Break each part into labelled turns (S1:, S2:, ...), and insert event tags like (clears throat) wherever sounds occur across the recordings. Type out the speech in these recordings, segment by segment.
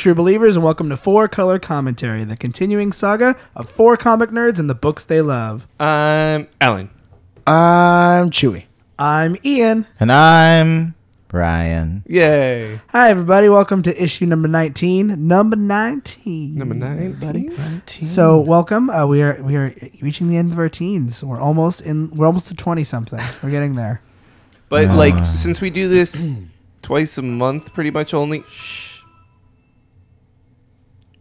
S1: Hello, true believers, and welcome to Four Color Commentary, the continuing saga of four comic nerds and the books they love.
S2: I'm Alan.
S3: I'm Chewy.
S1: I'm Ian.
S4: And I'm Brian.
S2: Yay.
S1: Hi, everybody. Welcome to issue number 19. Number 19.
S2: Number nine.
S1: Everybody. So, welcome. Uh, we are we are reaching the end of our teens. We're almost in. We're almost to 20 something. We're getting there.
S2: But
S4: Uh.
S2: like, since we do this twice a month, pretty much only.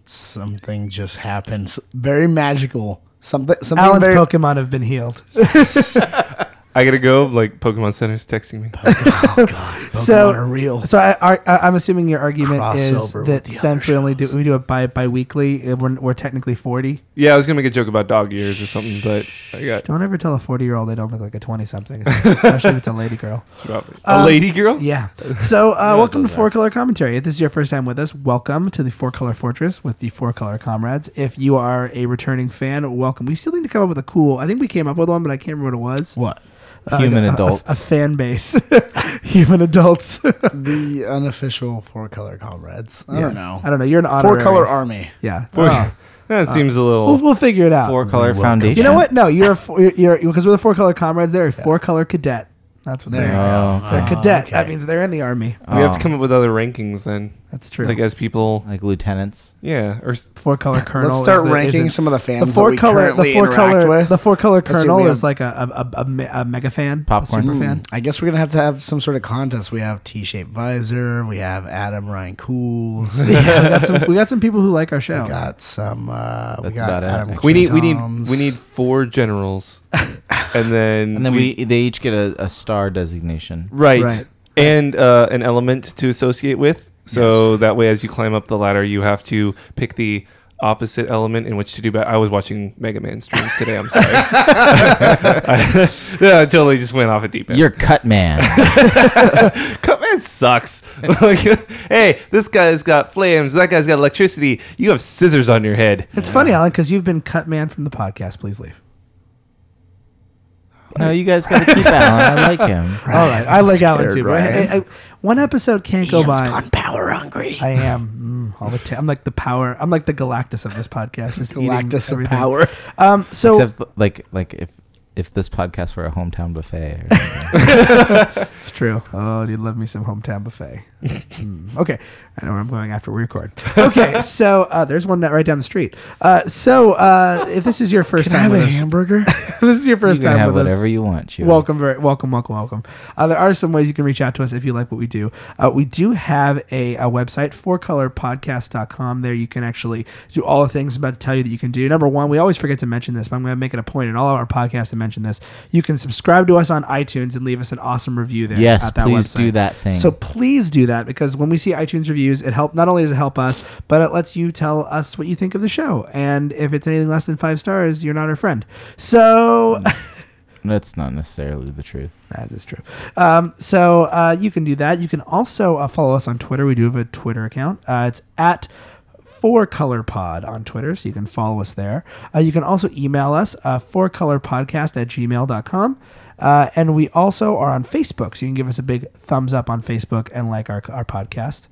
S3: Something just happened. S- Very magical. Something. Something
S1: Alan's
S3: very,
S1: Pokemon have been healed. (laughs) (laughs)
S2: I gotta go. Like Pokemon Center's texting me. (laughs)
S3: oh (laughs) Pokemon
S1: So-
S3: are real.
S1: So I, I, I'm assuming your argument is that since we only do we do it by bi-weekly, uh, we're, we're technically 40.
S2: Yeah, I was gonna make a joke about dog years or something, but I got
S1: Don't ever tell a 40 year old they don't look like a 20 something, especially if it's a lady girl. (laughs)
S2: a
S1: Um,
S2: lady girl.
S1: Yeah. So, uh, welcome to
S4: does
S1: Four Color Commentary. If this is your first time with us, welcome to the Four Color Fortress with the Four Color Comrades. If you are a returning fan, welcome. We still need to come up with a cool. I think we came up with one, but I can't remember what it was.
S3: What?
S1: Uh,
S4: Human
S1: a- a-
S4: adults.
S1: A, fan base. (laughs) Human adults. (laughs)
S3: the unofficial four color comrades. I
S1: Yeah.
S3: don't know.
S1: I don't know. You're an
S3: Four color army.
S1: Yeah. (laughs)
S2: Four-
S1: Oh.
S2: That seems a little.
S1: We'll, we'll figure it out.
S4: Four Color
S3: welcome.
S4: Foundation.
S1: You know what? No, you're a four, you're because we're the four color comrades. They're a four color cadet. That's what they're.
S3: go.
S4: Oh,
S1: They're
S4: okay.
S1: cadet.
S3: okay.
S1: That means they're in the army.
S2: we have to
S4: Oh.
S2: come up with other rankings then.
S1: That's true.
S2: Like as people.
S4: Like lieutenants.
S2: Yeah. Or s-
S1: four color (laughs) colonel.
S3: Let's start
S1: is the- is
S3: ranking
S1: a-
S3: some of the
S1: the
S3: fans
S1: four
S3: that we
S1: color.
S3: currently
S1: The four
S3: interact
S1: color.
S3: with.
S1: The four color
S3: Let's see,
S1: colonel
S3: have-
S1: is like a a, a, a, me- a mega fan,
S4: Popcorn.
S1: a super fan.
S3: I guess we're gonna have to have some sort of contest. We have T-shaped visor. We have Adam Ryan Cools. we (laughs)
S1: yeah, we got some. (laughs) We got some people who like our show.
S3: We got some. Uh, we
S4: That's
S3: got
S4: about it.
S3: Adam
S2: we need. We need. We need four generals, and then.
S4: And then we, they each get a, a star designation.
S2: Right.
S1: Right.
S2: And uh, an element to associate with. So that way, as you climb up the ladder, you have to pick the opposite element in which to do. But I was watching Mega Man streams today. I'm sorry. (laughs) (laughs) I, (laughs) yeah, I totally just went off a deep end.
S4: You're Cut Man.
S2: cut Man sucks. like, hey, this guy's got flames. That guy's got electricity. You have scissors on your head.
S1: It's funny, Alan, because you've been cut man from the podcast. Please leave.
S4: no, you guys got to keep Alan. I like him.
S1: All right, I like Alan
S3: scared,
S1: too. But
S3: Ryan.
S1: I, I, one episode can't go
S3: Ian's
S1: by.
S3: gone power hungry.
S1: I am mm, all the time. I'm like the power. I'm like the Galactus of this podcast. Just eating
S3: Galactus of
S1: everything.
S3: power.
S1: Um. So
S4: Except like like if if this podcast were a hometown buffet. Or something. (laughs)
S1: It's true. Oh, do you love me some hometown buffet? Mm, okay, I know where I'm going after we record. Okay, (laughs) so uh, there's one that right down the street. Uh, so uh, if this is your first
S3: Can I
S1: time
S3: have
S1: with
S3: a
S1: us,
S3: hamburger? (laughs)
S1: this is your first you
S4: can
S1: time
S4: have
S1: with
S4: whatever
S1: us.
S4: you want. Chewy.
S1: Welcome, very welcome, welcome, welcome. Uh, there are some ways you can reach out to us if you like what we do. Uh, we do have a, a website, fourcolorpodcast.com. There you can actually do all the things I'm about to tell you that you can do. Number one, we always forget to mention this, but I'm going to make it a point in all of our podcasts to mention this. You can subscribe to us on iTunes and leave us an awesome review there.
S4: Yes,
S1: at that
S4: please
S1: website.
S4: do that thing.
S1: So please do that because when we see iTunes reviews, it help not only does it help us, but it lets you tell us what you think of the show. And if it's anything less than five stars, you're not our friend. So (laughs)
S4: That's not necessarily the truth.
S1: that is true. Um, so uh, you can do that. You can also uh, follow us on Twitter. We do have a Twitter account. Uh, it's at Four Color Pod on Twitter, so you can follow us there. Uh, you can also email us, uh, fourcolorpodcast at gmail.com. Uh, and we also are on Facebook, so you can give us a big thumbs up on Facebook and like our, our podcast.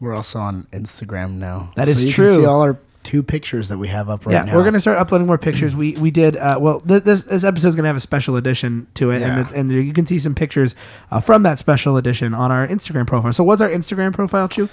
S3: We're also on Instagram now.
S1: That
S3: so
S1: is
S3: you
S1: true.
S3: Can see all our two pictures that we have up right
S1: yeah,
S3: now.
S1: we're gonna start uploading more pictures. We we did uh, well. Th- this this episode is gonna have a special edition to it, and
S3: Yeah.
S1: it, and you can see some pictures uh, from that special edition on our Instagram profile. So what's our Instagram profile, Chu?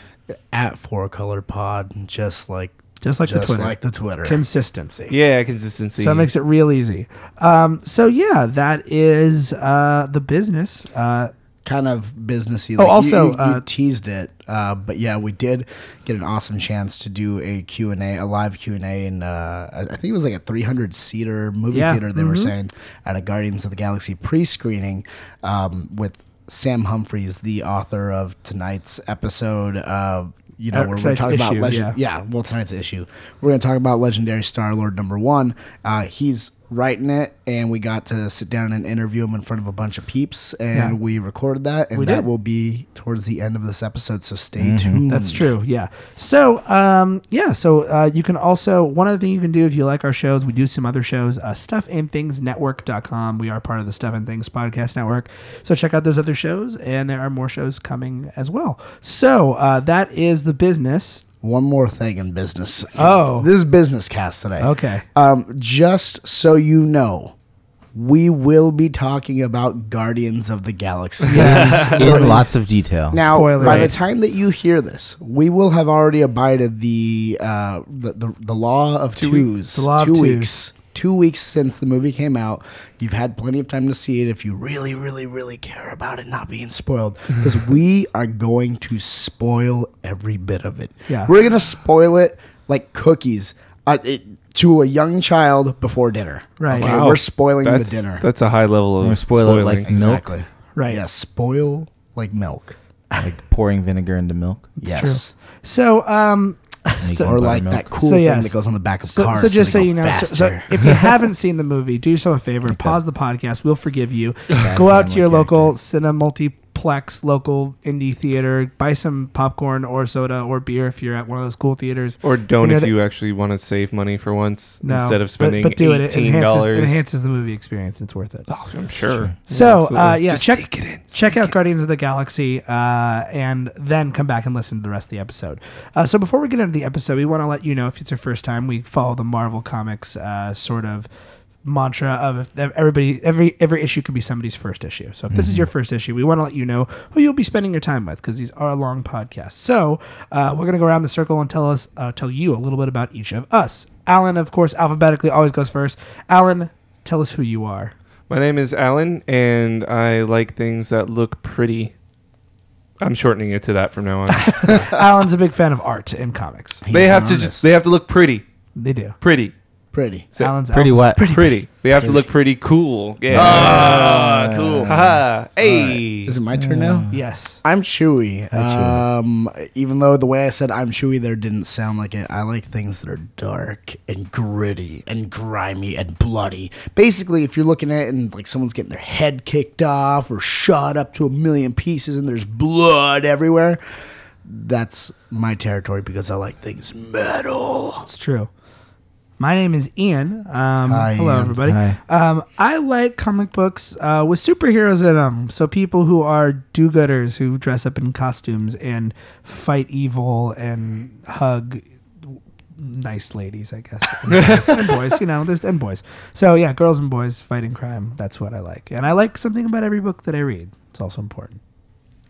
S3: at Four Color Pod, just like
S1: Just like the
S3: just
S1: Twitter.
S3: like the Twitter.
S1: Consistency.
S2: Yeah, consistency.
S1: So that makes it real easy. Um, so yeah, that is uh, the business. Uh,
S3: kind of businessy.
S1: Oh,
S3: Like,
S1: also,
S3: you, you, you
S1: uh,
S3: teased it, uh, but yeah, we did get an awesome chance to do a Q and A, a live Q and A, in uh, I I think it was like a 300 seater movie
S1: Yeah,
S3: theater. They were
S1: mhm.
S3: saying at a Guardians of the Galaxy pre-screening um, with Sam Humphries, the author of tonight's episode. Uh, you know,
S1: Uh,
S3: we're
S1: tonight's
S3: talking about
S1: issue,
S3: legend.
S1: yeah.
S3: Yeah. well, tonight's issue, we're going to talk about legendary Star Lord number one. Uh, he's writing it, and we got to sit down and interview him in front of a bunch of peeps, and
S1: Yeah.
S3: we recorded that, and
S1: We
S3: that
S1: did.
S3: will be towards the end of this episode. So stay
S4: Mm-hmm.
S3: tuned.
S1: That's true. Yeah. So, um, yeah. So, uh, you can also, one other thing you can do if you like our shows, we do some other shows, uh, stuffandthingsnetwork.com. We are part of the Stuff and Things podcast network. So, check out those other shows, and there are more shows coming as well. So, uh, that is the business.
S3: One more thing in business.
S1: Oh. (laughs)
S3: this is business cast today.
S1: Okay.
S3: Um, just so you know, we will be talking about Guardians of the Galaxy.
S1: Yes.
S4: In (laughs) lots of detail.
S3: Now,
S1: Spoiler
S3: by
S1: alert.
S3: the time that you hear this, we will have already abided the uh, the, the, the law of
S2: Two
S3: twos.
S2: weeks.
S1: The law of
S3: two
S1: twos.
S3: weeks. Two weeks since the movie came out. You've had plenty of time to see it if you really, really, really care about it not being spoiled. (laughs) Because we are going to spoil every bit of it.
S1: Yeah.
S3: We're going to spoil it like cookies uh, it, to a young child before dinner.
S1: Right.
S3: Okay?
S2: Wow.
S3: We're spoiling
S2: that's,
S3: the dinner.
S2: That's a high level
S4: gonna
S2: of
S4: spoil it like
S2: spoiling.
S4: milk?
S3: exactly.
S1: Right.
S3: Yeah, spoil like milk.
S4: like pouring vinegar into milk.
S3: yes.
S1: So, um,
S4: Making
S1: So-
S3: Or like that cool
S1: So,
S3: thing
S1: yes.
S3: that goes on the back of
S1: so,
S3: cars.
S1: so just so
S3: they go
S1: you know, so, so
S3: faster.
S1: if you (laughs) haven't seen the movie, do yourself a favor, pause the podcast. We'll forgive you.
S4: Bad
S1: Go out to your local
S4: character.
S1: cinema multiplex, local indie theater, buy some popcorn or soda or beer if you're at one of those cool theaters.
S2: Or don't
S1: You know
S2: if you actually want to save money for once
S1: No,
S2: instead of spending
S1: but, do it. It
S2: eighteen
S1: enhances, it enhances the movie experience. and It's worth it.
S2: Oh, I'm sure.
S1: So,
S2: absolutely.
S1: uh, yeah,
S2: Just
S1: check
S2: it in.
S1: check out
S2: it.
S1: Guardians of the Galaxy, uh, and then come back and listen to the rest of the episode. Uh, so before we get into the episode, we want to let you know if it's your first time, we follow the Marvel Comics uh, sort of mantra of everybody every every issue could be somebody's first issue. So if this is your first issue, we want to let you know who you'll be spending your time with because these are long podcasts. So uh, we're gonna go around the circle and tell us uh, tell you a little bit about each of us. Alan, of course, alphabetically always goes first. Alan, tell us who you are.
S2: My name is Alan, and I like things that look pretty. I'm shortening it to that from now on. (laughs)
S1: Alan's a big fan of art and comics.
S3: He's
S2: they have
S3: an
S2: to just they have to look pretty,
S1: They do.
S2: pretty.
S3: Pretty.
S2: So-
S1: Alan's
S4: Pretty
S1: Alan's
S4: what?
S2: pretty. They have to look pretty cool. Yeah.
S3: Ah, cool.
S2: Haha. Hey.
S3: Is it my turn now?
S1: Yes.
S3: I'm Chewy.
S4: Chewy.
S3: Um, even though the way I said I'm Chewy there didn't sound like it, I like things that are dark and gritty and grimy and bloody. Basically, if you're looking at it and like someone's getting their head kicked off or shot up to a million pieces and there's blood everywhere, that's my territory because I like things metal.
S1: It's true. My name is Ian. Um,
S3: Hi,
S1: hello,
S3: Ian.
S1: everybody.
S4: Hi.
S1: Um, I like comic books uh, with superheroes in them. So people who are do-gooders who dress up in costumes and fight evil and hug nice ladies, I guess. (laughs) And boys, and boys, you know, there's and boys. So yeah, girls and boys fighting crime. That's what I like, and I like something about every book that I read. It's also important.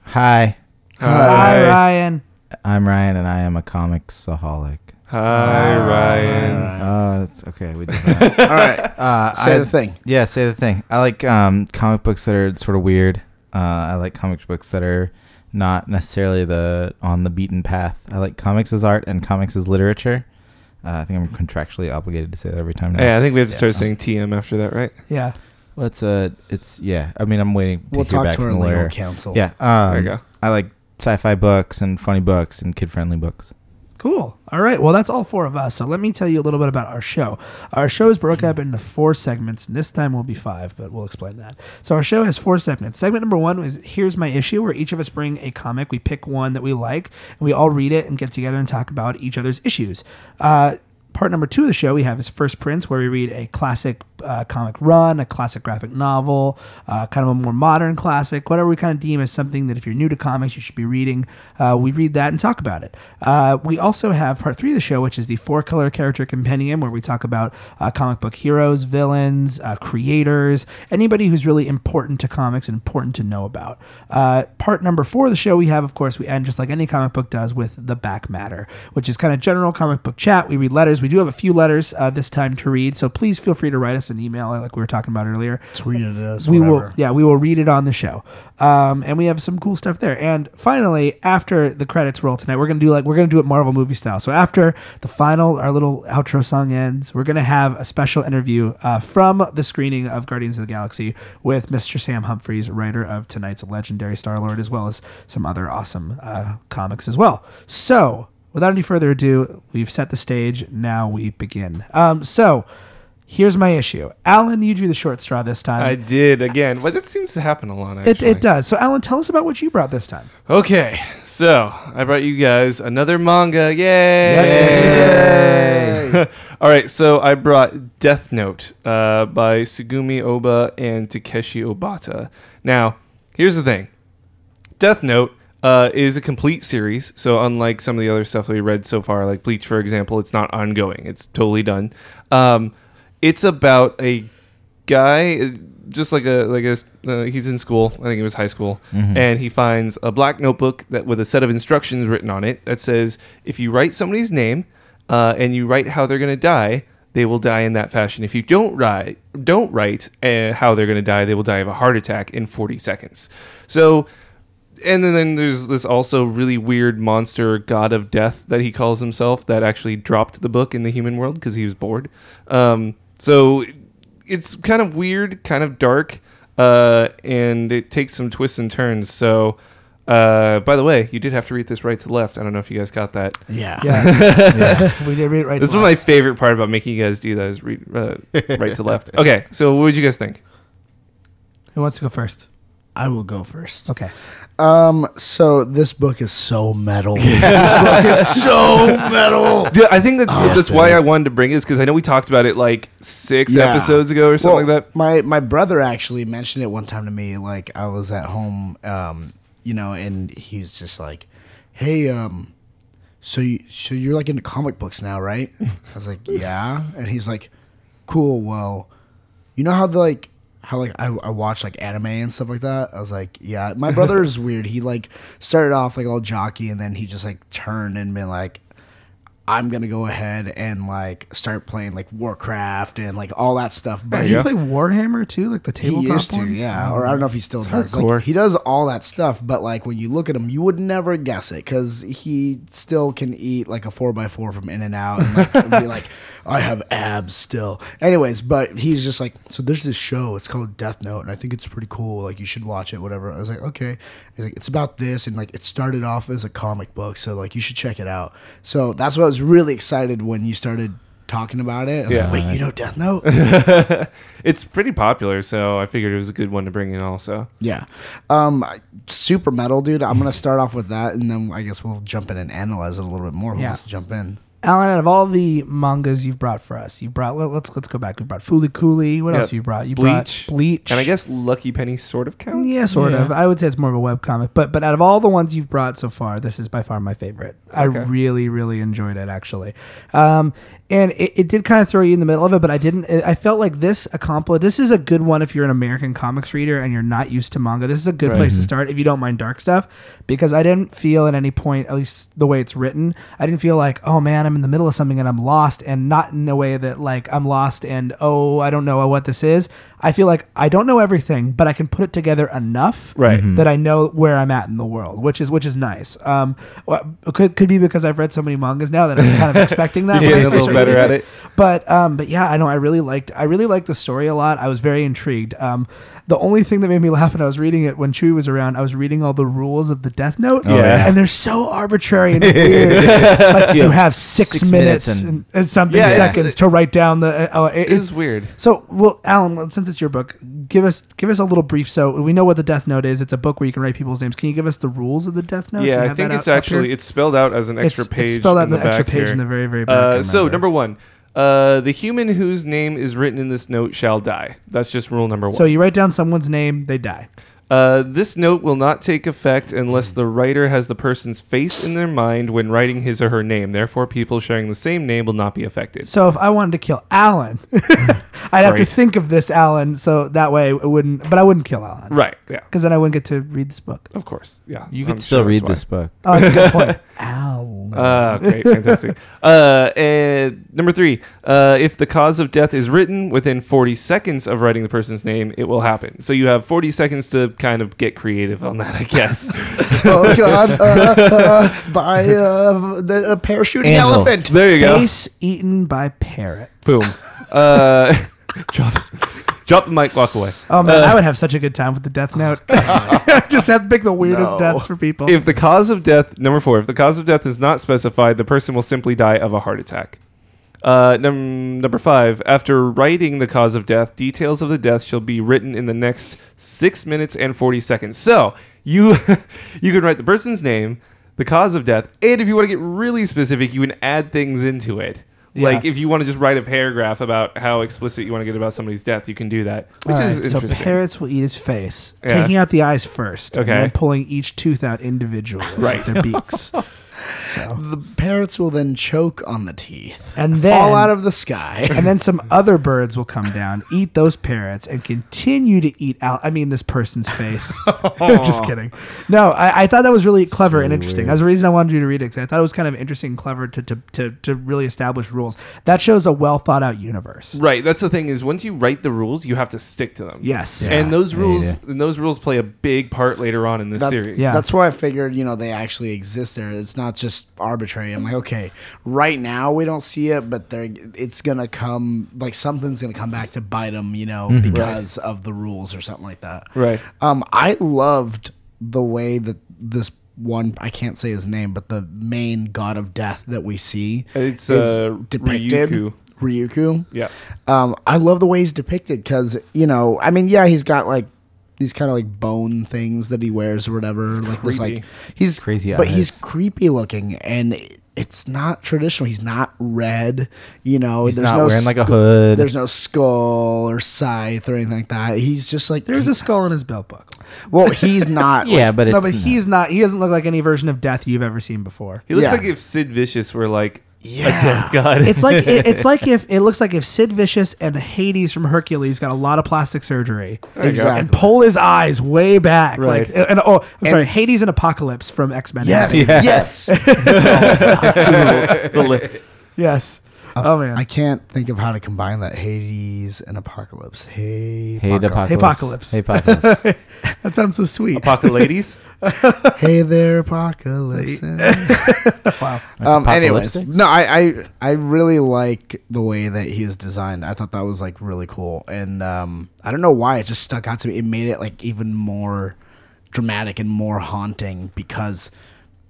S4: Hi,
S1: Hi, Ryan.
S4: I'm Ryan, and I am a comicsaholic.
S2: Hi, Ryan.
S4: Oh, it's okay. We did (laughs) that.
S3: All right,
S4: uh,
S3: say
S4: I-
S3: the thing.
S4: Yeah, say the thing. I like um, comic books that are sort of weird. Uh, I like comic books that are not necessarily the on the beaten path. I like comics as art and comics as literature. Uh, I think I'm contractually obligated to say that every time. Now.
S2: Hey, I think we have to
S3: Yeah.
S2: start saying TM after that, right?
S1: Yeah.
S4: Well, it's uh, it's yeah. I mean, I'm waiting to
S3: We'll
S4: hear
S3: talk
S4: back
S3: to our
S4: from the
S3: legal
S4: lawyer.
S3: counsel.
S4: Yeah, um,
S2: There you go.
S4: I like sci-fi books and funny books and kid-friendly books.
S1: Cool. All right. Well, that's all four of us. So let me tell you a little bit about our show. Our show is broken up into four segments. And this time will be five, but we'll explain that. So our show has four segments. Segment number one is Here's My Issue, where each of us bring a comic. We pick one that we like, and we all read it and get together and talk about each other's issues. Uh, Part number two of the show, we have is First Prints, where we read a classic uh, comic run, a classic graphic novel, uh, kind of a more modern classic, whatever we kind of deem as something that if you're new to comics, you should be reading. Uh, we read that and talk about it. Uh, we also have part three of the show, which is the Four Color Character Compendium, where we talk about uh, comic book heroes, villains, uh, creators, anybody who's really important to comics and important to know about. Part number four of the show, we have, of course, we end just like any comic book does with the back matter, which is kind of general comic book chat. We read letters. We do have a few letters uh, this time to read, so please feel free to write us an email, like we were talking about earlier
S3: Tweet it us.
S1: we
S3: whatever.
S1: will yeah we will read it on the show um, and we have some cool stuff there and finally after the credits roll tonight we're gonna do like we're gonna do it marvel movie style so after the final our little outro song ends we're gonna have a special interview uh, from the screening of guardians of the galaxy with mr sam humphries writer of tonight's legendary star lord as well as some other awesome uh, comics as well so without any further ado we've set the stage now we begin um, so Here's my issue. Alan, you drew the short straw this time.
S2: I did again. Well, that seems to happen a lot.
S1: It, it does. So, Alan, tell us about what you brought this time.
S2: Okay, so I brought you guys another manga. Yay!
S1: Yes, you (laughs)
S2: All right, so I brought Death Note uh, by Tsugumi Ohba and Takeshi Obata. Now, here's the thing Death Note, uh, is a complete series. So unlike some of the other stuff we read so far, like Bleach, for example, it's not ongoing. It's totally done. Um, it's about a guy, just like a like a uh, he's in school. I think it was high school, and he finds a black notebook that with a set of instructions written on it that says if you write somebody's name uh, and you write how they're gonna die. They will die in that fashion. If you don't write, don't write uh, how they're going to die. They will die of a heart attack in 40 seconds. So and then, then there's this also really weird monster god of death that he calls himself that actually dropped the book in the human world because he was bored um, so it's kind of weird kind of dark uh, and it takes some twists and turns so uh, by the way you did have to read this right to left i don't know if you guys got that
S3: Yeah.
S1: Yes. (laughs) (laughs) we did read it right.
S2: this
S1: to
S2: was my favorite part about making you guys do that is read uh, right to left (laughs) okay so what would you guys think
S1: Who wants to go first?
S3: I will go first.
S1: Okay.
S3: Um, so this book is so metal. (laughs) this book is so metal.
S2: Yeah, I think that's
S3: Oh,
S2: that's
S4: yes,
S2: why I wanted to bring this because I know we talked about it like six
S3: Yeah.
S2: episodes ago or something
S3: Well,
S2: like that.
S3: My my brother actually mentioned it one time to me. Like I was at home, um, you know, and he was just like, "Hey, um, so you so you're like into comic books now, right?" (laughs) I was like, "Yeah," and he's like, "Cool. Well, you know how the like." How like I, I watch like anime and stuff like that. I was like, yeah. My (laughs) brother is weird. He like started off like all jockey, and then he just like turned and been like, I'm gonna go ahead and like start playing like Warcraft and like all that stuff. But
S1: Does he play Warhammer too, like the
S3: he
S1: tabletop
S3: used to,
S1: one?
S3: yeah. Oh, or I don't know if he still does. Like, he does all that stuff, but like when you look at him, you would never guess it because he still can eat like a four x four from In and Out and like, be like, (laughs) I have abs still. Anyways, but he's just like, so there's this show. It's called Death Note, and I think it's pretty cool. Like you should watch it, whatever. I was like, okay. He's like, it's about this, and like it started off as a comic book, so like you should check it out. So that's what I was really excited when you started talking about it. I was
S2: Yeah.
S3: like, wait, you know Death Note? (laughs)
S2: It's pretty popular, so I figured it was a good one to bring in. Also,
S3: Yeah. Um super metal, dude. I'm gonna start off with that and then I guess we'll jump in and analyze it a little bit more. Who
S1: Yeah.
S3: wants to jump in?
S1: Alan, out of all the mangas you've brought for us, you brought let- let's let's go back. We brought Fooly Cooley. What
S2: Yeah.
S1: else you brought? You
S2: Bleach.
S1: brought Bleach.
S2: and I guess Lucky Penny sort of counts.
S1: yeah, sort
S4: Yeah.
S1: of. I would say it's more of a web comic, but but out of all the ones you've brought so far, this is by far my favorite. I really really enjoyed it actually, um, and it, it did kind of throw you in the middle of it, but I didn't. I felt like this accomplished. This is a good one if you're an American comics reader and you're not used to manga. This is a good
S2: Right.
S1: place to mm-hmm. start if you don't mind dark stuff, because I didn't feel at any point, at least the way it's written, I didn't feel like oh man, I'm in the middle of something and I'm lost, and not in a way that like I'm lost and oh I don't know what this is. I feel like I don't know everything, but I can put it together enough
S2: Right.
S1: that I know where I'm at in the world, which is which is nice. Um, wha- could could be because I've read so many mangas now that I'm kind of (laughs) expecting that.
S2: You're
S1: when I
S2: getting a little better at it.
S1: But um, but yeah, I know I really liked I really liked the story a lot. I was very intrigued. Um, the only thing that made me laugh when I was reading it when Chewy was around, I was reading all the rules of the Death Note.
S4: Oh,
S2: yeah.
S1: And they're so arbitrary and (laughs) weird. like you have six,
S4: Six
S1: minutes,
S4: minutes
S1: and,
S4: and-
S1: something
S2: Yeah,
S1: seconds to write down the. Uh, uh, it-
S2: It is weird.
S1: so, well, Alan, since it's your book, give us give us a little brief. So we know what the Death Note is. It's a book where you can write people's names. Can you give us the rules of the Death Note?
S2: Yeah, I think it's actually it's spelled out as an extra
S1: It's-
S2: page.
S1: It's spelled out in the,
S2: back
S1: extra page
S2: here.
S1: in the very very back.
S2: Uh, so number one, uh, the human whose name is written in this note shall die. That's just rule number one.
S1: So you write down someone's name, they die.
S2: Uh, this note will not take effect unless the writer has the person's face in their mind when writing his or her name. Therefore, people sharing the same name will not be affected.
S1: So if I wanted to kill Alan, (laughs) I'd have to
S2: Right.
S1: think of this Alan. So that way it wouldn't. But I wouldn't kill Alan.
S2: Right? Yeah.
S1: Because then I wouldn't get to read this book.
S2: Of course. Yeah.
S4: You
S2: I'm
S4: could still
S2: sure
S4: read
S2: that's
S4: this book.
S1: Oh, that's a good point. (laughs) Alan.
S2: Ah, great, fantastic. Uh, and number three, uh, if the cause of death is written within 40 seconds of writing the person's name, it will happen. So you have 40 seconds to kind of get creative on that, I guess. (laughs)
S3: oh god, uh, (laughs) uh, by uh, the uh, parachuting
S4: Anvil.
S3: elephant.
S2: there you go.
S1: Face eaten by parrots.
S2: Boom. Uh, (laughs) drop, drop the mic, walk away.
S1: Oh man,
S2: Uh,
S1: I would have such a good time with the Death Note. Just have to pick the weirdest
S3: No.
S1: deaths for people.
S2: If the cause of death, number four, if the cause of death is not specified, the person will simply die of a heart attack. Uh, num- number five, after writing the cause of death, details of the death shall be written in the next six minutes and 40 seconds. So you, (laughs) you can write the person's name, the cause of death, and if you want to get really specific, you can add things into it.
S1: Yeah.
S2: Like if you want to just write a paragraph about how explicit you want to get about somebody's death, you can do that, which
S1: All
S2: is
S1: right, so
S2: interesting.
S1: parrots will eat his face,
S2: Yeah.
S1: taking out the eyes first,
S2: Okay.
S1: and then pulling each tooth out individually
S2: Right. (laughs)
S1: with their beaks. (laughs) so,
S3: The parrots will then choke on the teeth
S1: and then
S3: fall out of the sky. (laughs)
S1: and then some other birds will come down, eat those parrots, and continue to eat out. I mean, this person's face. (laughs) (laughs) Just kidding. No, I, I thought that was really clever and interesting.
S4: weird.
S1: That's the reason I wanted you to read it because I thought it was kind of interesting and clever to, to, to, to really establish rules. That shows a well thought out universe.
S2: right. That's the thing is once you write the rules, you have to stick to them.
S1: Yes.
S4: Yeah.
S2: and those rules
S4: yeah.
S2: and those rules play a big part later on in this
S3: That-
S2: series.
S1: Yeah.
S3: That's why I figured, you know, they actually exist there. It's not just arbitrary. I'm like, okay, right now we don't see it, but they're, it's gonna come, like something's gonna come back to bite them, you know, because of the rules or something like that.
S2: Right.
S3: Um, I loved the way that this one, I can't say his name, but the main god of death that we see,
S2: It's,
S3: is
S2: uh,
S3: depicted.
S2: Ryuku.
S3: Ryuku.
S2: Yeah.
S3: Um, I love the way he's depicted because you know, I mean, yeah, he's got like these kind of like bone things that he wears or whatever. like this, like he's
S4: Crazy
S3: but he's creepy looking and. It's not traditional. He's not red. You know,
S4: He's
S3: there's
S4: not
S3: no
S4: wearing like a hood.
S3: There's no skull or scythe or anything like that. He's just like
S1: There's a skull in his belt buckle.
S3: well, (laughs) he's not.
S4: yeah,
S3: like-
S4: but it's
S1: no, but
S4: not-
S1: he's not. He doesn't look like any version of death you've ever seen before.
S2: He looks
S3: Yeah.
S2: like if Sid Vicious were like
S3: Yeah.
S2: a death god.
S1: It's like it, it's (laughs) like if it looks like if Sid Vicious and Hades from Hercules got a lot of plastic surgery
S2: There you go.
S3: Exactly.
S1: and pull his eyes way back,
S2: Right.
S1: like and oh, I'm sorry, Hades and Apocalypse from X Men.
S3: yes,
S4: Yeah.
S3: yes. (laughs) (laughs)
S2: the lips.
S1: yes. Oh man,
S3: I can't think of how to combine that Hades and Apocalypse. Hey,
S4: Hey,
S1: Apocalypse.
S3: Apocalypse.
S4: Hey, apocalypse. (laughs)
S1: that sounds so sweet.
S2: Apocalypse. (laughs)
S3: hey there, Apocalypse. (laughs)
S1: wow.
S3: um, anyways,
S4: Apocalypse?
S3: no, I, I I really like the way that he is designed. I thought that was like really cool, and um, I don't know why it just stuck out to me. It made it like even more dramatic and more haunting because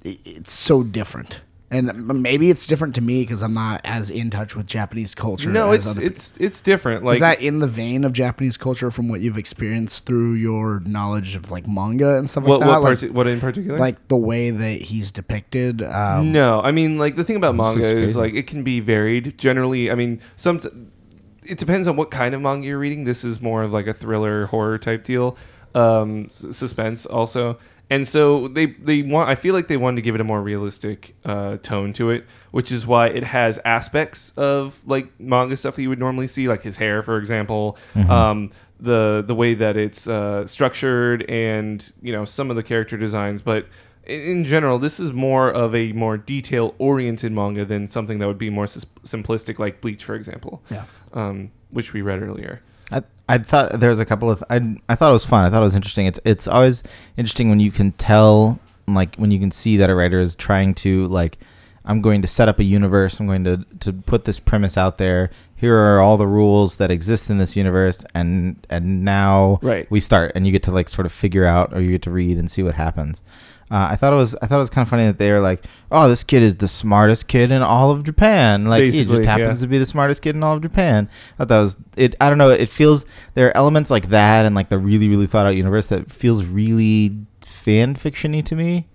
S3: i it's so different. And maybe it's different to me because I'm not as in touch with Japanese culture.
S2: No,
S3: as
S2: it's
S3: other
S2: it's it's different. Like
S3: is that in the vein of Japanese culture from what you've experienced through your knowledge of like manga and stuff
S2: what
S3: like that?
S2: what,
S3: like,
S2: parti- what in particular?
S3: like the way that he's depicted. Um,
S2: no, I mean like the thing about manga is like it can be varied. Generally, I mean some. It depends on what kind of manga you're reading. This is more of like a thriller horror type deal, um, s- suspense also. And so they they want. I feel like they wanted to give it a more realistic uh, tone to it, which is why it has aspects of like manga stuff that you would normally see, like his hair, for example, um, the the way that it's uh, structured, and you know some of the character designs. But in, general, this is more of a more detail oriented manga than something that would be more simplistic, like Bleach, for example,
S1: Yeah.
S2: um, which we read earlier.
S4: I, I thought there was a couple of I, I thought it was fun. I thought it was interesting. It's it's always interesting when you can tell like when you can see that a writer is trying to like I'm going to set up a universe. I'm going to to put this premise out there. Here are all the rules that exist in this universe and and now
S2: Right.
S4: we start and you get to like sort of figure out or you get to read and see what happens. Uh, I thought it was I thought it was kind of funny that they were like, "Oh, this kid is the smartest kid in all of Japan." Like he just happens
S2: yeah.
S4: to be the smartest kid in all of Japan. I thought that was it. I don't know. It feels there are elements like that and like the really really thought out universe that feels really fan fictiony to me.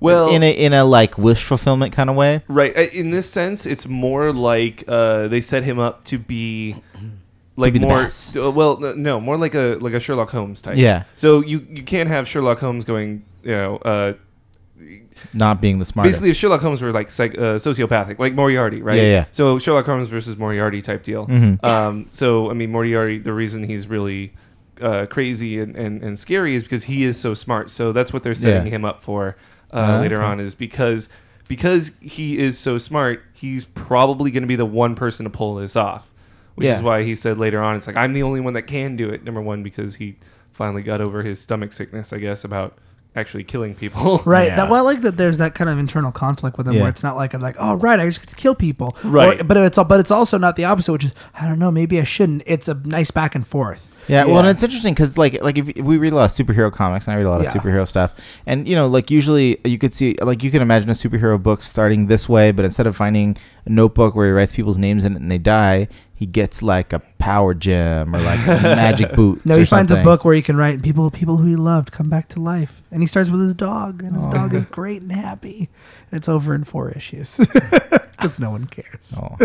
S2: Well,
S4: in a in a like wish fulfillment kind of way.
S2: Right. In this sense, it's more like uh, they set him up to be like more. uh, well, no, no, more like a like a Sherlock Holmes type.
S4: Yeah.
S2: So you you can't have Sherlock Holmes going. You know, uh,
S4: Not being the smartest.
S2: basically, if Sherlock Holmes were like psych, uh, sociopathic, like Moriarty, right?
S4: Yeah, yeah.
S2: So Sherlock Holmes versus Moriarty type deal.
S4: Mhm.
S2: Um, so I mean, Moriarty, the reason he's really uh, crazy and, and, and scary is because he is so smart. So that's what they're setting
S4: Yeah.
S2: him up for uh,
S4: Ah,
S2: later
S4: okay.
S2: on is because because he is so smart, he's probably going to be the one person to pull this off. Which
S4: Yeah.
S2: is why he said later on, it's like I'm the only one that can do it. Number one, because he finally got over his stomach sickness, I guess, about actually killing people. (laughs)
S1: Right.
S3: Yeah.
S1: That, well, I like that. There's that kind of internal conflict with him,
S4: Yeah.
S1: where it's not like I'm like, oh, right, I just get to kill people.
S2: Right.
S1: Or- but it's all, but it's also not the opposite, which is I don't know, maybe I shouldn't. It's a nice back and forth.
S4: Yeah, well, and it's interesting because like like if, if we read a lot of superhero comics, and I read a lot
S1: Yeah.
S4: of superhero stuff, and you know, like usually you could see like you can imagine a superhero book starting this way, but instead of finding a notebook where he writes people's names in it and they die, he gets like a power gem or like magic (laughs) boots.
S1: No,
S4: or
S1: he finds a book where he can write people people who he loved come back to life, and he starts with his dog, and his
S4: Aw.
S1: dog is (laughs) great and happy. And it's over in four issues. (laughs) because no one cares.
S4: Oh.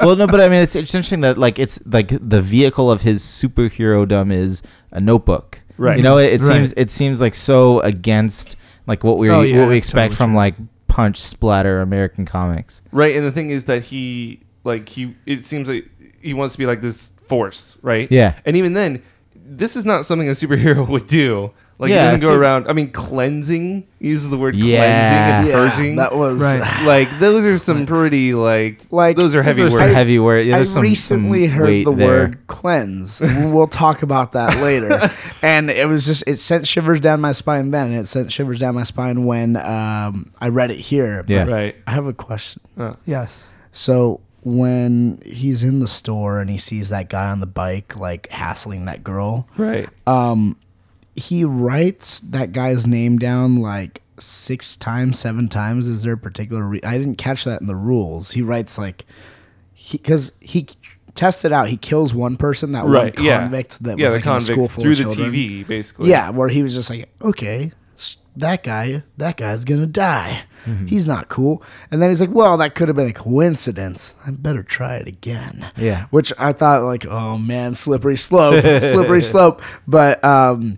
S4: well, no, but I mean, it's, it's interesting that like it's like the vehicle of his superhero dumb is a notebook.
S2: Right.
S4: You know, it, it
S1: Right.
S4: seems it seems like so against like what we
S1: Oh, yeah,
S4: what we expect
S1: totally
S4: from
S1: true.
S4: like punch splatter American comics.
S2: Right, and the thing is that he like he it seems like he wants to be like this force, right?
S4: Yeah.
S2: And even then, this is not something a superhero (laughs) would do. Like
S4: Yeah,
S2: he doesn't go
S4: so-
S2: around. I mean, cleansing he uses the word
S4: Yeah.
S2: cleansing and purging.
S3: that was
S1: Right. (sighs)
S2: like those are some pretty like
S3: Like,
S2: those are heavy
S4: Those are
S2: words.
S4: some heavy word. Yeah,
S3: I
S4: there's some,
S3: recently
S4: some
S3: heard the
S4: there.
S3: word cleanse. we'll talk about that later. (laughs) and it was just it sent shivers down my spine then, and it sent shivers down my spine when um, I read it here.
S4: Yeah.
S2: Right.
S3: I have a question.
S1: Yes.
S3: So when he's in the store and he sees that guy on the bike like hassling that girl,
S2: Right.
S3: um, he writes that guy's name down like six times, seven times. Is there a particular? Re- I didn't catch that in the rules. He writes like he because he tests it out. He kills one person, that
S2: Right.
S3: one
S2: Yeah.
S3: convict that
S2: yeah,
S3: was like in a school full
S2: through
S3: of
S2: the
S3: children.
S2: TV, basically.
S3: Yeah, where he was just like, okay, that guy, that guy's gonna die.
S2: Mm-hmm.
S3: He's not cool. And then he's like, well, that could have been a coincidence. I better try it again.
S4: Yeah.
S3: Which I thought like, oh man, slippery slope, (laughs) slippery slope. But um,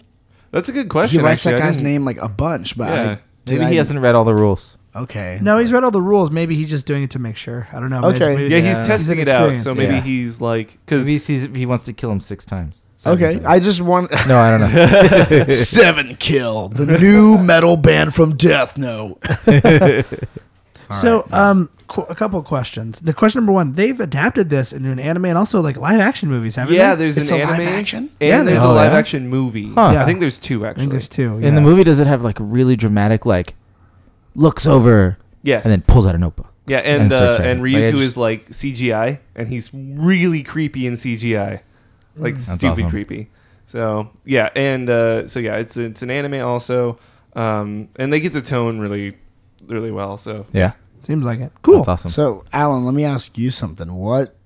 S2: That's a good question.
S3: he
S2: question.
S3: writes
S2: actually.
S3: that guy's name like a bunch. But
S2: Yeah.
S3: I, did
S4: Maybe
S3: I-
S4: he hasn't read all the rules.
S3: Okay.
S1: No, he's read all the rules. Maybe he's just doing it to make sure. I don't know.
S3: Okay.
S1: Maybe-
S2: Yeah, he's
S4: Yeah.
S2: testing
S1: He's
S2: it out. So maybe
S4: Yeah.
S2: he's like because
S4: he sees he wants to kill him six times. Seven
S3: Okay. I just want (laughs)
S4: no, I don't know. (laughs)
S3: Seven Kill, the new metal band from Death Note. (laughs)
S1: So, um, qu- a couple of questions. The question number one: They've adapted this into an anime and also like live action movies, haven't they?
S2: yeah,
S1: they?
S2: there's
S3: It's
S2: an
S3: a live
S2: anime
S3: action?
S2: and
S1: Yeah,
S2: there's
S1: there's-
S2: a live
S4: yeah?
S2: action movie.
S4: Huh.
S1: Yeah.
S2: I think there's two
S1: I
S2: actually.
S1: think there's two.
S4: In the
S1: yeah.
S4: movie, does it have like really dramatic like looks over
S2: Yes.
S4: and then pulls out a notebook?
S2: yeah, and
S4: and starts
S2: uh, and
S4: writing. Like, I
S2: Ryuko
S4: just-
S2: is like CGI, and he's really creepy in CGI, like stupid
S4: awesome.
S2: creepy. So yeah, and uh, so yeah, it's it's an anime also, um, and they get the tone really, really well. So
S4: Yeah,
S1: Seems like it. Cool.
S4: that's awesome.
S3: So, Alan, let me ask you something. What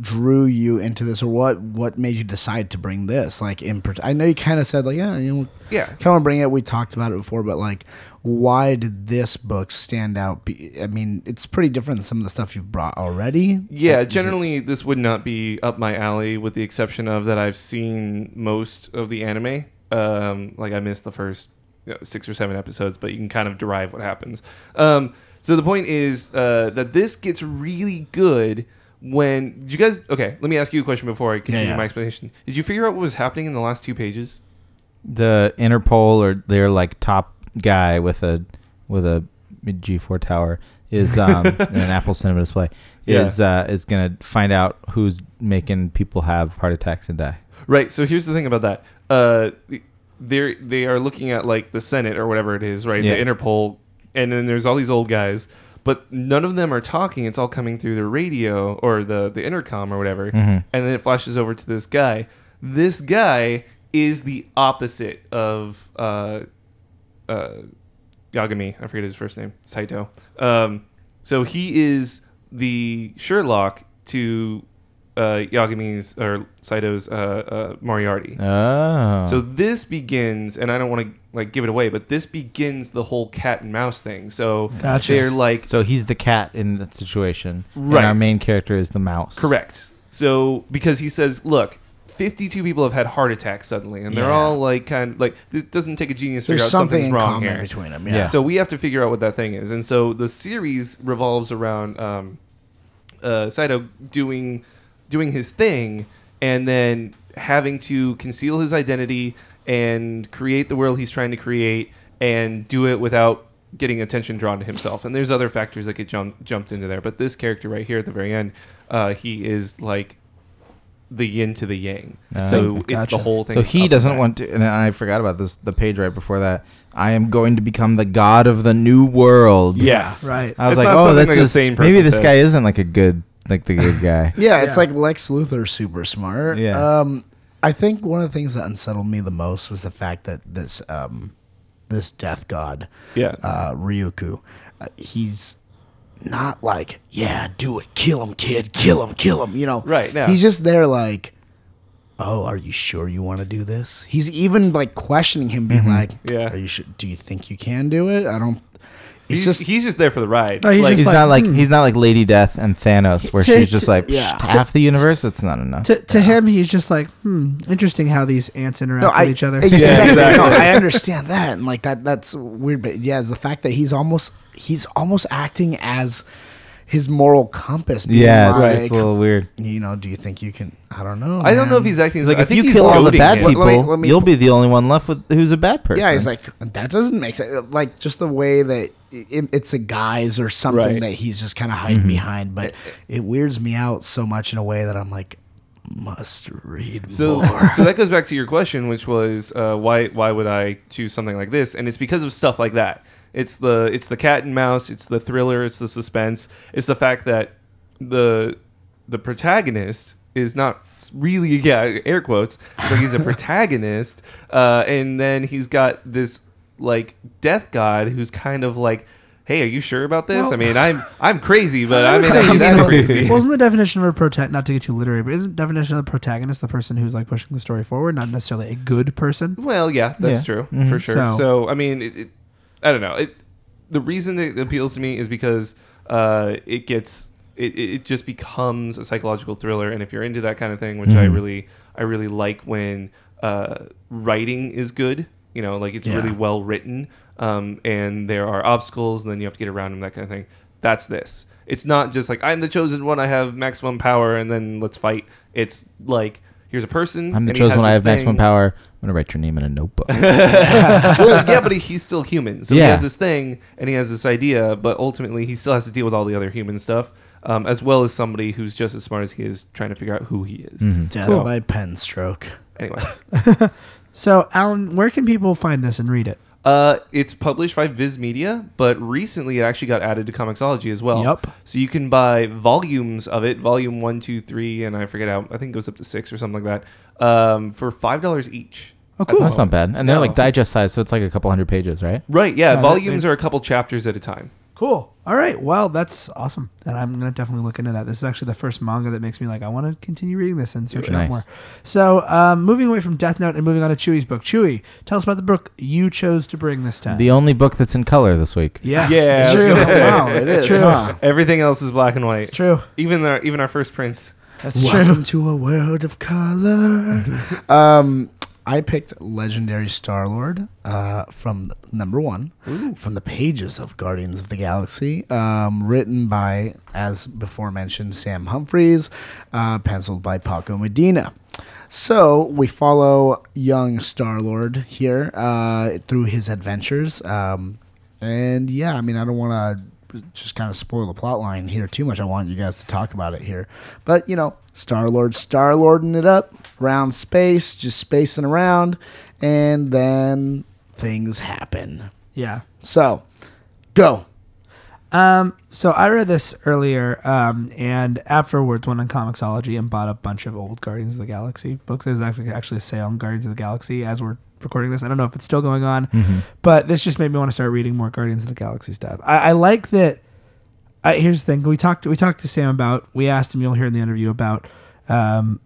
S3: drew you into this, or what what made you decide to bring this? Like, in I know you kind of said like, yeah, you know,
S2: yeah,
S3: kind of want to bring it. We talked about it before, but like, why did this book stand out? Be- I mean, it's pretty different than some of the stuff you've brought already.
S2: Yeah,
S3: it-
S2: generally this would not be up my alley, with the exception of that I've seen most of the anime. Um, like I missed the first you know, six or seven episodes, but you can kind of derive what happens. Um, so the point is uh, that this gets really good when did you guys. Okay, let me ask you a question before I continue
S3: yeah.
S2: my explanation. Did you figure out what was happening in the last two pages?
S4: the Interpol or their like top guy with a with a G4 tower is um (laughs) in an Apple Cinema display
S2: Yeah.
S4: is uh is gonna find out who's making people have heart attacks and die.
S2: Right. So here's the thing about that. Uh, they they are looking at like the Senate or whatever it is, right?
S4: Yeah.
S2: The Interpol, and then there's all these old guys, but none of them are talking. It's all coming through the radio or the the intercom or whatever,
S4: Mhm.
S2: and then it flashes over to this guy. This guy is the opposite of uh, uh, Yagami. I forget his first name. Saito. Um, so he is the Sherlock to uh, Yagami's or Saito's uh, uh, Moriarty.
S4: Oh,
S2: So this begins, and I don't want to like give it away, but this begins the whole cat and mouse thing. So
S1: Gotcha.
S2: they're like
S4: so he's the cat in that situation,
S2: Right.
S4: And our main character is the mouse.
S2: correct. So because he says, look. 52 people have had heart attacks suddenly, and they're
S3: Yeah.
S2: all like kind of like it doesn't take a genius to figure
S3: There's
S2: out
S3: something
S2: something's wrong
S3: common
S2: here.
S3: between them.
S4: Yeah.
S3: Yeah.
S2: So we have to figure out what that thing is, and so the series revolves around um, uh, Saito doing doing his thing, and then having to conceal his identity and create the world he's trying to create, and do it without getting attention drawn to himself. And there's other factors that get jump, jumped into there, but this character right here at the very end, uh, he is like the yin to the yang.
S4: Ah.
S2: so it's the whole thing.
S4: So he doesn't want to, and I forgot about this. The page right before that, I am going to become the god of the new world.
S2: Yes.
S1: Right.
S4: I was
S2: It's
S4: like, oh, that's
S2: like the
S4: just-
S2: same
S4: maybe this
S2: says.
S4: guy isn't like a good, like the good guy. (laughs)
S3: Yeah, it's
S1: Yeah.
S3: like Lex Luthor, super smart.
S4: Yeah.
S3: Um, I think one of the things that unsettled me the most was the fact that this um, this death god,
S2: Yeah.
S3: uh, Ryuku, uh, he's not like, yeah, do it, kill him, kid, kill him, kill him. You know,
S2: Right, yeah.
S3: He's just there like, oh, are you sure you want to do this? He's even like questioning him, being like,
S2: Yeah.
S3: are you sure? Do you think you can do it? I don't.
S2: He's,
S3: just-
S2: just he's just there for the ride.
S1: No, he's
S2: Like,
S1: just
S4: He's
S1: like,
S4: not like
S1: hmm.
S4: he's not like Lady Death and Thanos, where
S1: To-
S4: she's just
S1: to-
S4: like
S3: yeah.
S4: "Psh, half the universe. It's not enough.
S1: to, to him, he's just like, hmm, interesting how these ants interact
S3: No,
S1: with
S3: I,
S1: each other.
S3: Yeah, exactly.
S2: exactly.
S3: No, I understand that, and like that. That's weird, but yeah, the fact that he's almost he's almost acting as his moral compass. being
S4: yeah, it's,
S3: like,
S4: it's a little weird.
S3: You know, do you think you can? I don't know.
S2: I don't know if he's acting.
S4: He's like,
S2: I
S4: if
S2: think
S4: you kill all the bad
S2: him.
S4: people,
S3: Let me- let me
S4: you'll be the only one left with who's a bad person.
S3: Yeah, he's like that doesn't make sense. Like just the way that it, it's a guise or something
S2: Right.
S3: that he's just kind of hiding behind, but it weirds me out so much in a way that I'm like, must read
S2: So,
S3: more.
S2: so that goes back to your question, which was uh, why why would I choose something like this? And it's because of stuff like that. It's the it's the cat and mouse. It's the thriller. It's the suspense. It's the fact that the the protagonist is not really (laughs) yeah air quotes. It's like he's a (laughs) protagonist, uh, and then he's got this like death god who's kind of like. Hey, are you sure about this?
S1: Well-
S2: I mean, I'm I'm crazy, (laughs) but
S1: I
S2: I
S1: would
S2: mean,
S1: say
S2: I'm
S1: he's
S2: that
S1: the-
S2: crazy.
S1: Wasn't the definition of a protect not to get too literary, but isn't the definition of the protagonist the person who's like pushing the story forward, not necessarily a good person?
S2: Well, yeah, that's
S4: Yeah.
S2: true
S4: Mhm.
S2: for sure.
S1: So-
S2: So, I mean, it, it, I don't know. It, the reason that it appeals to me is because uh, it gets it, it just becomes a psychological thriller, and if you're into that kind of thing, which I
S4: Mhm.
S2: really I really like when uh, writing is good. You know, like it's
S3: Yeah.
S2: really well written, um, and there are obstacles, and then you have to get around them, that kind of thing. That's this. It's not just like I'm the chosen one, I have maximum power, and then let's fight. It's like here's a person.
S4: I'm the
S2: and he
S4: chosen
S2: has
S4: one. I
S2: this
S4: have maximum
S2: thing.
S4: power. I'm gonna write your name in a notebook. (laughs)
S2: well, yeah, but he- he's still human. So he
S4: Yeah.
S2: has this thing and he has this idea, but ultimately he still has to deal with all the other human stuff, um, as well as somebody who's just as smart as he is trying to figure out who he is.
S4: Mhm.
S3: Death
S1: Cool.
S3: by pen stroke.
S2: Anyway, (laughs)
S1: So, Alan, where can people find this and read it?
S2: Uh, it's published by Viz Media, but recently it actually got added to Comixology as well.
S1: Yup.
S2: So you can buy volumes of it, volume one, two, three, and I forget how. I think it goes up to six or something like that, um, for five dollars each.
S1: Oh, cool.
S4: That's not bad, and they're
S2: No.
S4: like digest size, so it's like a couple hundred pages, right?
S2: Right, yeah.
S1: Yeah, that-
S2: volumes are a couple chapters at a time.
S1: Cool. All right. Well, that's awesome. And I'm gonna definitely look into that. This is actually the first manga that makes me like I want to continue reading this and searching out
S4: Nice.
S1: more. So, um, moving away from Death Note and moving on to Chewy's book. Chewy, tell us about the book you chose to bring this time.
S4: The only book that's in color this week.
S1: yes,
S2: Yeah,
S1: it's true.
S2: gonna.
S3: Wow, it
S1: It's
S3: is,
S1: true.
S3: huh?
S2: Everything else is black and white.
S1: It's true.
S2: Even our even our First Prints.
S1: That's
S3: Welcome
S1: true.
S3: to a world of color. (laughs) um, I picked Legendary Star Lord uh, from the- number one from the pages of Guardians of the Galaxy, um, written by, as before mentioned, Sam Humphries, uh, penciled by Paco Medina. So we follow young Star Lord here uh, through his adventures, um, and yeah, I mean, I don't want to just kind of spoil the plot line here too much. I want you guys to talk about it here, but you know, Star Lord, Star Lording it up around space, just spacing around, and then things happen.
S1: Yeah.
S3: So, go.
S1: Um, so I read this earlier, um, and afterwards went on Comixology and bought a bunch of old Guardians of the Galaxy books. There's actually actually a sale on Guardians of the Galaxy as we're recording this. I don't know if it's still going on,
S4: Mm-hmm.
S1: but this just made me want to start reading more Guardians of the Galaxy stuff. I, I like that. I, here's the thing: we talked we talked to Sam about. We asked him. You'll hear in the interview about um,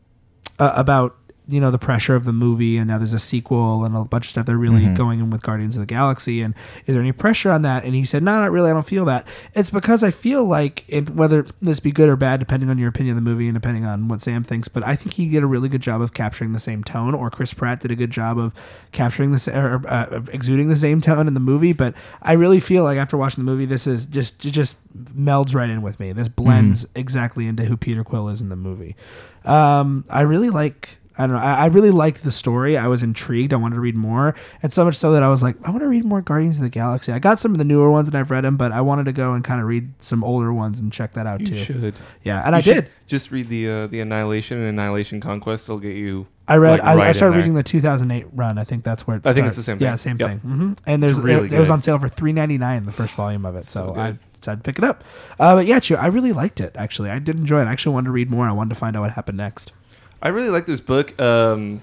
S1: uh, about you know the pressure of the movie, and now there's a sequel and a bunch of stuff. They're really
S4: Mhm.
S1: going in with Guardians of the Galaxy, and is there any pressure on that? And he said, No, not really. I don't feel that. It's because I feel like it, whether this be good or bad, depending on your opinion of the movie and depending on what Sam thinks. But I think he did a really good job of capturing the same tone, or Chris Pratt did a good job of capturing this or uh, exuding the same tone in the movie. But I really feel like after watching the movie, this is just it just melds right in with me. This blends exactly into who Peter Quill is in the movie. Um, I really like. I don't know. I, I really liked the story. I was intrigued. I wanted to read more, and so much so that I was like, I want to read more Guardians of the Galaxy. I got some of the newer ones and I've read them, but I wanted to go and kind of read some older ones and check that out
S2: You
S1: too.
S2: should.
S1: Yeah, and I
S2: You should
S1: did.
S2: Just read the uh, the Annihilation and Annihilation Conquest. It'll get you.
S1: I read.
S2: like,
S1: I,
S2: right
S1: I started reading the 2008 run. I think that's where it
S2: I think it's the same Thing.
S1: Yeah, same
S2: Yep.
S1: thing. hmm And there's
S2: really
S1: it, it was on sale for 3.99 the first volume of it. So,
S2: So
S1: I decided to pick it up. Uh, but yeah, Chew, I really liked it. Actually, I did enjoy it. I actually wanted to read more. I wanted to find out what happened next.
S2: I really like this book. Um,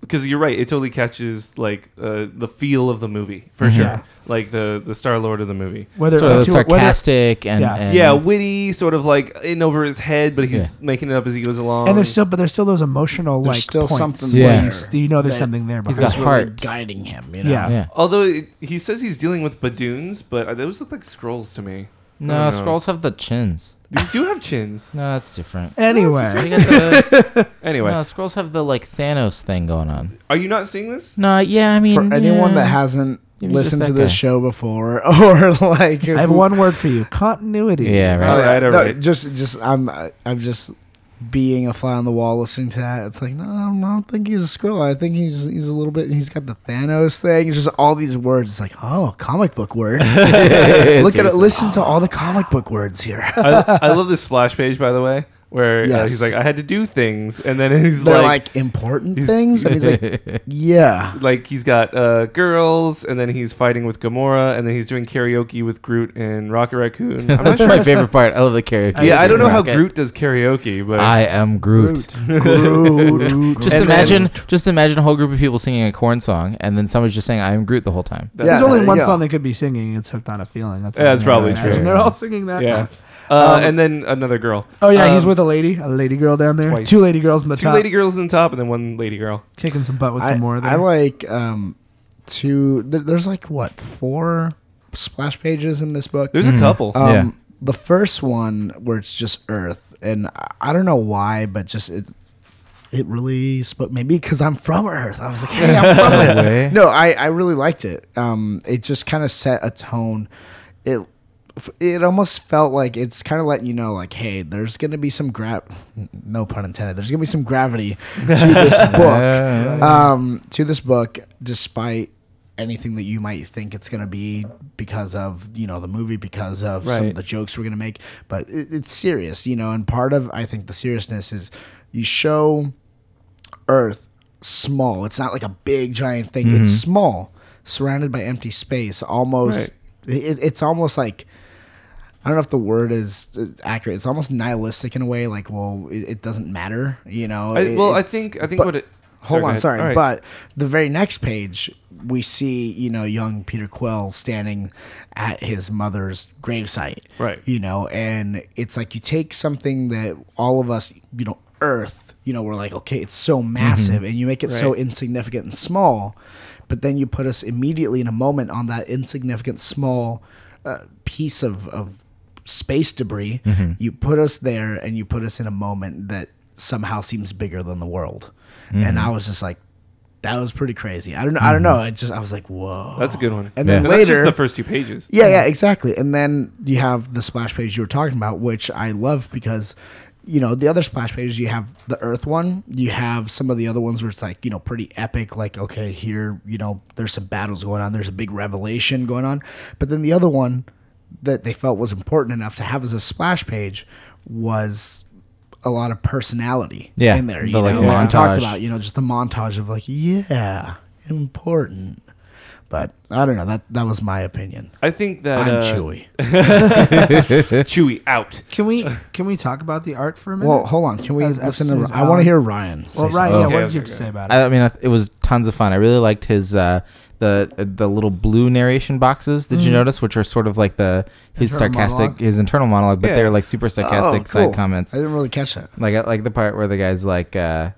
S2: because you're right. It totally catches like uh, the feel of the movie for
S1: Mhm.
S2: sure.
S1: Yeah.
S2: Like the the Star Lord of the movie.
S1: Whether
S4: sort of
S1: to- whether-
S4: sarcastic and,
S1: Yeah.
S4: and
S2: yeah, witty, sort of like in over his head, but he's making it up as he goes along.
S1: and there's still, but there's still those emotional
S3: There's
S1: like
S3: still
S1: points
S3: something
S4: Yeah.
S1: where you, you know there's
S3: that
S1: something there.
S4: He's got
S3: is really
S4: heart.
S3: guiding him. You know?
S1: Yeah.
S4: yeah.
S2: Although it, he says he's dealing with badoons, but uh, those look like Skrulls to me.
S4: No, Skrulls have the chins.
S2: These do have chins.
S4: No, that's different. You
S1: Anyway,
S4: got the, (laughs)
S2: Anyway,
S4: no, Skrulls have the like Thanos thing going on.
S2: are you not seeing this?
S4: No, yeah, I mean,
S3: For anyone
S4: yeah.
S3: that hasn't
S4: Maybe
S3: listened
S4: just
S3: to
S4: that
S3: this
S4: guy.
S3: show before, (laughs) or like,
S1: I have one word for you: continuity.
S4: Yeah, right.
S2: All right, all
S3: no,
S2: right.
S3: Just, just I'm, I'm just being a fly on the wall listening to that. It's like, no, I don't think he's a Skrull. I think he's he's a little bit. He's got the Thanos thing. It's just all these words. It's like, oh, comic book word. (laughs) Look at it. Listen to all the comic book words here.
S2: I, I (laughs) love this splash page, by the way, where uh, he's like, "I had to do things," and then he's
S3: They're
S2: like,
S3: like, important
S2: he's-
S3: things. And he's like, (laughs) yeah.
S2: like he's got uh, girls, and then he's fighting with Gamora, and then he's doing karaoke with Groot and Rocket Raccoon. I'm not
S4: That's
S2: sure.
S4: my (laughs) favorite part. I love the karaoke.
S2: yeah, I don't know how Groot does karaoke, but
S4: I am Groot.
S3: Groot. (laughs)
S4: Just
S2: And
S4: imagine, just imagine a whole group of people singing a corn song, and then someone's just saying "I am Groot" the whole time.
S2: that's-
S3: Yeah,
S1: There's only one
S3: you
S1: song they could be singing. It's "Hooked on a Feeling." That's,
S2: Yeah, that's probably
S1: imagine.
S2: true.
S1: They're all singing that.
S2: yeah. Uh,
S1: Um,
S2: and then another girl.
S1: Oh yeah, he's
S2: Um,
S1: with a lady, a lady girl down there.
S2: twice.
S1: Two lady girls in the
S2: two
S1: top,
S2: lady girls in the top, and then one lady girl.
S1: kicking some butt with
S3: I,
S1: Gamora. There.
S3: I like um, two. There, there's like what four splash pages in this book.
S2: There's a couple.
S3: Um,
S4: Yeah.
S3: The first one where it's just Earth, and I- I don't know why, but just it, it really spoke. Maybe because I'm from Earth. I was like, hey, I'm from (laughs) it.
S4: way.
S3: No, I, I really liked it. Um, it just kind of set a tone. It it almost felt like it's kind of letting you know, like, hey, there's gonna be some gra no pun intended. There's gonna be some gravity to this (laughs) book um, to this book, despite anything that you might think it's going to be because of you know the movie, because of some
S2: Right.
S3: of the jokes we're going to make. But it, it's serious, you know. And part of I think the seriousness is you show Earth small. It's not like a big giant thing. It's small, surrounded by empty space. Almost, it, it's almost like. I don't know if the word is is accurate. It's almost nihilistic in a way, like, well, it, it doesn't matter, you know.
S2: I, well, I think I think
S3: but-
S2: what it.
S3: Hold
S2: go
S3: on, sorry,
S2: right.
S3: but the very next page we see you know young Peter Quill standing at his mother's gravesite,
S2: Right.
S3: You know, and it's like you take something that all of us, you know, Earth, you know, we're like, okay, it's so massive, and you make it so insignificant and small, but then you put us immediately in a moment on that insignificant small uh, piece of of space debris. Mm-hmm. You put us there, and you put us in a moment that somehow seems bigger than the world. And mm-hmm. I was just like, that was pretty crazy. I don't know. I don't mm-hmm. know. I just I was like, whoa.
S2: That's a good one.
S3: And then
S2: And that's just
S3: later-
S2: the first two pages.
S3: Yeah, yeah, exactly. And then you have the splash page you were talking about, which I love because, you know, the other splash pages you have the Earth one, you have some of the other ones where it's like, you know, pretty epic. Like, okay, here, you know, there's some battles going on, there's a big revelation going on. But then the other one that they felt was important enough to have as a splash page was a lot of personality
S4: Yeah,
S3: in there. You
S4: the,
S3: know,
S4: like,
S3: like we talked about, you know, just the montage of like, yeah, important. But I don't know. That that was my opinion.
S2: I think that
S3: I'm
S2: uh,
S3: Chewy. (laughs)
S2: Chewy out.
S1: Can we can we talk about the art for a minute?
S3: Well, hold on. Can we
S1: As- as
S3: listen
S1: soon
S3: to?
S1: as
S3: I want to hear Ryan. say
S1: well,
S3: something.
S1: Ryan, yeah,
S2: Okay,
S1: what did you have to
S2: okay.
S1: say about it?
S4: I, I mean, it was tons of fun. I really liked his uh, the the little blue narration boxes. Did you
S1: Mhm.
S4: notice, which are sort of like the his
S1: Internal
S4: sarcastic,
S1: monologue?
S4: his internal monologue, but
S2: Yeah.
S4: they're like super sarcastic
S3: Oh,
S4: side comments.
S3: I didn't really catch that.
S4: Like I like the part where the guy's like, uh,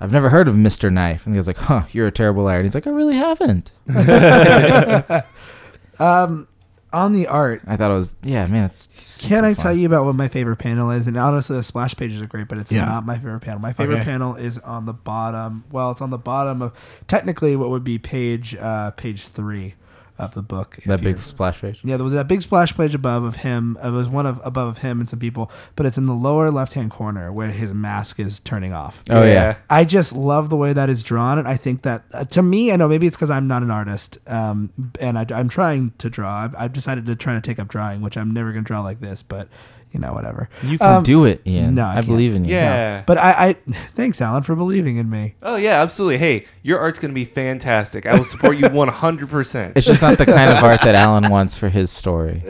S4: "I've never heard of Mister Knife," and the guy's like, "Huh, you're a terrible liar." And he's like, "I really haven't." (laughs) (laughs)
S1: Um, on the art,
S4: I thought it was, yeah, man, it's. it's
S1: can I
S4: fun.
S1: tell you about what my favorite panel is? And honestly, the splash pages are great, but it's
S3: Yeah.
S1: not my favorite panel. My favorite
S3: Okay.
S1: panel is on the bottom. Well, it's on the bottom of technically what would be page uh, page three of the book.
S4: that big splash page?
S1: Yeah, there was that big splash page above of him. It was one of above of him and some people, but it's in the lower left hand corner where his mask is turning off.
S4: Oh yeah,
S1: I just love the way that is drawn, and I think that uh, to me, I know maybe it's because I'm not an artist, um, and I, I'm trying to draw. I've, I've decided to try to take up drawing, which I'm never going to draw like this, but you know, whatever.
S4: You can
S1: Um,
S4: do it, Ian.
S1: no, I
S4: I,
S1: can't.
S4: believe in you.
S2: Yeah.
S1: But I, I (laughs) thanks, Alan, for believing in me.
S2: Oh yeah, absolutely. Hey, your art's gonna be fantastic. I will support you (laughs) 100. percent
S4: It's just not the kind of art that (laughs) Alan wants for his story.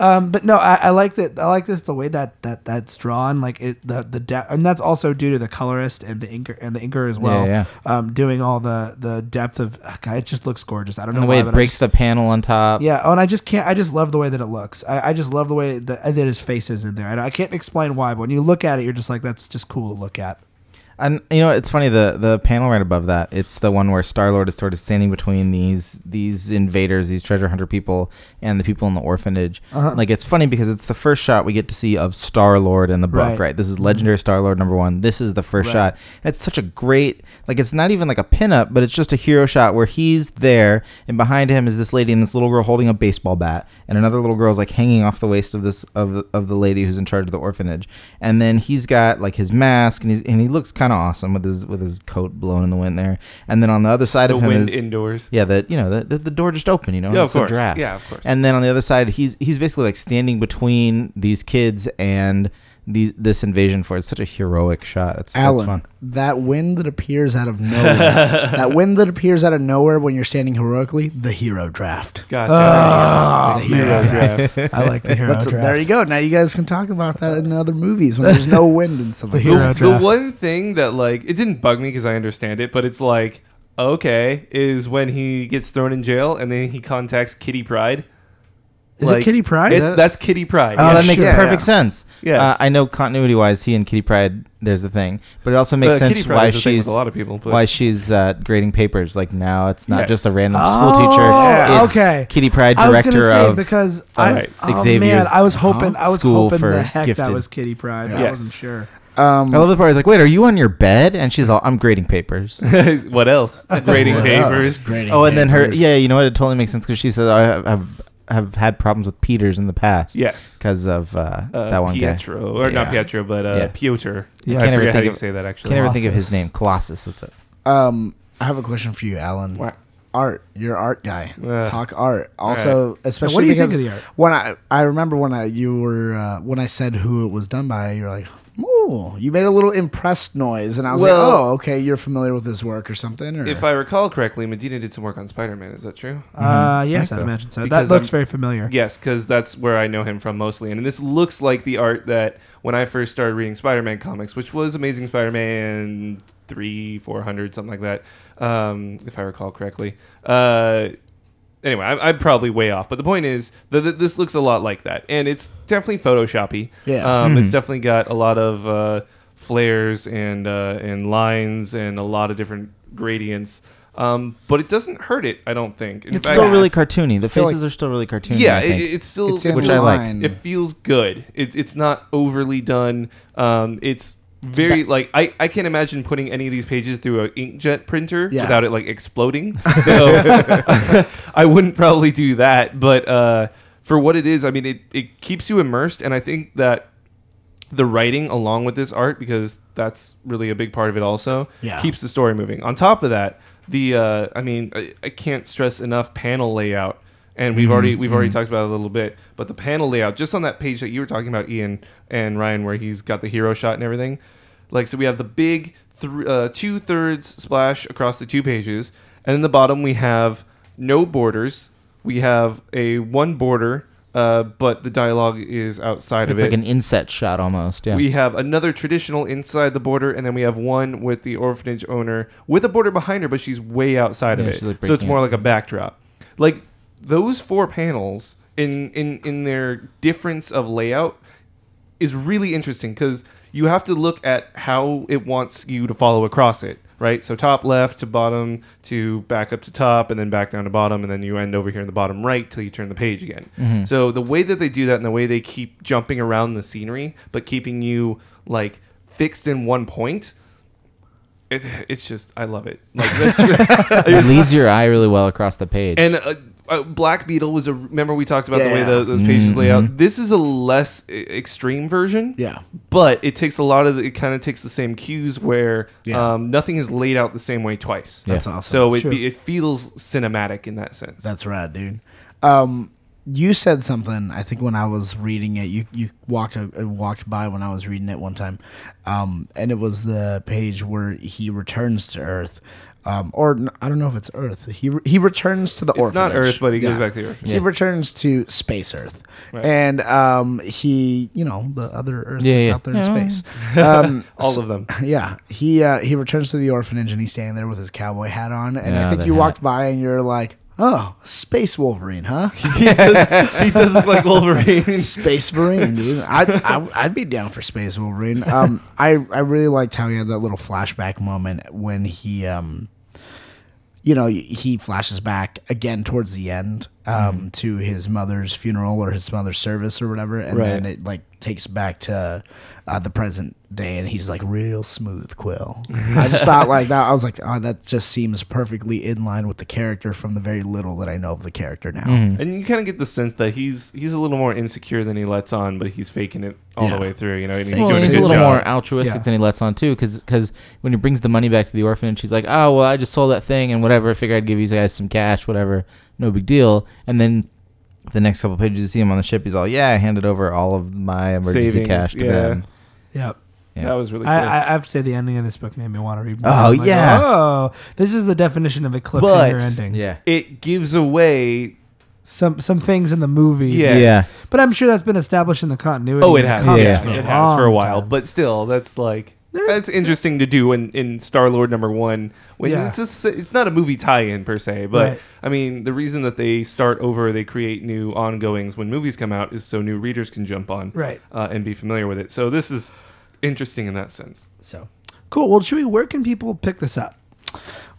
S1: Um, but no, I, I like that. I like this the way that, that that's drawn. Like it, the the depth, and that's also due to the colorist and the inker and the inker as well.
S4: Yeah,
S1: Um, doing all the the depth of. God, it just looks gorgeous. I don't
S4: And
S1: know
S4: the way
S1: why,
S4: it breaks
S1: just-
S4: the panel on top.
S1: Yeah, oh, and I just can't. I just love the way that it looks. I, I just love the way that, that his face is in there. And I can't explain why, but when you look at it, you're just like, that's just cool to look at.
S4: And you know, it's funny the the panel right above that. It's the one where Star Lord is sort of standing between these these invaders, these treasure hunter people, and the people in the orphanage.
S1: Uh-huh.
S4: Like it's funny because it's the first shot we get to see of Star Lord in the book.
S1: Right.
S4: Right. This is legendary Star Lord number one. This is the first
S1: Right.
S4: shot. It's such a great like. It's not even like a pinup, but it's just a hero shot where he's there, and behind him is this lady and this little girl holding a baseball bat, and another little girl is like hanging off the waist of this of the- of the lady who's in charge of the orphanage. And then he's got like his mask, and he's and he looks kind of awesome with his with his coat blown in the wind there. And then on the other side
S2: The
S4: of him
S2: wind
S4: is
S2: indoors.
S4: yeah, that you know the, the door just open, you know,
S2: Yeah, of
S4: it's a
S2: course.
S4: draft.
S2: Yeah, of course.
S4: And then on the other side, he's he's basically like standing between these kids and the this invasion for. It's such a heroic shot. It's that's
S3: Alan,
S4: fun.
S3: that wind that appears out of (laughs) nowhere, that wind that appears out of nowhere when you're standing heroically, the hero draft.
S2: Gotcha.
S1: Oh,
S2: The hero draft. (laughs)
S1: I like the hero
S3: That's
S1: draft.
S3: there you go. Now you guys can talk about that in other movies when there's no wind and stuff like
S1: The
S2: The,
S1: hero
S3: that.
S2: the
S1: draft.
S2: one thing that like it didn't bug me because I understand it, but it's like okay, is when he gets thrown in jail and then he contacts Kitty Pryde.
S1: Is it Kitty Pryde?
S2: It, that's Kitty Pryde.
S4: Oh,
S2: yeah.
S4: that makes
S3: sure.
S4: perfect
S3: Yeah.
S4: sense.
S2: Yes.
S4: Uh, I know continuity wise, he and Kitty Pryde, there's the thing, but it also makes
S2: Uh,
S4: sense why
S2: is a thing with
S4: she's
S2: a lot of people. But
S4: why she's uh, grading papers. Like now, it's not
S2: Yes.
S4: just a random
S1: Oh,
S4: school teacher. It's
S1: okay.
S4: Kitty Pryde,
S1: I was
S4: director
S1: say
S4: of
S1: because I,
S2: Right.
S1: oh man, I was hoping, I was
S4: school
S1: hoping
S4: for
S1: the heck that was Kitty Pryde. I
S2: Yes.
S1: wasn't sure.
S3: Um,
S4: I love the part. He's like, "Wait, are you on your bed?" And she's all, "I'm grading papers." (laughs)
S2: what else? Grading (laughs)
S3: what
S2: papers.
S3: else? Grading
S4: oh, and then her, yeah, you know what? It totally makes sense because she said, "I have, have have had problems with Peters in the past."
S2: Yes.
S4: because of uh,
S2: Uh,
S4: that one guy.
S2: Pietro, or not Pietro, but uh,
S4: Yeah.
S2: Piotr.
S1: Yeah,
S2: I
S1: can't
S4: ever
S2: forget how
S4: think
S2: you
S4: of-
S2: say that actually.
S4: Can't ever think of his name. Colossus. That's it.
S3: Um, I have a question for you, Alan.
S2: What?
S3: Art, you're an art guy.
S2: Ugh.
S3: Talk art. Also, especially
S1: what do you
S3: because
S1: think of the art?
S3: when I I remember when I you were uh, when I said who it was done by, you're like, "Ooh," you made a little impressed noise, and I was
S2: Well-
S3: like, "Oh, okay, you're familiar with his work or something." Or
S2: If I recall correctly, Medina did some work on Spider-Man. Is that true?
S1: Uh, yes,
S4: think
S1: I imagine so.
S2: Because
S1: that looks
S2: I'm-
S1: very familiar.
S2: Yes, because that's where I know him from mostly. And this looks like the art that when I first started reading Spider-Man comics, which was Amazing Spider-Man three, four hundred, something like that, um, if I recall correctly. Uh, anyway, I'm, I'm probably way off, but the point is that that this looks a lot like that, and it's definitely Photoshoppy.
S3: Yeah.
S2: um, it's
S4: Mhm.
S2: definitely got a lot of uh, flares and uh, and lines and a lot of different gradients. Um, but it doesn't hurt it, I don't think. In
S4: It's
S2: fact-
S4: still really cartoony. The
S3: feel
S4: faces are still really cartoony.
S2: yeah,
S4: I
S2: it, it's still
S3: it's
S4: which I like.
S2: it feels good. It, it's not overly done. Um, it's very like I, I can't imagine putting any of these pages through an inkjet printer
S3: Yeah.
S2: without it like exploding. (laughs) So (laughs) I wouldn't probably do that. But uh, for what it is, I mean, it, it keeps you immersed, and I think that the writing along with this art because that's really a big part of it also
S3: Yeah.
S2: keeps the story moving on top of that the uh, i mean I, I can't stress enough panel layout and we've already we've already talked about it a little bit but the panel layout just on that page that you were talking about ian and ryan where he's got the hero shot and everything like so we have the big th- uh, two thirds splash across the two pages and in the bottom we have no borders we have a one border uh, but the dialogue is outside of it.
S4: It's
S2: of
S4: like an inset shot almost. Yeah.
S2: we have another traditional inside the border, and then we have one with the orphanage owner with a border behind her, but she's way outside
S4: Yeah,
S2: of it.
S4: she's, like,
S2: so it's
S4: breaking
S2: more
S4: it.
S2: like a backdrop. Like those four panels in in in their difference of layout is really interesting because you have to look at how it wants you to follow across it, right? So top left to bottom to back up to top and then back down to bottom and then you end over here in the bottom right till you turn the page again.
S4: Mm-hmm.
S2: So the way that they do that and the way they keep jumping around the scenery but keeping you like fixed in one point it, it's just I love it. Like (laughs) (laughs)
S4: it leads your eye really well across the page.
S2: and uh, uh, Black Beetle was a. Remember we talked about the way
S3: Yeah.
S2: the, those pages lay out.
S4: Mhm.
S2: This is a less e- extreme version.
S3: yeah,
S2: but it takes a lot of the, it kind of takes the same cues where
S3: Yeah.
S2: um, nothing is laid out the same way twice
S4: Yeah.
S3: that's awesome.
S2: so
S1: That's
S2: it, be, it feels cinematic in that sense
S3: That's rad, dude. Um, you said something. I think when I was reading it, you you walked uh, walked by when I was reading it one time, um, and it was the page where he returns to Earth, um, or n- I don't know if it's Earth. He re- he returns to the Orphanage.
S2: It's not. Earth, but he goes
S3: Yeah.
S2: back to the orphanage.
S3: He
S4: Yeah.
S3: returns to space Earth,
S2: Right.
S3: and um, he you know the other Earth
S4: Yeah,
S3: that's
S4: yeah.
S3: out there in space. (laughs) Um,
S2: All of them.
S3: yeah, he uh, he returns to the orphanage and he's standing there with his cowboy hat on, and I think you
S4: hat.
S3: walked by and you're like, "Oh, Space Wolverine, huh? (laughs) (laughs)
S2: he, does, he does look like Wolverine.
S3: Space Wolverine, dude. I'd, I, I'd be down for Space Wolverine. Um, (laughs) I I really liked how he had that little flashback moment when he um, you know, he flashes back again towards the end um, to his mother's funeral or his mother's service or whatever, and then it like takes back to uh, the present day, and he's like real smooth Quill. I just thought like that. I was like, oh, that just seems perfectly in line with the character from the very little that I know of the character now.
S2: And you kind of get the sense that he's he's a little more insecure than he lets on, but he's faking it all
S3: Yeah.
S2: the way through. You know, and he's
S3: Well,
S4: Well,
S2: doing
S4: he's
S2: a
S4: a little
S2: job.
S4: more altruistic
S1: Yeah.
S4: than he lets on too, because when he brings the money back to the orphanage, he's like, "Oh well, I just sold that thing and whatever. I figured I'd give you guys some cash, whatever, no big deal." And then the next couple pages, you see him on the ship. He's all, "Yeah, I handed over all of my emergency
S2: Savings,
S4: cash to
S2: yeah.
S4: them."
S1: Yep.
S4: Yeah.
S2: That was really cool.
S1: I, I have to say the ending of this book made me want to read more.
S4: Oh,
S1: I'm like,
S4: yeah.
S1: Oh, this is the definition of a cliffhanger
S2: But-
S1: ending.
S4: Yeah,
S2: it gives away.
S1: Some some things in the movie.
S2: Yes.
S1: But I'm sure that's been established in the continuity.
S2: Oh,
S1: of
S2: it
S1: the
S2: has.
S1: comics
S4: Yeah.
S1: for
S2: It
S1: a
S2: has for a
S1: long
S2: while,
S1: time.
S2: but still, that's like that's interesting to do in, in Star Lord number one. When
S1: Yeah.
S2: it's just, it's not a movie tie-in per se, but
S1: Right.
S2: I mean the reason that they start over, they create new ongoings when movies come out, is so new readers can jump on
S1: Right.
S2: uh, and be familiar with it. So this is interesting in that sense.
S1: So cool. Well, Chewy, where can people pick this up?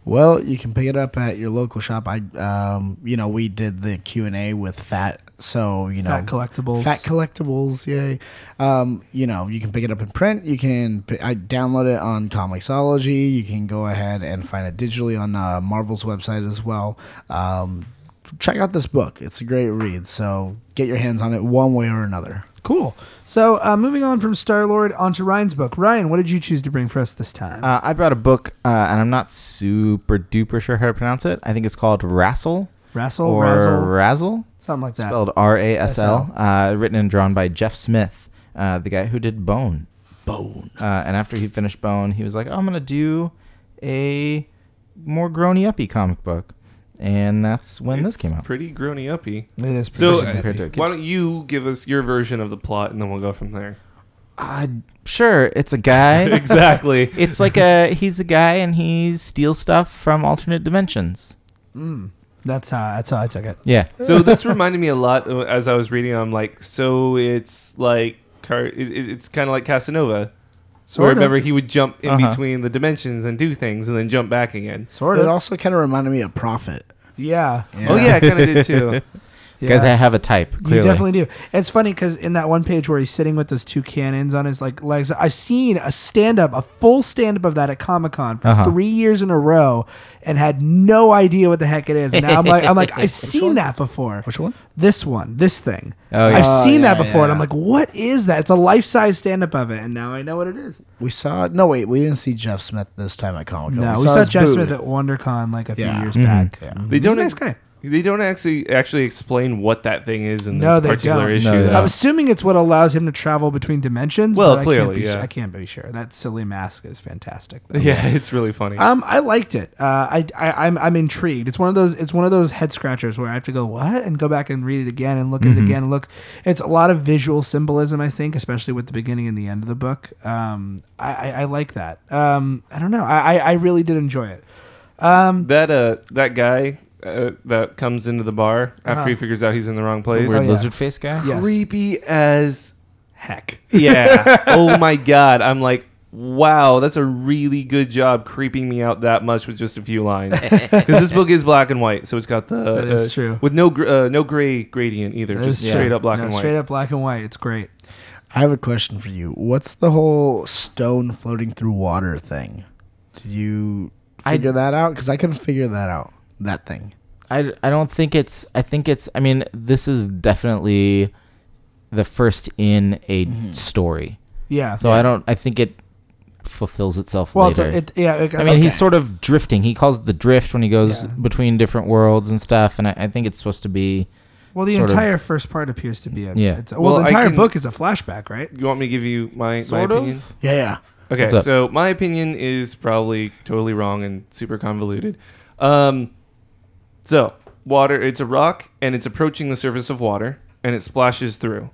S3: Well, you can pick it up at your local shop. I, um, you know, we did the Q and A with Fat, so you know,
S1: Fat Collectibles.
S3: Fat collectibles, yay! Um, you know, you can pick it up in print. You can pi- I download it on Comixology. You can go ahead and find it digitally on uh, Marvel's website as well. Um, check out this book; it's a great read. So get your hands on it one way or another.
S1: Cool. So uh, moving on from Star Lord onto Ryan's book. Ryan, what did you choose to bring for us this time?
S4: uh, I brought a book, uh, and I'm not super duper sure how to pronounce it. I think it's called Rassel
S1: Rassel,
S4: or
S1: Razzle,
S4: Razzle.
S1: Something like that.
S4: spelled R A S L, uh, written and drawn by Jeff Smith, uh, the guy who did Bone.
S3: Bone.
S4: Uh, and after he finished Bone, he was like, oh, "I'm gonna do a more grown uppy comic book," and that's when this
S2: It's
S4: came out.
S2: Pretty groany uppy.
S1: It is pretty
S2: So uh,
S4: compared to
S2: why
S4: kids.
S2: don't you give us your version of the plot, and then we'll go from there.
S4: Uh, sure, it's a guy. (laughs)
S2: exactly.
S4: it's like a he's a guy and he steals stuff from alternate dimensions.
S1: That's how that's how I took it.
S4: Yeah,
S2: so this reminded me a lot as I was reading. I'm like, so it's like car. It, it- it's kind of like Casanova. So
S1: Sort of.
S2: remember, he would jump in
S4: Uh-huh.
S2: between the dimensions and do things, and then jump back again.
S1: Sort of
S3: It
S1: of.
S3: also kind of reminded me of Prophet.
S1: yeah.
S2: Oh yeah, I kind of did too. (laughs)
S4: guys, I have a type. Clearly,
S1: You definitely do. It's funny because in that one page where he's sitting with those two cannons on his like legs, I've seen a stand up, a full stand up of that at Comic Con for
S4: Uh-huh.
S1: three years in a row, and had no idea what the heck it is. And now I'm like, I'm like, (laughs) I've seen
S3: one?
S1: that before.
S3: Which one?
S1: This one, this thing.
S4: Oh, yeah.
S1: I've
S3: Oh,
S1: seen that
S3: yeah,
S1: before, and I'm like, what is that? It's a life size stand up of it, and now I know what it is.
S3: We saw. No, wait, we didn't see Jeff Smith this time at Comic Con.
S1: No, we saw
S3: his
S1: Jeff
S3: booth.
S1: Smith at WonderCon like a few
S3: Yeah.
S1: years
S4: Mhm.
S1: back.
S3: Yeah.
S2: They
S1: He's
S2: don't
S1: a nice
S2: ex-
S1: guy.
S2: They don't actually actually explain what that thing is in
S1: No,
S2: this
S1: they
S2: particular
S1: don't.
S2: issue.
S4: No, they
S2: though.
S4: don't.
S1: I'm assuming it's what allows him to travel between dimensions.
S2: Well,
S1: but I
S2: clearly,
S1: can't be,
S2: yeah.
S1: I can't be sure. That silly mask is fantastic. though.
S2: yeah, (laughs) it's really funny.
S1: Um, I liked it. Uh, I, I, I'm, I'm intrigued. It's one of those. It's one of those head scratchers where I have to go what and go back and read it again and look at it again and look. It's a lot of visual symbolism, I think, especially with the beginning and the end of the book. Um, I, I, I like that. Um, I don't know. I, I, I really did enjoy it. Um,
S2: that uh, that guy uh, that comes into the bar after
S1: Uh-huh.
S2: he figures out he's in the wrong
S4: the
S2: place.
S4: weird
S1: Oh, yeah.
S4: lizard face guy.
S1: Yes.
S2: Creepy as
S1: heck. (laughs)
S2: yeah. oh my god. I'm like, wow, that's a really good job creeping me out that much with just a few lines. (laughs) Because this book is black and white, so it's got the
S1: That is
S2: uh,
S1: true.
S2: with no gr- uh, no gray gradient either,
S1: That
S2: just
S1: is
S2: straight
S1: true.
S2: up black
S1: No,
S2: and white.
S1: Straight up black and white. It's great.
S3: I have a question for you. What's the whole stone floating through water thing? Did you
S4: I-
S3: figure that out? Because I couldn't figure that out. That thing.
S4: I, I don't think it's I think it's I mean this is definitely the first in a story.
S1: Yeah.
S4: So I don't I think it fulfills itself
S1: Well, it's
S4: later.
S1: a, it, yeah. it-
S4: I mean,
S1: okay.
S4: he's sort of drifting. He calls it the drift when he goes
S1: Yeah.
S4: between different worlds and stuff. And I, I think it's supposed to be
S1: Well, the
S4: sort of-
S1: entire first part appears to be a.
S4: Yeah.
S1: It's, well,
S2: Well,
S1: the entire
S2: can-
S1: book is a flashback, right?
S2: You want me to give you my, my
S3: Sort of.
S2: opinion?
S3: Yeah, yeah.
S2: Okay,
S4: What's
S2: so my opinion is probably totally wrong and super convoluted. Um, so water, it's a rock and it's approaching the surface of water and it splashes through,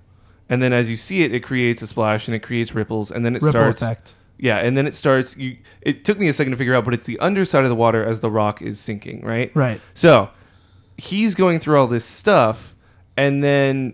S2: and then as you see it, it creates a splash and it creates ripples and then it
S1: Ripple
S2: starts.
S1: effect.
S2: Yeah, and then it starts. You. It took me a second to figure out, but it's the underside of the water as the rock is sinking, right?
S1: Right.
S2: So he's going through all this stuff, and then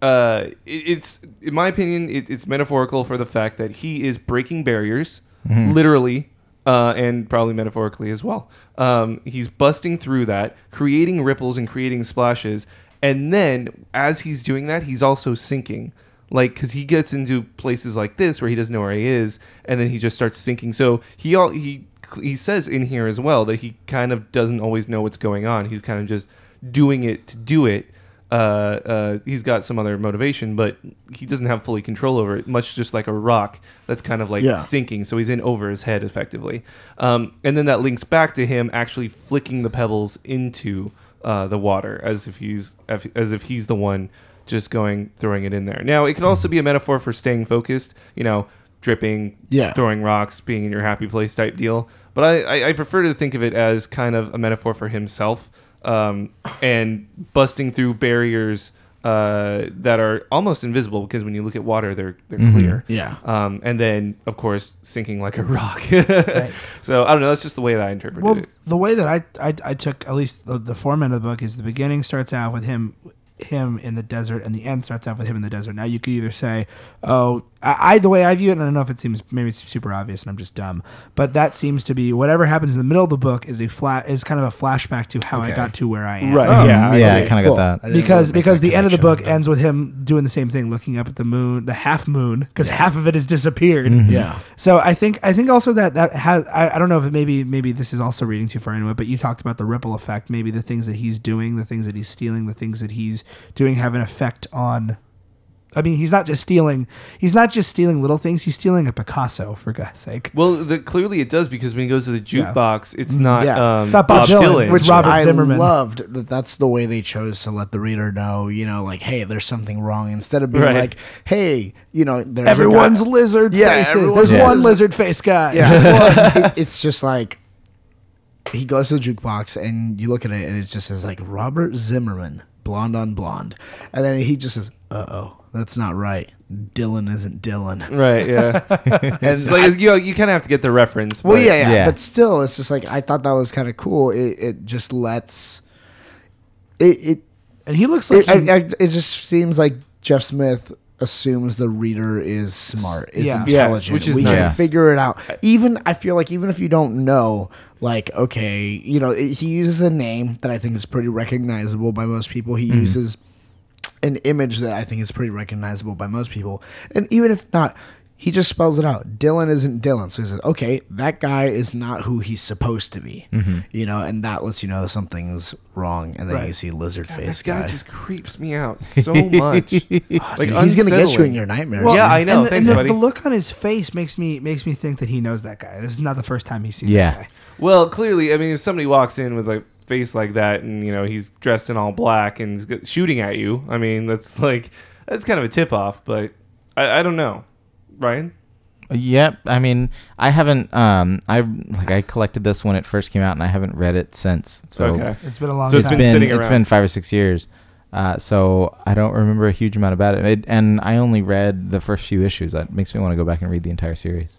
S2: uh, it, it's, in my opinion, it, it's metaphorical for the fact that he is breaking barriers, literally, uh, and probably metaphorically as well. Um, he's busting through that, creating ripples and creating splashes, and then as he's doing that, he's also sinking. Like, because he gets into places like this where he doesn't know where he is, and then he just starts sinking. So he all he he says in here as well that he kind of doesn't always know what's going on. He's kind of just doing it to do it. Uh, uh, he's got some other motivation, but he doesn't have fully control over it. Much just like a rock that's kind of like
S3: Yeah.
S2: sinking, so he's in over his head effectively. Um, and then that links back to him actually flicking the pebbles into uh, the water as if he's as if he's the one just going throwing it in there. Now it could also be a metaphor for staying focused. You know, dripping,
S3: Yeah.
S2: throwing rocks, being in your happy place type deal. But I, I, I prefer to think of it as kind of a metaphor for himself um, and busting through barriers uh, that are almost invisible because when you look at water, they're they're clear.
S3: Yeah.
S2: Um, and then, of course, sinking like a rock. (laughs) So I don't know. That's just the way that I interpreted
S1: Well,
S2: it.
S1: the way that I, I I took at least the, the format of the book is the beginning starts out with him him in the desert and the end starts out with him in the desert. Now you could either say, oh, I, I the way I view it, and I don't know if it seems maybe it's super obvious and I'm just dumb, but that seems to be whatever happens in the middle of the book is a flat is kind of a flashback to how I got to where I am.
S2: Right.
S3: Oh,
S2: yeah.
S4: yeah,
S3: okay,
S4: I kind of
S3: cool.
S4: got that.
S1: because
S3: really
S1: because
S3: that
S1: the end of the book
S3: but-
S1: ends with him doing the same thing, looking up at the moon, the half moon, because half of it has disappeared. Mm-hmm.
S3: Yeah.
S1: So I think I think also that that has I, I don't know if it maybe maybe this is also reading too far into it, but you talked about the ripple effect. Maybe the things that he's doing, the things that he's stealing, the things that he's doing have an effect on. I mean, he's not just stealing. He's not just stealing little things. He's stealing a Picasso, for God's sake.
S2: Well, the, clearly it does because when he goes to the
S1: Yeah.
S2: jukebox, it's not,
S3: Yeah.
S2: um,
S1: It's not
S2: Bob
S1: Bob Dylan,
S2: Dylan.
S3: Which
S1: Robert
S3: I
S1: Zimmerman.
S3: loved that that's the way they chose to let the reader know, you know, like, hey, there's something wrong. Instead of being
S2: Right.
S3: like, hey, you know, there's a
S1: Everyone's
S3: guy-
S1: lizard
S3: Yeah,
S1: faces.
S3: everyone's
S1: There's one
S3: lizard-
S1: lizard face guy.
S3: Yeah. Well, (laughs) it- it's just like he goes to the jukebox and you look at it and it just says like Robert Zimmerman, blonde on blonde. And then he just says, uh oh, that's not right. Dylan isn't Dylan.
S2: Right, yeah.
S3: And (laughs) (laughs)
S2: it's like you, you kind of have to get the reference.
S3: Well,
S2: but-
S3: yeah, yeah,
S4: Yeah.
S3: but still, it's just like I thought that was kind of cool. It, it just lets it it
S1: and he looks like
S3: it,
S1: he-
S3: I, I, it just seems like Jeff Smith assumes the reader is smart, is
S1: Yeah.
S2: Yes,
S3: intelligent.
S2: which is
S3: we
S4: nice.
S3: can figure it out. Even I feel like even if you don't know, like okay, you know, it, he uses a name that I think is pretty recognizable by most people. He mm-hmm. uses an image that I think is pretty recognizable by most people, and even if not. He just spells it out. Dylan isn't Dylan. So he says, okay, that guy is not who he's supposed to be. Mm-hmm. You know, and that lets you know something's wrong. And then
S1: Right.
S3: you see lizard
S2: God,
S3: face
S2: this guy
S3: guy.
S2: just creeps me out (laughs) so much. like
S3: Dude, he's gonna get you in your nightmares.
S2: Well, Yeah, I know.
S1: And the,
S2: Thanks,
S1: and the,
S2: buddy.
S1: the look on his face makes me makes me think that he knows that guy. This is not the first time he's seen
S4: Yeah.
S1: that guy.
S2: Well, clearly, I mean, if somebody walks in with a face like that, and you know he's dressed in all black and he's shooting at you, I mean, that's like that's kind of a tip off. But I, I don't know, Ryan.
S4: Yep. I mean, I haven't. Um, I like I collected this when it first came out, and I haven't read it since. So
S2: okay.
S1: It's been a long
S2: So it's
S1: time.
S2: been
S4: been
S2: sitting
S4: it's
S2: around.
S4: been five or six years. Uh, so I don't remember a huge amount about it. it, and I only read the first few issues. That makes me want to go back and read the entire series.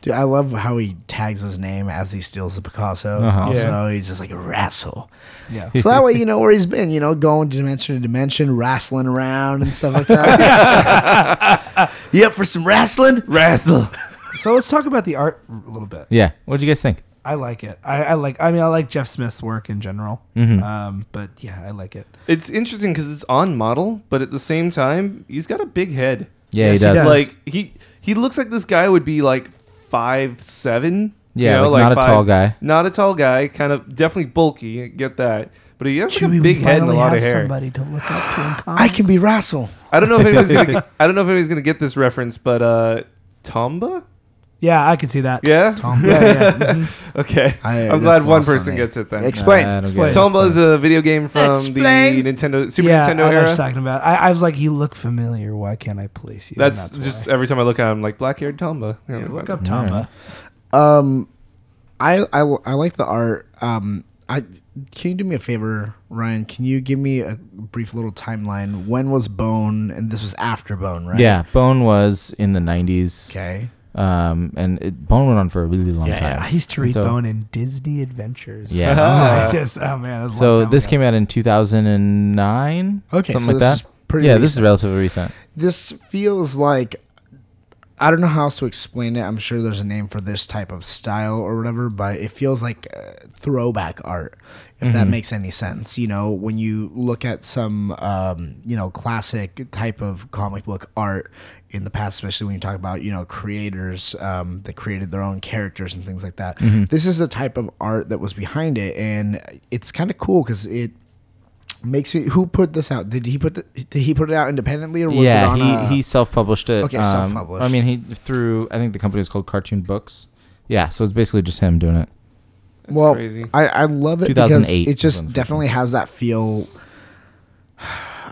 S3: Dude, I love how he tags his name as he steals the Picasso.
S4: Uh-huh.
S3: Also, he's just like a rascal.
S1: yeah.
S3: So that way you know where he's been, you know, going dimension to dimension, wrestling around and stuff like that. (laughs) you up for some wrestling?
S2: Wrestle.
S1: So let's talk about the art a little bit.
S4: Yeah. What do you guys think?
S1: I like it. I, I like. I mean, I like Jeff Smith's work in general.
S4: Mhm.
S1: Um, but yeah, I like it.
S2: It's interesting because it's on model, but at the same time, he's got a big head.
S4: Yeah,
S1: Yes,
S4: he
S1: he
S4: does.
S1: does.
S2: Like he he looks like this guy would be like five seven.
S4: yeah,
S2: you know,
S4: like, not a tall guy.
S2: Not a tall guy. Kind of definitely bulky. Get that. But he has like a big head and a
S1: finally
S2: lot of hair.
S1: Somebody to look up to. (gasps)
S3: I can be
S1: comics.
S3: wrestle.
S2: I don't know if anybody's gonna. Get, I don't know if anybody's gonna get this reference, but uh, Tomba,
S1: Yeah, I could see that.
S2: Yeah.
S3: Tomba. (laughs)
S1: Yeah, yeah. (laughs) mhm.
S2: Okay.
S3: I-
S2: I'm glad one person gets it then.
S3: Explain.
S4: I
S1: Explain.
S4: it.
S2: Tomba is a video game from
S3: Explain.
S2: the Nintendo Super
S1: yeah,
S2: Nintendo
S1: I know what
S2: era.
S1: you're talking about. I, I was like, you look familiar. Why can't I place you? And
S2: That's, just
S1: why.
S2: every time I look at him, like black haired Tomba. Yeah,
S1: Yeah,
S2: I'm
S1: look up Tomba.
S3: Um, I, I I like the art. Um, I can you do me a favor, Ryan? Can you give me a brief little timeline? When was Bone? And this was after Bone, right?
S4: Yeah, Bone was in the 90s.
S3: Okay.
S4: Um, and it, Bone went on for a really long
S3: Yeah,
S4: time.
S1: I used to read
S4: So-
S1: Bone in Disney Adventures.
S4: Yeah. (laughs)
S1: I (laughs) just, oh man. that was a
S4: So this
S1: ago.
S4: came out in 2009.
S3: Okay.
S4: something
S3: so
S4: like
S3: this
S4: that.
S3: is pretty.
S4: yeah, this is relatively recent.
S3: this feels like I don't know how else to explain it. I'm sure there's a name for this type of style or whatever, but it feels like uh, throwback art, if that
S4: Mhm.
S3: makes any sense. You know, when you look at some, um, you know, classic type of comic book art in the past, especially when you talk about, you know, creators um, that created their own characters and things like that. This is the type of art that was behind it, and it's kind of cool because it makes me. Who put this out? Did he put? it- Did he put it out independently, or was it
S4: yeah,
S3: on
S4: he
S3: a-
S4: he self-published it.
S3: Okay,
S4: Um,
S3: self-published.
S4: I mean, he through I think the company is called Cartoon Books. Yeah, so it's basically just him doing it.
S2: That's
S3: well,
S2: crazy.
S3: I, I love it because it just definitely has that feel.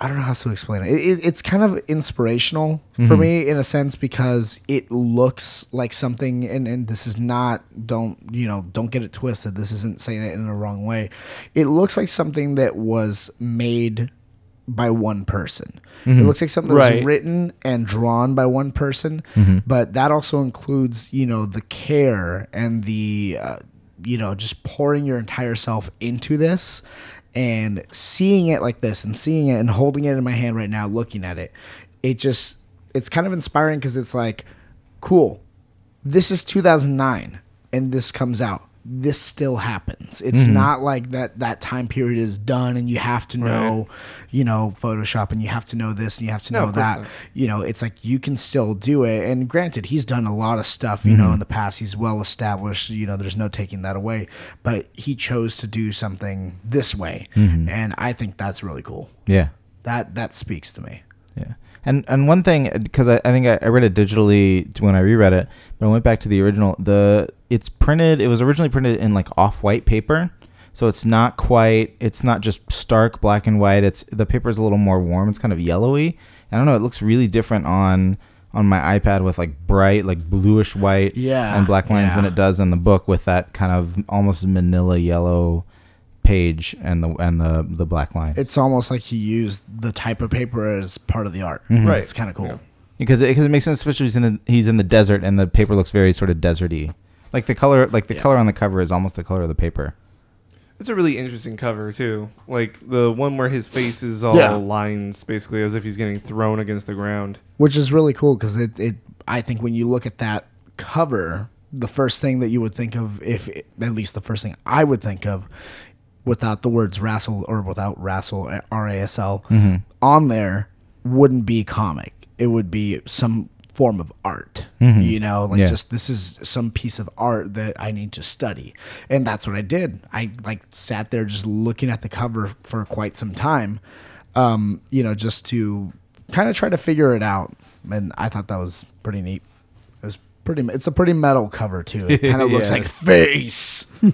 S3: I don't know how to explain it. it, it it's kind of inspirational for
S4: Mhm.
S3: me in a sense because it looks like something, and, and this is not don't you know don't get it twisted. This isn't saying it in a wrong way. It looks like something that was made by one person. It looks like something that
S2: Right.
S3: was written and drawn by one person, but that also includes, you know, the care and the, uh, you know, just pouring your entire self into this and seeing it like this and seeing it and holding it in my hand right now, looking at it. It just, it's kind of inspiring because it's like, cool, this is 2009 and this comes out this still happens it's
S2: Mm-hmm.
S3: not like that that time period is done and you have to know you know photoshop and you have to know this and you have to
S2: No,
S3: know that
S2: not.
S3: you know it's like you can still do it and granted he's done a lot of stuff you
S2: Mm-hmm.
S3: know in the past he's well established you know there's no taking that away but he chose to do something this way
S2: Mm-hmm.
S3: and i think that's really cool
S4: Yeah,
S3: that that speaks to me
S4: yeah. And and one thing because I, I think I, I read it digitally when I reread it, but I went back to the original. The it's printed. It was originally printed in like off-white paper, so it's not quite. It's not just stark black and white. It's the paper is a little more warm. It's kind of yellowy. I don't know. It looks really different on on my iPad with like bright, like bluish white
S3: Yeah,
S4: and black lines than it does in the book with that kind of almost manila yellow page and the and the the black lines.
S3: it's almost like he used the type of paper as part of the art mm-hmm.
S2: Right.
S3: it's kind of cool
S2: Yeah.
S4: because it, because it makes sense, especially he's in a, he's in the desert and the paper looks very sort of deserty. Like the color, like the
S3: Yeah.
S4: color on the cover is almost the color of the paper.
S2: It's a really interesting cover too. Like the one where his face is all
S3: Yeah.
S2: lines, basically as if he's getting thrown against the ground.
S3: which is really cool because it, it i think when you look at that cover the first thing that you would think of if at least the first thing i would think of without the words rassel or without rassel r-a-s-l mm-hmm. on there wouldn't be comic it would be some form of art you know like
S4: Yeah.
S3: just this is some piece of art that i need to study and that's what i did i like sat there just looking at the cover for quite some time um, you know, just to kind of try to figure it out. And I thought that was pretty neat. It was pretty. It's a pretty metal cover too. It kind of (laughs) looks like face. (laughs)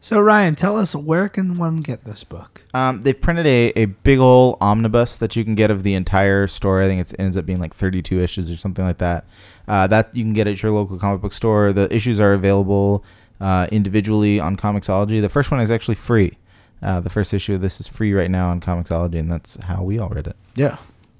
S1: So Ryan, tell us where can one get this book?
S4: Um, they've printed a, a big old omnibus that you can get of the entire story. I think it ends up being like 32 issues or something like that. Uh, that you can get at your local comic book store. The issues are available uh, individually on Comixology. The first one is actually free. Uh, the first issue of this is free right now on Comixology, and that's how we all read it.
S3: Yeah.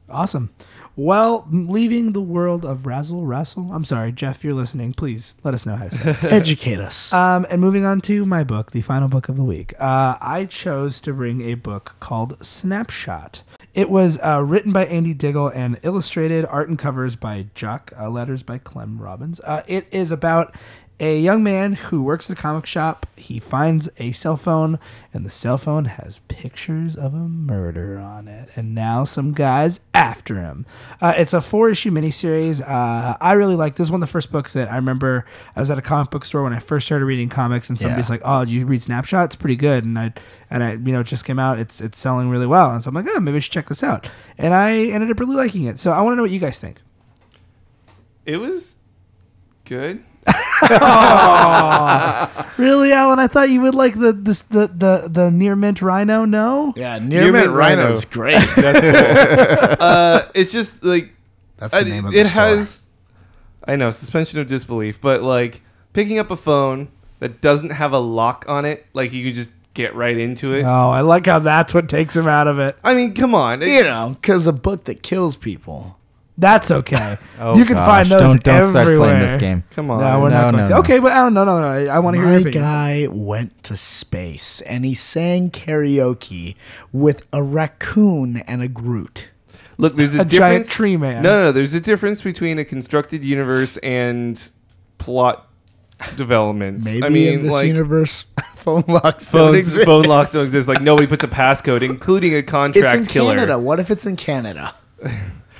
S1: Awesome. Well, leaving the world of Razzle Rassle. I'm sorry, Jeff, you're listening. Please let us know how to say it. (laughs)
S3: Educate us.
S1: Um, and moving on to my book, the final book of the week, uh, I chose to bring a book called Snapshot. It was uh, written by Andy Diggle and illustrated, art and covers by Jock, uh, letters by Clem Robins. Uh, it is about a young man who works at a comic shop. He finds a cell phone, and the cell phone has pictures of a murder on it. And now some guys after him. Uh, it's a four issue miniseries. Uh, I really like this. is One of the first books that I remember. I was at a comic book store when I first started reading comics, and somebody's
S3: Yeah.
S1: like, "Oh, did you read Snapshot? It's pretty good." And I and I, you know, it just came out. It's it's selling really well, and so I'm like, "Oh, maybe I should check this out." And I ended up really liking it. So I want to know what you guys think.
S2: It was Good. (laughs)
S1: Really, Alan? I thought you would like the this the the the near mint rhino. No.
S3: Yeah,
S2: Near
S3: near
S2: mint
S3: mint
S2: rhino.
S3: rhino is great. (laughs)
S2: That's cool. uh, it's just like
S3: That's the
S2: I-
S3: name of the
S2: it
S3: store.
S2: has. I know suspension of disbelief, but like picking up a phone that doesn't have a lock on it, like you can just get right into it.
S1: Oh, I like how that's what takes him out of it.
S2: I mean, come on. It-
S3: you know, because a book that kills people.
S1: That's okay. (laughs)
S4: Oh,
S1: you can
S4: gosh,
S1: find those
S4: Don't don't start
S1: everywhere.
S4: playing this game.
S2: come on.
S1: No, we're
S4: No,
S1: not going
S4: no,
S1: to.
S4: no.
S1: Okay, but Alan, no, no, no. I, I want to hear
S3: My guy went to space and he sang karaoke with a raccoon and a Groot.
S2: Look, there's a,
S1: A giant
S2: difference.
S1: tree man.
S2: No, no, no, there's a difference between a constructed universe and plot development.
S3: Maybe
S2: I mean,
S3: in this
S2: like
S3: universe, (laughs) phone locks don't
S2: phones,
S3: exist.
S2: phone locks don't exist. Like nobody puts a passcode, including a contract It's
S3: in
S2: killer.
S3: Canada. What if it's in Canada? (laughs)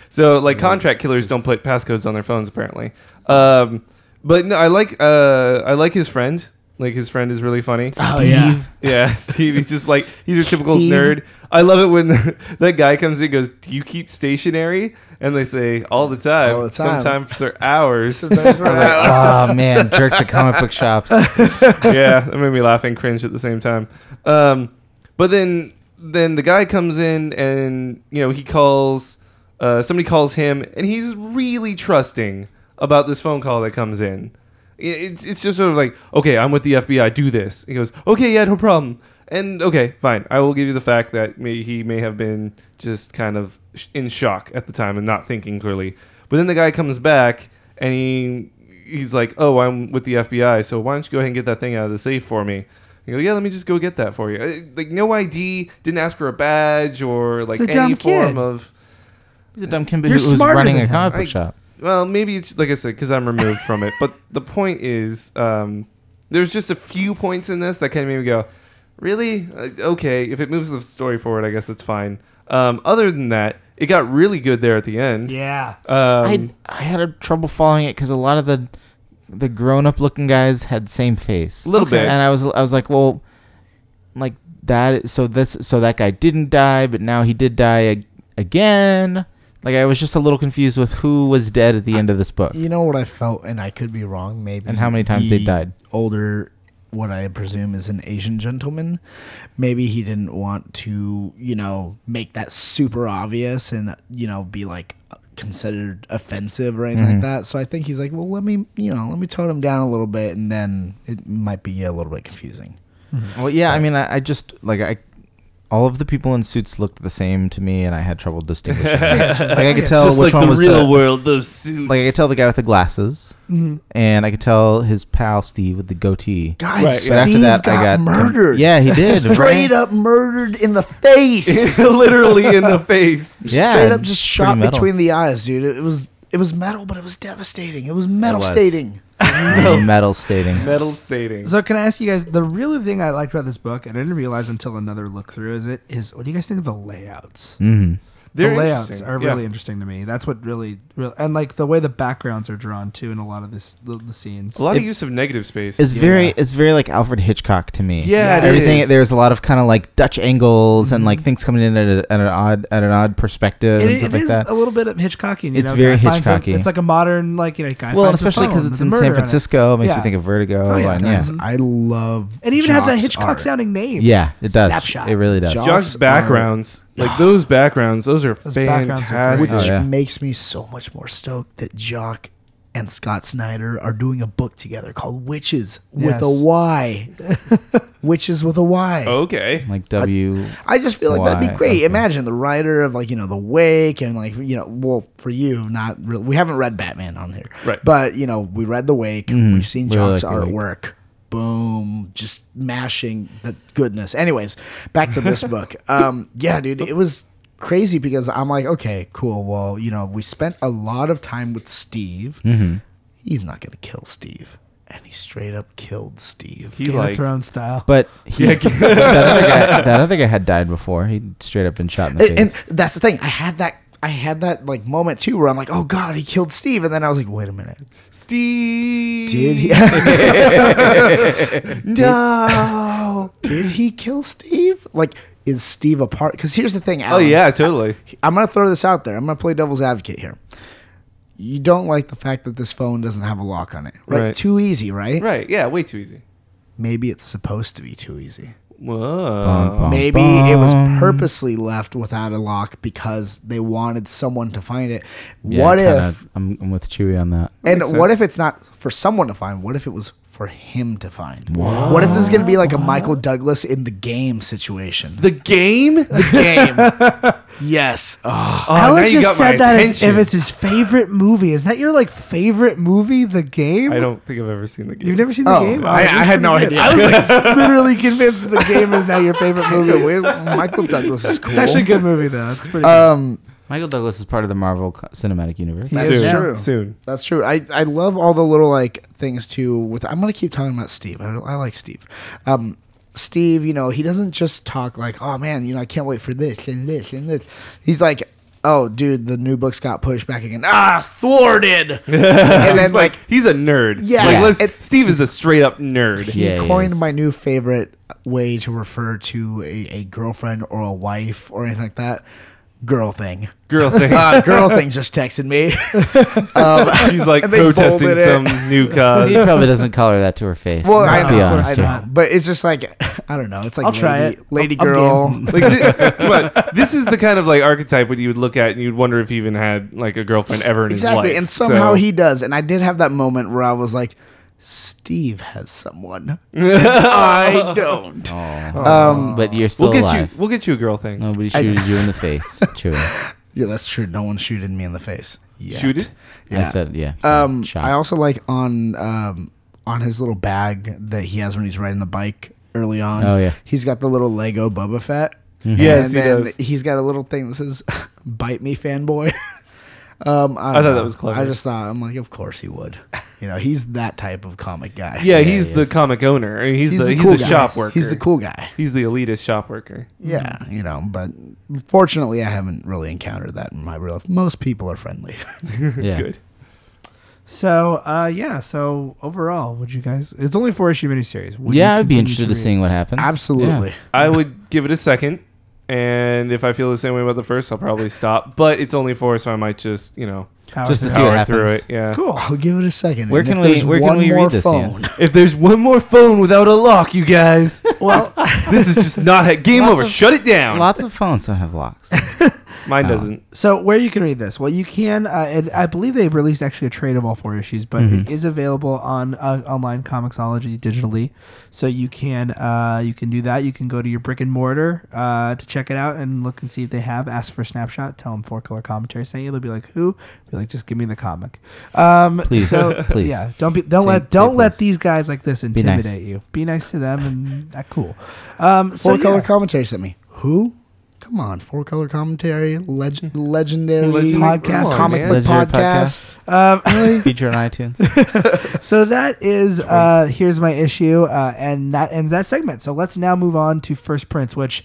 S2: So like contract killers don't put passcodes on their phones apparently. Um, but no, I like uh, I like his friend. Like his friend is really funny.
S3: Oh, yeah.
S2: Yeah, (laughs) Steve. He's just like he's your typical
S3: Steve.
S2: nerd. I love it when (laughs) that guy comes in and goes, "Do you keep stationary?" And they say, "All the time,
S3: All the time.
S2: sometimes for hours." (laughs)
S4: oh man, jerks at comic book shops.
S2: yeah, that made me laugh and cringe at the same time. Um, but then then the guy comes in and you know he calls uh, somebody calls him and he's really trusting about this phone call that comes in. It's it's just sort of like okay, I'm with the FBI. Do this. He goes okay, yeah, no problem. And okay, fine. I will give you the fact that may, he may have been just kind of sh- in shock at the time and not thinking clearly. But then the guy comes back and he he's like, "Oh, I'm with the FBI, so why don't you go ahead and get that thing out of the safe for me?" You go, "Yeah, let me just go get that for you." Uh, Like no ID, didn't ask for a badge or like any form
S1: kid.
S2: of.
S4: He's a dumb kid who
S1: You're
S4: was
S1: smarter
S4: running
S1: than
S4: a
S1: him.
S4: comic book
S2: I-
S4: shop.
S2: Well, maybe it's like I said because I'm removed from it. But the point is, um, there's just a few points in this that kind of made me go, "Really? Uh, okay, if it moves the story forward, I guess it's fine." Um, other than that, it got really good there at the end.
S1: Yeah.
S2: Um,
S4: I I had a trouble following it because a lot of the the grown up looking guys had same face.
S2: A little bit.
S4: and I was I was like, well, like that. So this so that guy didn't die, but now he did die ag- again. Like I was just a little confused with who was dead at the end of this book.
S3: You know what I felt, and I could be wrong. Maybe
S4: And how many times they died.
S3: Older, what I presume is an Asian gentleman. Maybe he didn't want to, you know, make that super obvious and you know be like considered offensive or anything
S4: Mm-hmm.
S3: like that. So I think he's like, well, let me, you know, let me tone him down a little bit, and then it might be a little bit confusing.
S4: Well, yeah. I mean, I, I just like I. All of the people in suits looked the same to me, and I had trouble distinguishing. (laughs) like I could tell
S2: just
S4: which
S2: like
S4: one
S2: the
S4: was
S2: real
S4: the real
S2: world, those suits.
S4: like I could tell the guy with the glasses,
S1: Mhm.
S4: and I could tell his pal Steve with the goatee.
S3: Guys,
S2: Right,
S3: Steve
S2: yeah.
S4: But after that,
S3: got,
S4: I got
S3: murdered.
S4: Yeah, he (laughs) did.
S3: Straight
S4: right?
S3: up murdered in the face. (laughs)
S2: literally in the face.
S4: Yeah,
S3: Straight up just
S4: pretty
S3: shot
S4: metal.
S3: between the eyes, dude. It was it was metal, but it was devastating. It was metal
S4: was.
S3: stating. (laughs)
S4: metal stating.
S2: Metal stating.
S1: So can I ask you guys the really thing I liked about this book, and I didn't realize until another look through, is it is what do you guys think of the layouts?
S4: hmm
S2: They're
S1: the layouts
S2: interesting.
S1: are
S2: Yeah.
S1: really interesting to me. That's what really, real and like the way the backgrounds are drawn too in a lot of this the, the scenes.
S2: A lot of use of negative space.
S4: It's very, it's very like Alfred Hitchcock to me.
S2: Yeah,
S1: it
S4: everything.
S2: is.
S4: There's a lot of kind of like Dutch angles and
S1: Mhm.
S4: like things coming in at, a, at an odd, at an odd perspective
S1: It,
S4: and
S1: it
S4: stuff like
S1: is
S4: that.
S1: a little bit of Hitchcockian. You
S4: It's
S1: know,
S4: very
S1: guy finds a-
S4: Hitchcocky.
S1: it's like a modern, like you know, guy
S4: Well, and especially because it's in San
S1: murder it.
S4: Francisco, makes
S1: Yeah.
S4: you think of Vertigo.
S1: Oh, yeah,
S4: and
S3: Guys. I love.
S1: It even has a Hitchcock
S3: art.
S1: sounding name.
S4: Yeah, it does.
S1: Snapshot.
S4: It really does.
S3: Jock-
S2: Jock's
S3: Jock's
S2: backgrounds, like (sighs) those backgrounds, those are
S1: Those backgrounds are
S2: fantastic.
S3: which
S4: Oh, yeah.
S3: makes me so much more stoked that Jock and Scott Snyder are doing a book together called Witches with a
S1: Yes.
S3: Y. (laughs) Witches with a Y.
S2: Okay.
S4: Like W.
S3: I just feel like that'd
S4: Why?
S3: be great.
S4: Okay.
S3: Imagine the writer of like you know the Wake and like you know well for you not really we haven't read Batman on here
S2: Right.
S3: but you know we read the Wake
S4: Mhm.
S3: we've seen
S4: Really
S3: Jock's
S4: like The Wake.
S3: artwork boom just mashing the goodness anyways back to this (laughs) book um yeah dude it was crazy because I'm like okay cool well you know we spent a lot of time with Steve
S4: hmm
S3: he's not gonna kill Steve and he straight up killed Steve
S2: He
S1: Game of
S2: like
S1: Thrones style.
S4: But he,
S2: Yeah, (laughs)
S4: that, other guy, that other guy had died before. He'd straight up been shot in the
S3: and, and that's the thing. I had that. I had that like moment too, where I'm like, "Oh God, he killed Steve," and then I was like, "Wait a minute,
S2: Steve.
S3: did he? (laughs) (laughs)
S2: No.
S3: did he kill Steve? Like, is Steve a part? Because here's the thing.
S2: oh yeah, totally.
S3: I'm gonna throw this out there. I'm gonna play devil's advocate here. you don't like the fact that this phone doesn't have a lock on it. Right?
S2: Right.
S3: Too easy, right?
S2: Right. Yeah. Way too easy.
S3: Maybe it's supposed to be too easy.
S2: Whoa.
S4: Bum, bum.
S3: Maybe it was purposely left without a lock because they wanted someone to find it.
S4: Yeah,
S3: what
S4: kinda-
S3: if
S4: I'm, I'm with Chewy on that?
S3: and what
S2: sense.
S3: if it's not for someone to find? What if it was for him to find? What if this is going to be like a Michael Douglas in the game situation?
S2: The game?
S3: The game. (laughs) yes. Oh.
S2: Oh,
S1: Howard
S2: now you
S1: just said that as if it's his favorite movie. Is that your like favorite movie, The Game?
S2: I don't think I've ever seen the game.
S1: You've never seen The
S3: Oh,
S1: Game?
S3: I-
S1: it's
S3: I had no
S1: good.
S3: idea.
S1: I was like (laughs) literally convinced that The Game is now your favorite (laughs) movie.
S3: Michael Douglas is cool.
S1: It's actually a good movie though. It's pretty.
S3: Um,
S4: Michael Douglas is part of the Marvel Cinematic Universe.
S3: That's
S2: soon.
S3: true.
S2: Soon.
S3: That's true. I, I love all the little like things too. With I'm gonna keep talking about Steve. I, I like Steve. Um, Steve, you know, he doesn't just talk like, oh man, you know, I can't wait for this and this and this. He's like, oh dude, the new books got pushed back again. Ah, thwarted. (laughs) and then
S2: He's
S3: like
S2: like he's a nerd.
S3: Yeah.
S2: Like, let's,
S3: It-
S2: Steve is a straight up nerd.
S3: he
S4: Yeah,
S3: coined
S4: is.
S3: my new favorite way to refer to a, a girlfriend or a wife or anything like that. Girl thing.
S2: Girl thing. (laughs)
S3: Uh, girl thing just texted me. (laughs)
S2: She's like (laughs)
S3: and they
S2: protesting
S3: bolded it.
S2: some new cause.
S4: He
S2: cause.
S4: probably doesn't call her that to her face.
S3: Well,
S4: Let's
S3: I
S4: be
S3: know,
S4: honest
S3: I
S4: here.
S3: know, but it's just like I don't know. It's like
S1: I'll try
S3: lady,
S1: it.
S3: lady
S1: I'm- I'm
S3: girl.
S1: game.
S2: Like, thi- come on, this is the kind of like archetype what you would look at and you'd wonder if he even had like a girlfriend ever in his
S3: exactly,
S2: life.
S3: and somehow
S2: So-
S3: he does. And I did have that moment where I was like, Steve has someone. (laughs) I don't.
S4: Oh.
S3: Um,
S4: but you're still
S2: We'll get
S4: alive.
S2: you. We'll get you a girl thing.
S4: Nobody
S3: I-
S4: shooted you in the face. (laughs) True.
S3: yeah, that's true. No one's shooting me in the face. Yet.
S2: Shoot it.
S4: I
S3: Yeah.
S4: said yeah.
S3: Um,
S4: shot.
S3: I also like on um on his little bag that he has when he's riding the bike early on.
S4: Oh, yeah.
S3: he's got the little Lego Boba Fett.
S2: Yes,
S3: and
S2: he
S3: then
S2: does.
S3: he's got a little thing that says "Bite me, fanboy." (laughs) um, I,
S2: I thought
S3: know.
S2: that was clever.
S3: I just thought I'm like, of course he would. (laughs) You know, he's that type of comic guy.
S2: Yeah,
S4: Yeah,
S2: he's
S4: he
S2: the
S4: is.
S2: comic owner. I mean, he's, the, he's
S3: cool
S2: the
S3: guy.
S2: shop worker.
S3: He's the cool guy.
S2: He's the elitist shop worker.
S3: Yeah, you know, but fortunately, I haven't really encountered that in my real life. Most people are friendly. (laughs)
S4: yeah.
S2: Good.
S1: so uh, yeah. So overall, would you guys? It's only a four issue miniseries. Would
S4: yeah, I'd be
S1: continue
S4: interested to
S1: read?
S4: seeing what happens.
S3: Absolutely.
S2: I would give it a second, and if I feel the same way about the first, I'll probably stop. But it's only four, so I might just you know
S1: Power
S4: Just to
S1: through.
S4: see what
S2: power through
S4: happens.
S2: it. Yeah.
S1: Cool.
S3: I'll give it a second.
S4: Where
S3: And
S4: can
S3: if
S4: we-
S3: there's
S4: where can
S3: one
S4: we read
S3: more
S4: this, Ian?
S3: phone,
S2: If there's one more phone without a lock, you guys,
S1: Well, (laughs)
S2: this is just not a (laughs) game
S4: Lots
S2: over.
S4: of-
S2: Shut it down.
S4: Lots of phones don't have locks. (laughs)
S2: Mine
S4: Oh.
S2: doesn't.
S1: So where you can read this? Well, you can. Uh, it, I believe they've released actually a trade of all four issues, but it is available on uh, online Comixology digitally. So you can uh, you can do that. You can go to your brick and mortar uh, to check it out and look and see if they have. Ask for a snapshot. Tell them four color commentary sent you. They'll be like, "Who?" Be like, "Just give me the comic." Um,
S4: Please.
S1: So (laughs)
S4: Please.
S1: yeah, don't be don't
S4: Say-
S1: let don't let
S4: please.
S1: these guys like this
S4: nice.
S1: intimidate you. Be nice to them and that cool. Um, so
S3: four color
S1: yeah.
S3: commentary sent me. Who? Come on, four color commentary, leg- legendary
S2: Legendary
S1: podcast,
S3: comic
S2: man.
S3: book
S4: Legendary
S3: podcast.
S1: Um, (laughs)
S4: Feature on iTunes. (laughs)
S1: So that is uh, here's my issue, uh, and that ends that segment. So let's now move on to First Prints, which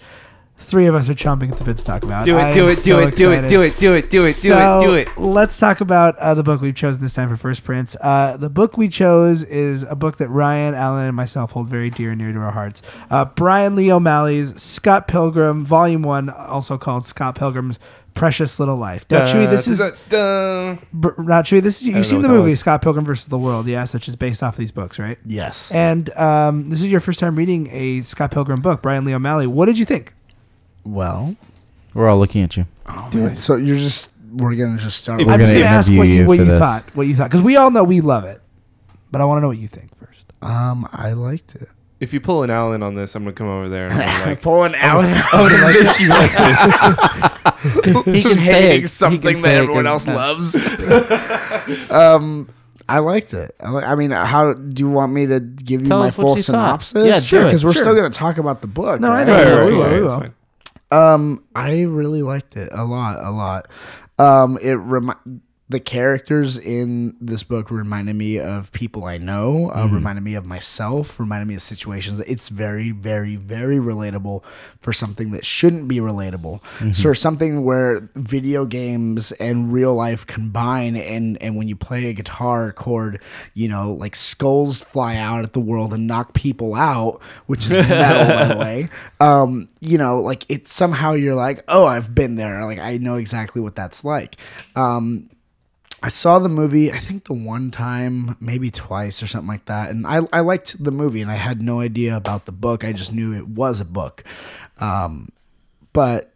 S1: three of us are chomping at the bit to talk about.
S2: Do
S1: I
S2: it, do it,
S1: so
S2: do it, do it, do it, do it, do it, do it, do it.
S1: Let's talk about uh, the book we've chosen this time for First Prints. Uh, the book we chose is a book that Ryan, Alan, and myself hold very dear and near to our hearts. Uh, Brian Lee O'Malley's Scott Pilgrim, Volume One, also called Scott Pilgrim's Precious Little Life. Now, Chewy, this is
S2: Dun,
S1: br- not Chewy. This is you've seen the movie. Scott Pilgrim versus the World, yes, which is based off of these books, right?
S3: Yes.
S1: And um, this is your first time reading a Scott Pilgrim book, Brian Lee O'Malley. What did you think?
S3: Well,
S4: We're all looking at you.
S3: do it. So you're just we're gonna just start.
S2: If
S3: with
S1: I'm
S4: We're
S1: just
S4: gonna
S1: gonna ask what you,
S4: you
S1: what you
S4: this.
S1: thought, what you thought, because we all know we love it, but I want to know what you think first.
S3: Um, I liked it.
S2: If you pull an Allen on this, I'm gonna come over there and I'm (laughs) like,
S3: Pulling out.
S2: I'm gonna you like this. (laughs)
S4: He
S3: just
S4: can say
S3: hating
S4: it. He
S3: something
S4: can
S3: that
S4: say it
S3: else loves. (laughs) um, I liked it. I, li- I mean, how do you want me to give you
S4: Tell
S3: my full
S4: you thought.
S3: synopsis?
S4: Yeah, sure.
S3: because we're
S1: Sure.
S3: still gonna talk about the book.
S1: No, I
S3: right?
S1: know.
S2: Right,
S1: Yeah,
S2: right,
S1: we
S2: right,
S1: will,
S3: Um, I really liked it a lot, a lot. Um, it remi- the characters in this book reminded me of people I know, uh, reminded me of myself, reminded me of situations. It's very, very, very relatable for something that shouldn't be relatable. So something where video games and real life combine, and and when you play a guitar chord, you know, like skulls fly out at the world and knock people out, which is metal, by the way. (laughs) Um, you know, like it's somehow you're like, oh, I've been there. Like I know exactly what that's like. Um, I saw the movie, I think the one time, maybe twice or something like that. And I, I liked the movie and I had no idea about the book. I just knew it was a book. Um, but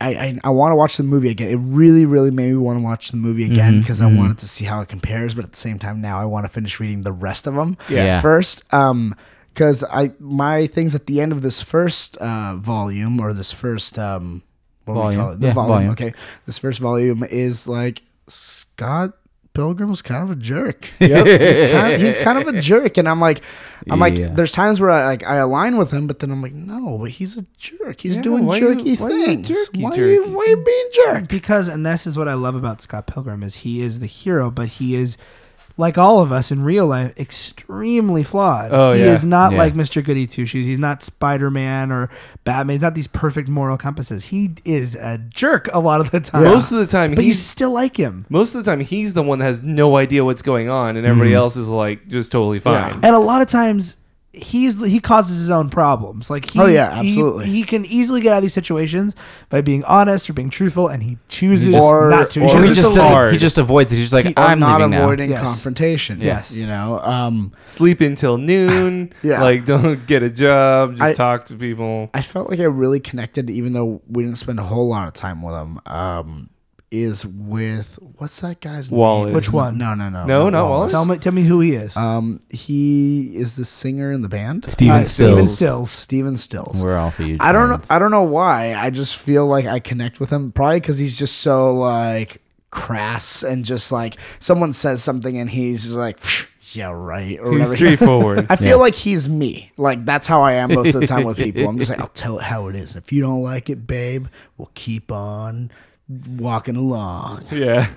S3: I, I, I want to watch the movie again. It really, really made me want to watch the movie again because I wanted to see how it compares. But at the same time, now I want to finish reading the rest of them
S4: Yeah.
S3: first. Um, because I my things at the end of this first uh, volume or this first um, what do we call it? The
S4: Yeah,
S3: volume.
S4: volume.
S3: Okay, this first volume is like Scott Pilgrim was kind of a jerk. (laughs)
S2: Yep. (laughs)
S3: he's, kind of, he's kind of a (laughs) jerk, and I'm like, I'm
S4: Yeah.
S3: like, there's times where I like I align with him, but then I'm like, no, but he's a jerk. He's
S2: Yeah,
S3: doing
S2: why you-
S3: jerky
S2: why you
S3: things.
S2: jerky
S3: why, Are you, why you being jerk?
S1: because and this is what I love about Scott Pilgrim is he is the hero, but he is like all of us in real life, extremely flawed.
S2: Oh,
S1: he
S2: yeah.
S1: is not
S4: Yeah.
S1: like Mr. Goody Two Shoes. He's not Spider Man or Batman. He's not these perfect moral compasses. He is a jerk a lot of the time.
S2: Most of the time,
S1: but you still like him.
S2: most of the time he's the one that has no idea what's going on, and everybody mm-hmm. else is like just totally fine.
S1: And a lot of times he's he causes his own problems. Like he,
S3: Oh, yeah, absolutely.
S1: He, can easily get out of these situations by being honest or being truthful, and he chooses
S3: Or-
S1: not to.
S3: or-
S1: He
S4: Or he
S1: chooses
S2: it's
S4: just doesn't, he just avoids it. He's just like,
S3: Or
S4: I'm
S3: not
S4: leaving now.
S3: avoiding
S1: Yes.
S3: confrontation.
S1: Yes.
S3: you know. Um,
S2: Sleep until noon. (laughs)
S3: Yeah.
S2: Like don't get a job. Just
S3: I-
S2: talk to people.
S3: I felt like I really connected, even though we didn't spend a whole lot of time with him. Um, is with what's that guy's
S2: Wallace.
S3: name?
S1: Which one?
S3: No, no, no,
S2: No, not Wallace?
S1: Tell me, tell me who he is.
S3: Um, he is the singer in the band.
S4: Stephen
S1: Uh, Stephen
S4: Stills.
S1: Stills.
S3: Stephen Stills.
S4: We're all huge.
S3: I don't know. I don't know why. I just feel like I connect with him. Probably because he's just so like crass and just like someone says something and he's just like, yeah, right, or
S2: He's
S3: whatever. (laughs)
S2: straightforward.
S3: I feel
S4: Yeah.
S3: like he's me. Like that's how I am most of the time with people. I'm just like, (laughs) I'll tell it how it is. If you don't like it, babe, we'll keep on walking along.
S2: yeah.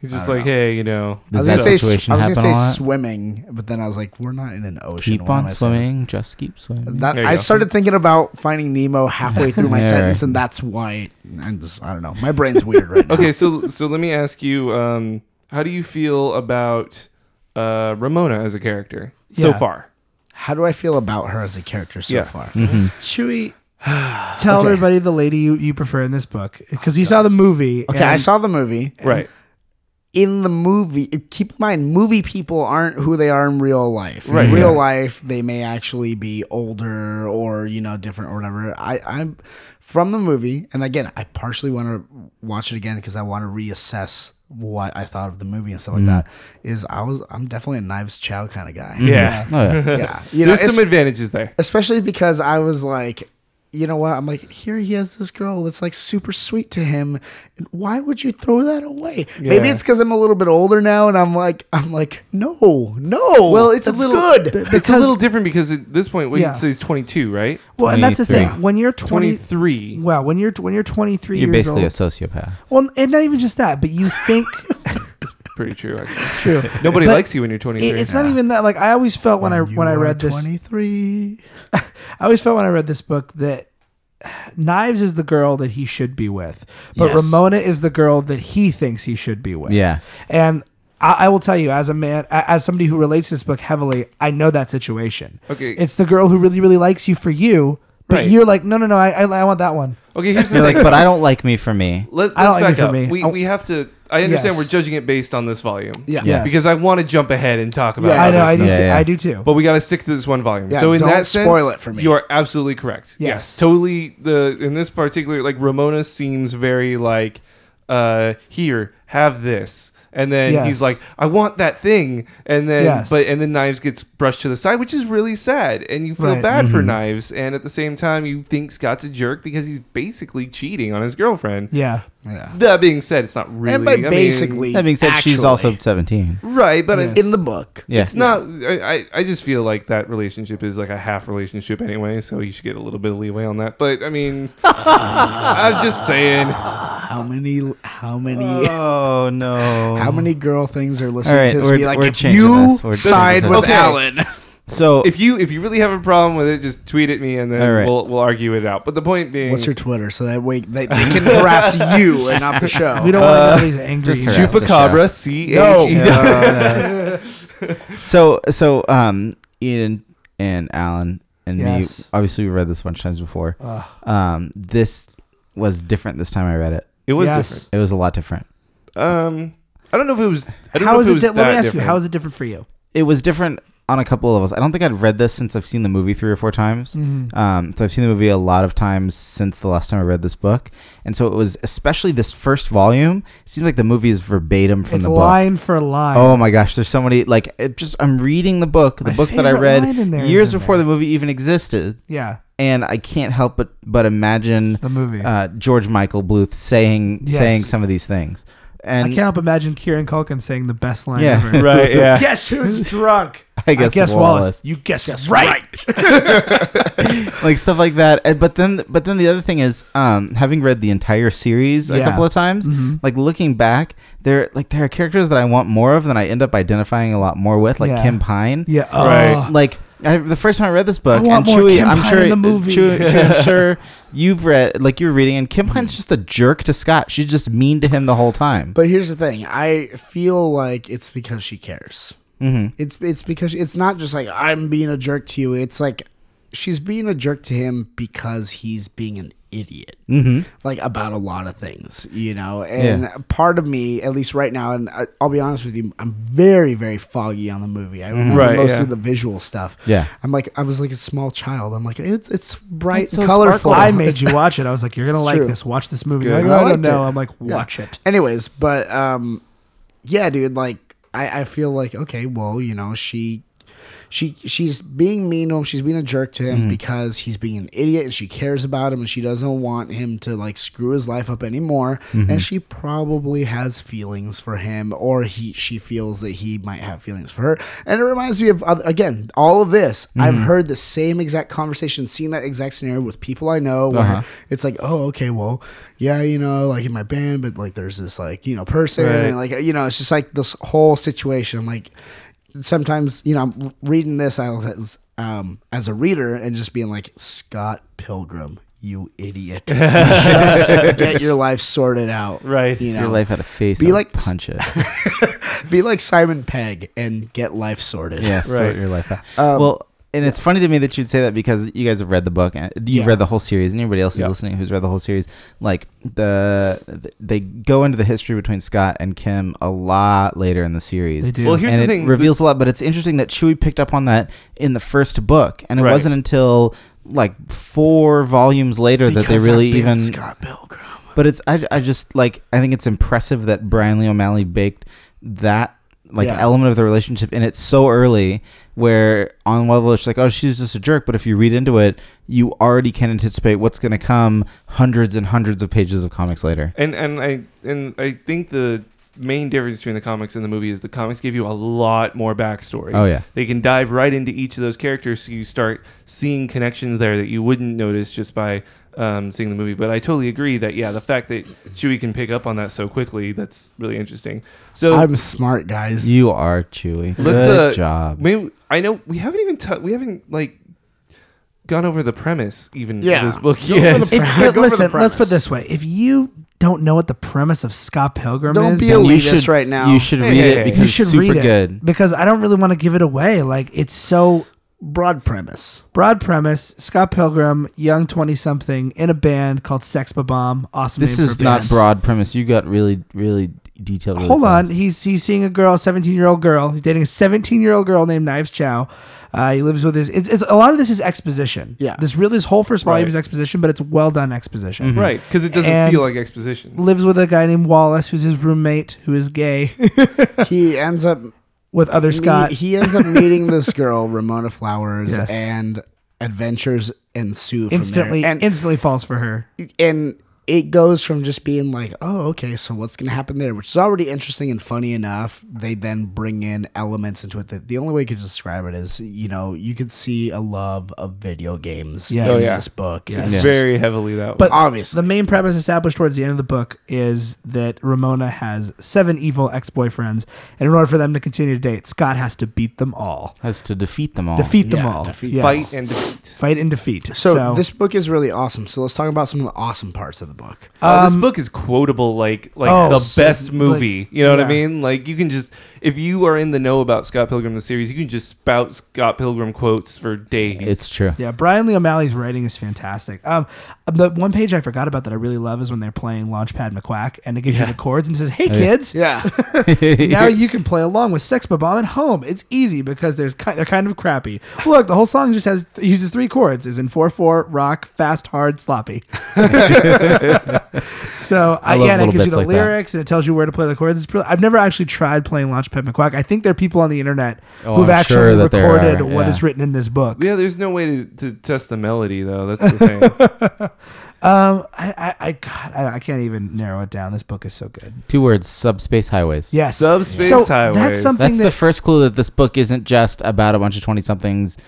S2: He's just like, hey, you know.
S3: I was
S4: Does
S3: gonna
S4: that
S3: say,
S4: situation
S3: I was gonna
S4: happen
S3: say
S4: lot?
S3: swimming, but then I was like, we're not in an ocean.
S4: Keep
S3: Why am
S4: on
S3: I saying this?
S4: swimming. Just keep swimming.
S3: That
S2: There you
S3: I
S2: go.
S3: started thinking about finding Nemo halfway through my (laughs)
S4: Yeah,
S3: sentence,
S4: right.
S3: and that's why I'm just I don't know. My brain's weird right now.
S2: Okay, so so let me ask you, um, how do you feel about uh, Ramona as a character so
S1: Yeah.
S2: far?
S3: How do I feel about her as a character so
S2: Yeah.
S3: far?
S4: Mm-hmm.
S1: Chewy, (sighs) tell
S3: Okay.
S1: everybody the lady you, you prefer in this book because you saw the movie.
S3: Okay, I saw the movie.
S2: Right.
S3: In the movie, keep in mind, movie people aren't who they are in real life.
S2: Right,
S3: In real
S2: yeah.
S3: life, they may actually be older or you know different or whatever. I, I'm from the movie, and again, I partially want to watch it again because I want to reassess what I thought of the movie and stuff like mm-hmm. that. Is I was I'm definitely a Knives Chow kind of guy.
S2: Yeah.
S4: Oh, yeah.
S3: yeah. You know,
S2: There's
S3: it's-
S2: some advantages there.
S3: especially because I was like, you know what? I'm like, here he has this girl that's like super sweet to him. Why would you throw that away? Maybe it's because I'm a little bit older now, and I'm like, I'm like, no, no.
S2: Well, it's
S3: that's
S2: a little
S3: good.
S2: It's a little different because at this point, we
S1: Yeah.
S2: can he's 22, right?
S1: Well, and that's the thing. When you're 20,
S2: 23.
S1: well, when you're when you're 23
S4: You're
S1: years
S4: basically
S1: old,
S4: a sociopath.
S1: well, and not even just that, but you think (laughs)
S2: Pretty true. I guess.
S1: it's true. (laughs)
S2: Nobody
S1: But
S2: likes you when you're 23.
S1: It- it's not even that. Like I always felt when, I when I
S3: are
S1: read this,
S3: 23. (laughs)
S1: I always felt when I read this book that Knives is the girl that he should be with, but
S3: Yes.
S1: Ramona is the girl that he thinks he should be with.
S4: Yeah.
S1: And I, I will tell you, as a man, a- as somebody who relates to this book heavily, I know that situation.
S2: Okay.
S1: It's the girl who really, really likes you for you, but
S2: Right.
S1: you're like, no, no, no, I, I, I want that one.
S2: Okay, here's the
S4: You're
S2: thing.
S4: like, but I don't like me for me.
S2: Let,
S1: I don't
S2: let's
S1: like
S2: back
S1: it for
S2: up.
S1: me.
S2: We,
S1: I-
S2: we have to. I understand
S1: Yes.
S2: we're judging it based on this volume.
S3: Yeah.
S4: Yes.
S2: Because I want to jump ahead and talk about.
S3: Yeah.
S1: I know,
S2: other
S1: I do.
S4: Yeah,
S1: too.
S4: yeah.
S1: I do too.
S2: But we got to stick to this one volume.
S3: Yeah,
S2: so in
S3: don't
S2: that sense,
S3: spoil it for me.
S2: You are absolutely correct. Yes.
S1: Yes.
S2: totally. The in this particular, like Ramona seems very like, uh, here, have this, and then
S1: Yes.
S2: he's like, I want that thing, and then
S1: Yes.
S2: but and then Knives gets brushed to the side, which is really sad, and you feel
S1: Right. Mm-hmm.
S2: bad for Knives, and at the same time, you think Scott's a jerk because he's basically cheating on his girlfriend.
S1: yeah.
S3: Yeah.
S2: That being said, it's not really.
S3: and by
S2: I mean,
S3: basically,
S4: That being said, she's
S3: actually,
S4: also 17.
S2: right, but
S1: Yes.
S3: in the book.
S4: Yeah.
S2: it's not. I, I I just feel like that relationship is like a half relationship anyway, so you should get a little bit of leeway on that. But I mean, (laughs) I'm just saying.
S3: How many? How many?
S4: Oh, no.
S3: How many girl things are listening
S4: All right,
S3: to this?
S4: we're-
S3: Be like,
S4: we're
S3: if
S4: changing
S3: you
S4: this. We're-
S3: side
S4: this
S3: with
S2: Okay.
S3: Alan,
S4: So,
S2: If you if you really have a problem with it, just tweet at me and then
S4: All right.
S2: we'll we'll argue it out. But the point being,
S3: what's your Twitter so that way they, they can harass (laughs) you and not the show?
S1: We don't want to know these angry.
S4: just
S2: Chupacabra? C
S3: No.
S2: H E.
S4: No, no. (laughs) so, so, um, Ian and Alan and
S1: Yes.
S4: me, obviously, we read this a bunch of times before.
S1: Ugh.
S4: Um, this was different this time I read it.
S2: It was
S1: Yes.
S2: different.
S4: It was a lot different.
S2: Um, I don't know if it was. I don't
S1: How
S2: know
S1: is
S2: if
S1: it?
S2: it was
S1: di- let me
S2: that
S1: ask you.
S2: different.
S1: How is it different for you?
S4: it was different on a couple of levels. I don't think I'd read this since I've seen the movie three or four times.
S1: Mm-hmm.
S4: Um, so I've seen the movie a lot of times since the last time I read this book, and so it was especially this first volume. It seems like the movie is verbatim from
S1: It's
S4: the book.
S1: line for line.
S4: Oh my gosh, there's so many like it just I'm reading the book, the
S1: My
S4: book that I read
S1: line in there is
S4: years before
S1: there.
S4: the movie even existed,
S1: Yeah,
S4: and I can't help but but imagine
S1: the movie.
S4: uh, George Michael Bluth saying
S1: Yes.
S4: saying some of these things.
S1: I can't help imagine Kieran Culkin saying the best line
S4: Yeah.
S1: ever.
S2: Right. Yeah. (laughs)
S1: Guess who's drunk? (laughs)
S4: I guess,
S1: Wallace.
S4: Wallace.
S1: You guess, right. (laughs)
S4: like stuff like that. And, but then, but then the other thing is, um, having read the entire series a
S1: Yeah.
S4: couple of times,
S1: Mhm.
S4: like looking back, there like there are characters that I want more of than I end up identifying a lot more with, like
S1: Yeah.
S4: Kim Pine.
S1: Yeah. Oh.
S2: Right.
S4: Like I, the first time I read this book,
S1: I want
S4: and
S1: more
S4: Chewy,
S1: Kim
S4: I'm
S1: Pine
S4: sure
S1: in the movie. (laughs)
S4: I'm sure you've read, like you're reading, and Kim Pine's just a jerk to Scott. She's just mean to him the whole time.
S3: But here's the thing: I feel like it's because she cares.
S4: hmm
S3: It's it's because it's not just like I'm being a jerk to you. It's like she's being a jerk to him because he's being an idiot.
S4: hmm
S3: Like about a lot of things, you know. And part of me, at least right now, and I, I'll be honest with you, I'm very very foggy on the movie. I remember
S2: Right,
S3: mostly
S2: yeah.
S3: the visual stuff.
S4: Yeah.
S3: I'm like I was like a small child. I'm like it's it's bright,
S4: It's so
S3: colorful. (laughs)
S1: I made you watch it. I was like, "You're gonna
S3: It's
S1: like
S3: true.
S1: this. Watch this movie."
S2: good.
S1: You're like,
S3: I
S1: I, don't
S3: liked
S1: know.
S3: it.
S1: I'm like,
S3: Yeah.
S1: "Watch it."
S3: Anyways, but um, yeah, dude. Like, I, I feel like okay, well, you know, she, she, she's being mean to him. She's being a jerk to him
S4: Mm-hmm.
S3: because he's being an idiot, and she cares about him, and she doesn't want him to like screw his life up anymore.
S4: Mm-hmm.
S3: And she probably has feelings for him, or he, she feels that he might have feelings for her. And it reminds me of again all of this. I've
S4: Mm-hmm.
S3: heard the same exact conversation, seen that exact scenario with people I know, where
S4: Uh-huh.
S3: it's like, oh, okay, well, yeah, you know, like in my band, but like there's this like you know person,
S2: Right.
S3: and like you know, it's just like this whole situation. I'm like, sometimes you know, I'm reading this as um as a reader and just being like, Scott Pilgrim, you idiot, (laughs) just get your life sorted out,
S2: Right.
S3: You know,
S4: Your life had a face.
S3: Be
S4: Be
S3: like-
S4: like punch it. (laughs)
S3: be like Simon Pegg and get life sorted.
S4: yeah, sort
S2: Right.
S4: your life out.
S3: Um,
S4: well, and it's funny to me that you'd say that because you guys have read the book and you've
S1: Yeah.
S4: read the whole series, and anybody else who's
S2: Yeah.
S4: listening who's read the whole series, like the they go into the history between Scott and Kim a lot later in the series.
S1: They do.
S2: Well, here's
S4: and
S2: the
S4: it
S2: thing.
S4: reveals a lot, but it's interesting that Chewy picked up on that in the first book, and it
S2: Right.
S4: wasn't until like four volumes later that they really
S3: I've been
S4: even
S3: Scott Pilgrim.
S4: but it's I, I just like I think it's impressive that Brian Lee O'Malley baked that like
S3: Yeah.
S4: element of the relationship in it so early where on one level it's like oh she's just a jerk. But if you read into it you already can anticipate what's going to come hundreds and hundreds of pages of comics later.
S2: And and I and I think the main difference between the comics and the movie is the comics give you a lot more backstory.
S4: oh yeah.
S2: They can dive right into each of those characters, so you start seeing connections there that you wouldn't notice just by um, seeing the movie. But I totally agree that yeah, the fact that Chewy can pick up on that so quickly, that's really interesting. So
S3: I'm smart, guys.
S4: you are Chewy
S2: Let's,
S4: good
S2: uh,
S4: job
S2: maybe I know we haven't even t- we haven't like gone over the premise even
S3: Yeah.
S2: of this book
S3: Go
S2: yet.
S3: the (laughs)
S1: If,
S3: Go
S1: listen, let's put it this way: if you don't know what the premise of Scott Pilgrim
S3: Don't
S1: is,
S3: be
S1: then
S3: elitist
S4: you should
S3: right now.
S4: you should
S2: Hey,
S4: read
S2: hey,
S4: it because
S1: you
S4: it's
S1: should
S4: super
S1: read it
S4: good
S1: because I don't really want to give it away. Like it's so
S3: Broad premise.
S1: broad premise. Scott Pilgrim, young twenty something, in a band called Sex Bob-omb. Awesome.
S4: this
S1: name
S4: is
S1: for a
S4: not broad premise you got really really detailed really
S1: Hold on, he's he's seeing a girl, seventeen year old girl. He's dating a seventeen year old girl named Knives Chow. Uh, he lives with his. It's, it's a lot of this is exposition.
S3: Yeah.
S1: This really this whole first volume
S2: Right.
S1: is exposition, but it's well done exposition.
S2: right, because it doesn't
S1: And-
S2: feel like exposition.
S1: Lives with a guy named Wallace, who's his roommate, who is gay, (laughs)
S3: He ends up
S1: with other Scott.
S3: He, ends up meeting this (laughs) girl, Ramona Flowers,
S1: Yes.
S3: and adventures ensue from
S1: instantly.
S3: And
S1: instantly falls for her.
S3: and it goes from just being like, oh, okay, so what's gonna happen there, which is already interesting and funny enough. They then bring in elements into it that the only way you could describe it is, you know, you could see a love of video games
S1: Yes.
S3: in
S1: Oh,
S2: yeah.
S3: this book.
S1: Yes.
S2: It's
S3: It's
S2: very heavily that way.
S3: But obviously.
S1: The main premise established towards the end of the book is that Ramona has seven evil ex boyfriends, and in order for them to continue to date, Scott has to beat them all,
S4: has to defeat them all
S1: defeat them
S3: Yeah,
S1: all,
S3: defeat-
S1: Yes.
S2: Fight and defeat.
S1: fight and defeat.
S3: So, this book is really awesome. So let's talk about some of the awesome parts of the book.
S2: Oh, this
S1: Um,
S2: book is quotable like like
S1: oh,
S2: the
S1: so-
S2: best
S1: like,
S2: movie. you know what I
S1: yeah.
S2: mean? Like you can just if you are in the know about Scott Pilgrim the series, you can just spout Scott Pilgrim quotes for days.
S4: It's true.
S1: Yeah, Brian Lee O'Malley's writing is fantastic. Um, the one page I forgot about that I really love is when they're playing Launchpad McQuack and it gives you the chords and says, "Hey
S4: Oh,
S1: kids,
S3: Yeah. (laughs) (laughs)
S1: now you can play along with Sex Bob-omb at home. It's easy because there's ki- they're kind of crappy. Look, the whole song just has uses three chords: is in four four, rock, fast, hard, sloppy. (laughs) so I,
S4: I
S1: yeah, and it gives you the
S4: like that.
S1: lyrics and it tells you where to play the chords. It's pretty, I've never actually tried playing Launchpad McQuack. I think there are people on the internet
S4: Oh,
S1: who've
S4: I'm
S1: actually
S4: sure that
S1: recorded
S4: are, yeah.
S1: is written in this book.
S2: yeah, there's no way to, to test the melody though. That's the thing. (laughs)
S1: Um, I, I, I, God, I, I can't even narrow it down. This book is so good.
S4: Two words: subspace highways.
S1: Yes,
S2: Subspace
S1: So
S2: highways.
S1: that's something
S4: That's
S1: that
S4: the first clue that this book isn't just about a bunch of twenty somethings,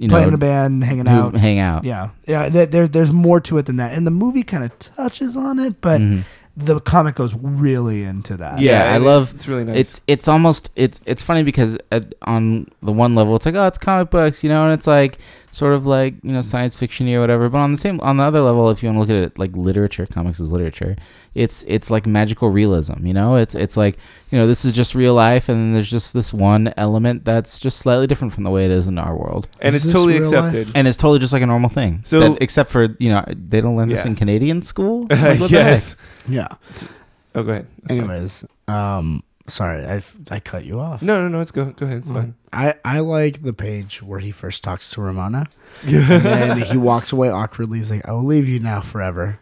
S4: you know,
S1: playing in a band, hanging
S4: who
S1: out.
S4: hang out.
S1: Yeah, yeah. There, there, there's more to it than that, and the movie kind of touches on it, but
S4: Mhm.
S1: the comic goes really into that.
S4: Yeah, I
S2: and
S4: love-
S2: It's really nice.
S4: It's it's almost it's it's funny because at, on the one level it's like oh it's comic books you know and it's like sort of like you know science fiction or whatever but on the same on the other level if you want to look at it like literature comics is literature it's it's like magical realism you know it's it's like you know this is just real life and then there's just this one element that's just slightly different from the way it is in our world
S2: and
S3: Is
S2: it's totally
S3: real life?
S2: accepted.
S4: and it's totally just like a normal thing
S2: So-
S4: That- except for you know they don't learn this in Canadian school (laughs) Like, what the
S2: yes.
S3: Yeah.
S2: Oh, go ahead. It's fine.
S3: Anyways, um, sorry, I I cut you off.
S2: No, no, no. It's go. Go ahead. It's mm. fine.
S3: I, I like the page where he first talks to Ramona. (laughs) and then he walks away awkwardly. He's like, I will leave you now forever.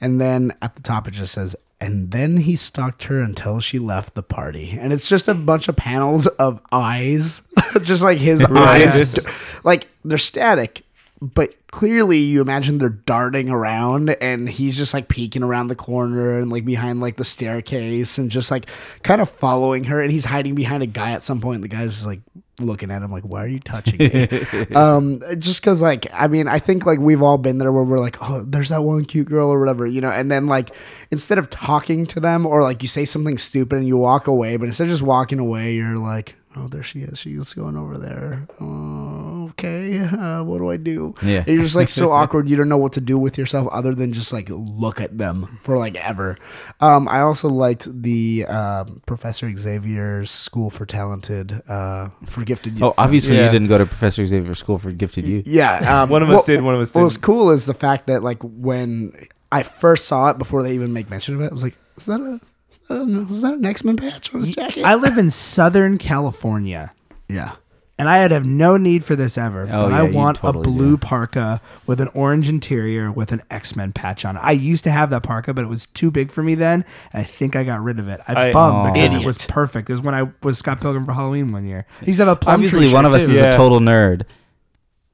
S3: And then at the top it just says, and then he stalked her until she left the party. And it's just a bunch of panels of eyes, (laughs) just like his (laughs)
S2: Right.
S3: eyes. Like they're static, but clearly you imagine they're darting around and he's just like peeking around the corner and like behind like the staircase and just like kind of following her and he's hiding behind a guy at some point. The guy's like looking at him like, why are you touching me? (laughs) um, just cause like, I mean, I think like we've all been there where we're like, oh, there's that one cute girl or whatever, you know, and then like instead of talking to them or like you say something stupid and you walk away, but instead of just walking away, you're like, oh, there she is. She's going over there. Oh, okay. (laughs) Uh, what do I do?
S4: Yeah.
S3: And you're just like so (laughs) awkward. You don't know what to do with yourself other than just like look at them for like ever. Um, I also liked the um, Professor Xavier's School for Talented, uh, for Gifted. You.
S4: Oh obviously
S2: Yeah.
S4: you didn't go to Professor Xavier's School for gifted you
S3: yeah. (laughs) Um,
S2: One of us
S3: what-
S2: did. One of us did
S3: What was
S2: didn't.
S3: cool is the fact that like when I first saw it before they even make mention of it, I was like, is that a is that, a, is that an X Men patch on his jacket?
S1: I live in Southern California.
S3: yeah.
S1: And I would have no need for this ever,
S4: Oh,
S1: but
S4: yeah,
S1: I want
S4: totally
S1: a blue
S4: do.
S1: parka with an orange interior with an X Men patch on it. I used to have that parka, but it was too big for me then, and I think I got rid of it. I,
S2: I-
S1: bummed
S4: Aw.
S1: because it was perfect. It was when I was Scott Pilgrim for Halloween one year. He used to have a plum
S4: obviously
S1: tree
S4: one of us
S1: too.
S4: is
S2: Yeah.
S4: a total nerd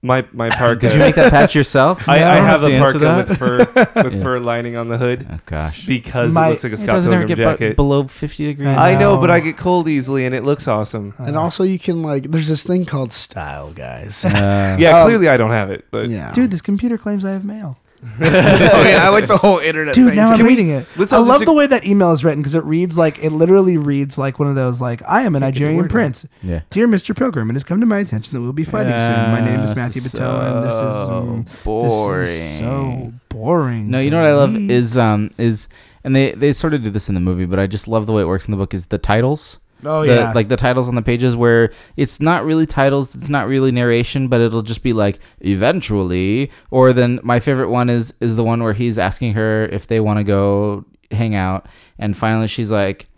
S2: My my (laughs) parka.
S4: did you make that (laughs) patch yourself
S2: I, I
S4: don't
S2: have a
S4: answer
S2: parka
S4: that.
S2: with fur (laughs) with
S4: Yeah.
S2: fur lining on the hood.
S4: Oh, gosh.
S2: because
S1: My-
S2: it looks like a
S4: It
S2: Scott
S4: doesn't ever
S2: Pilgrim
S4: get bu-
S2: jacket.
S4: below 50 degrees.
S1: I
S2: I know, but. I get cold easily, and it looks awesome.
S3: And also, you can like, there's this thing called style, guys.
S4: Uh,
S2: Yeah,
S3: Um,
S2: clearly I don't have it, but
S3: yeah,
S1: Dude, this computer claims I have mail. (laughs)
S3: oh yeah, I like the whole internet.
S1: Dude,
S3: thing.
S1: now I'm
S3: Can
S1: reading it.
S2: let's
S1: I
S2: all
S1: love
S2: just-
S1: the way that email is written because it reads like it literally reads like one of those like I am a
S2: Can't get a
S1: Nigerian
S2: word out.
S1: prince.
S4: yeah.
S1: Dear Mr. Pilgrim, it has come to my attention that we'll be fighting soon. My name is Matthew Patel, and this is um,
S4: boring.
S1: This is so boring.
S4: No, you know what I love is um is and they they sort of do this in the movie, but I just love the way it works in the book is the titles.
S1: Oh
S4: the,
S1: yeah,
S4: like the titles on the pages where it's not really titles, it's not really narration, but it'll just be like eventually. Or then my favorite one is is the one where he's asking her if they want to go hang out, and finally she's like,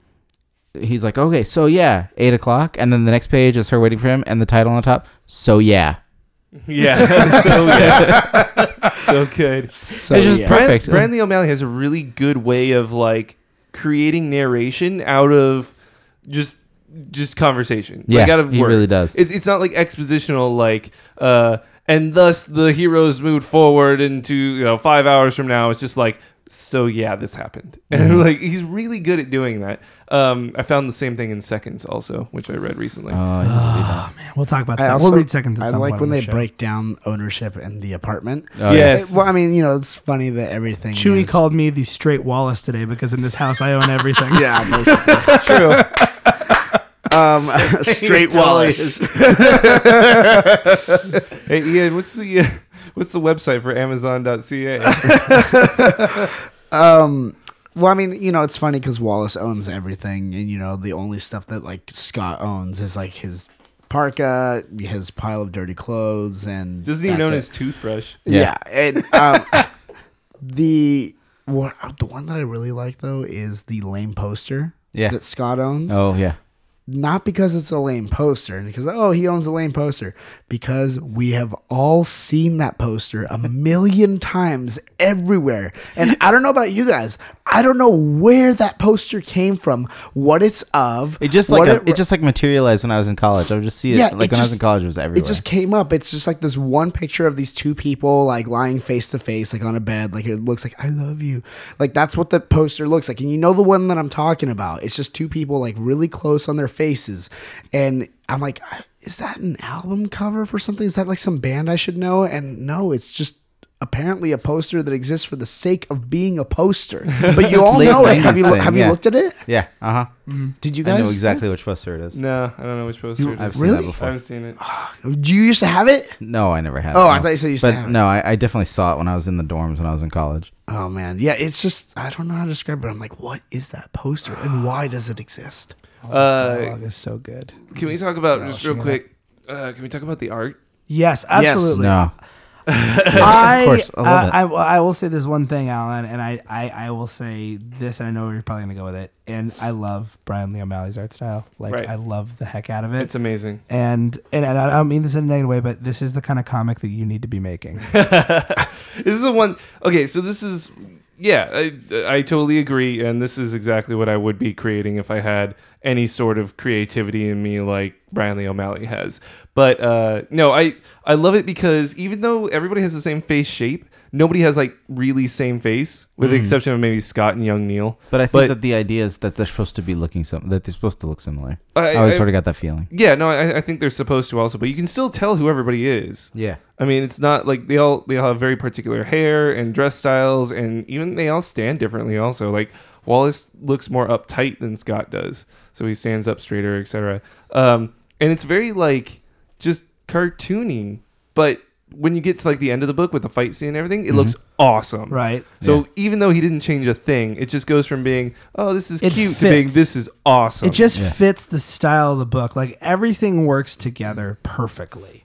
S4: he's like, okay, so yeah, eight o'clock, and then the next page is her waiting for him, and the title on the top, so yeah, (laughs)
S2: yeah, (laughs) so yeah, (laughs) so good.
S3: So,
S4: It's just
S3: yeah.
S4: perfect. Perfect.
S2: Brand, Brian Lee O'Malley has a really good way of like creating narration out of just just conversation. like
S4: Yeah,
S2: out of
S4: he
S2: words.
S4: really does.
S2: It's it's not like expositional like uh and thus the heroes moved forward into you know five hours from now. It's just like so yeah, this happened. (laughs)
S4: Mm-hmm.
S2: And like he's really good at doing that. Um, I found the same thing in Seconds also, which I read recently.
S4: Oh, I didn't read that. (sighs)
S1: man, we'll talk about.
S3: I
S1: Second.
S3: also-
S1: we'll read seconds. At
S3: I
S1: some
S3: like when
S1: on the
S3: they break down ownership in the apartment.
S4: Oh, yeah.
S2: Yes.
S3: Well, I mean, you know, it's funny that everything.
S1: Chewy
S3: is-
S1: called me the straight Wallace today because in this house I own everything. (laughs)
S3: Yeah, (laughs) basically.
S2: True.
S3: Um, (laughs) straight
S2: totally
S3: Wallace. (laughs)
S2: hey Ian, what's the uh, (laughs) what's the website for Amazon.ca?
S3: Um, well, I mean, you know, it's funny because Wallace owns everything, and you know, the only stuff that like Scott owns is like his parka, his pile of dirty clothes, and
S2: Doesn't even
S3: that's
S2: own his toothbrush.
S3: Yeah, and um, the what the one that I really like though is the lame poster.
S4: Yeah.
S3: that Scott owns.
S4: Oh yeah.
S3: Not because it's a lame poster, and because oh he owns a lame poster, because we have all seen that poster a (laughs) million times everywhere. And I don't know about you guys, I don't know where that poster came from, what it's of.
S4: It just like a, it, just like materialized when I was in college. I would just see it
S3: Yeah,
S4: like
S3: it
S4: when I was in college. It was everywhere.
S3: It just came up. It's just like this one picture of these two people like lying face to face, like on a bed. Like it looks like I love you. Like that's what the poster looks like. And you know the one that I'm talking about. It's just two people like really close on their faces. And I'm like, is that an album cover for something? Is that like some band I should know? And no, it's just apparently a poster that exists for the sake of being a poster. (laughs) But you all know it. Have you
S4: thing,
S3: have you
S4: yeah.
S3: looked at it?
S4: yeah. Uh huh.
S3: Did you
S4: I
S3: guys
S4: know exactly which poster it is.
S2: No, I don't know which poster it
S4: I've
S2: is.
S4: seen
S3: Really?
S4: that
S2: I
S4: before.
S2: haven't seen it. (sighs)
S3: Do you used to have it?
S4: No, I never had.
S3: Oh,
S4: it,
S3: I
S4: no.
S3: thought you said you used to
S4: but
S3: have it.
S4: no, I, I definitely saw it when I was in the dorms when I was in college.
S3: Oh man, yeah, it's just I don't know how to describe it. I'm like, what is that poster and why does it exist? (sighs)
S1: This
S2: Uh,
S1: dialogue is so good.
S2: Can we talk about just real
S1: relishing in it.
S2: quick? Uh, can we talk about the art?
S1: Yes, absolutely.
S4: No. (laughs)
S1: I,
S4: Of course, I
S1: uh. I, will- I will say this one thing, Alan, and I, I, I will say this, and I know you're probably gonna go with it. And I love Brian Lee O'Malley's art style. Like
S2: Right.
S1: I love the heck out of it.
S2: It's amazing.
S1: and, and and I don't mean this in a negative way, but this is the kind of comic that you need to be making. (laughs)
S2: This is the one. Okay, so this is yeah, I, I totally agree, and this is exactly what I would be creating if I had any sort of creativity in me like Brian Lee O'Malley has. But uh, no, I I love it because even though everybody has the same face shape, nobody has like really same face, with the exception of maybe Scott and Young Neil.
S4: But I think that the idea is that they're supposed to be looking some that they're supposed to look similar.
S2: I-
S4: I, always
S2: I-
S4: sort of got that feeling.
S2: Yeah, no, I, I think they're supposed to also, but you can still tell who everybody is.
S4: Yeah.
S2: I mean, it's not like they all they all have very particular hair and dress styles, and even they all stand differently. Also, like Wallace looks more uptight than Scott does, so he stands up straighter, etc. Um, and it's very like just cartoony, but when you get to like the end of the book with the fight scene and everything, it mm-hmm. looks awesome.
S1: right.
S2: So
S4: Yeah.
S2: even though he didn't change a thing, it just goes from being oh this is
S1: It
S2: cute to being
S1: fits.
S2: this is awesome.
S1: It just
S4: Yeah.
S1: fits the style of the book. Like everything works together perfectly.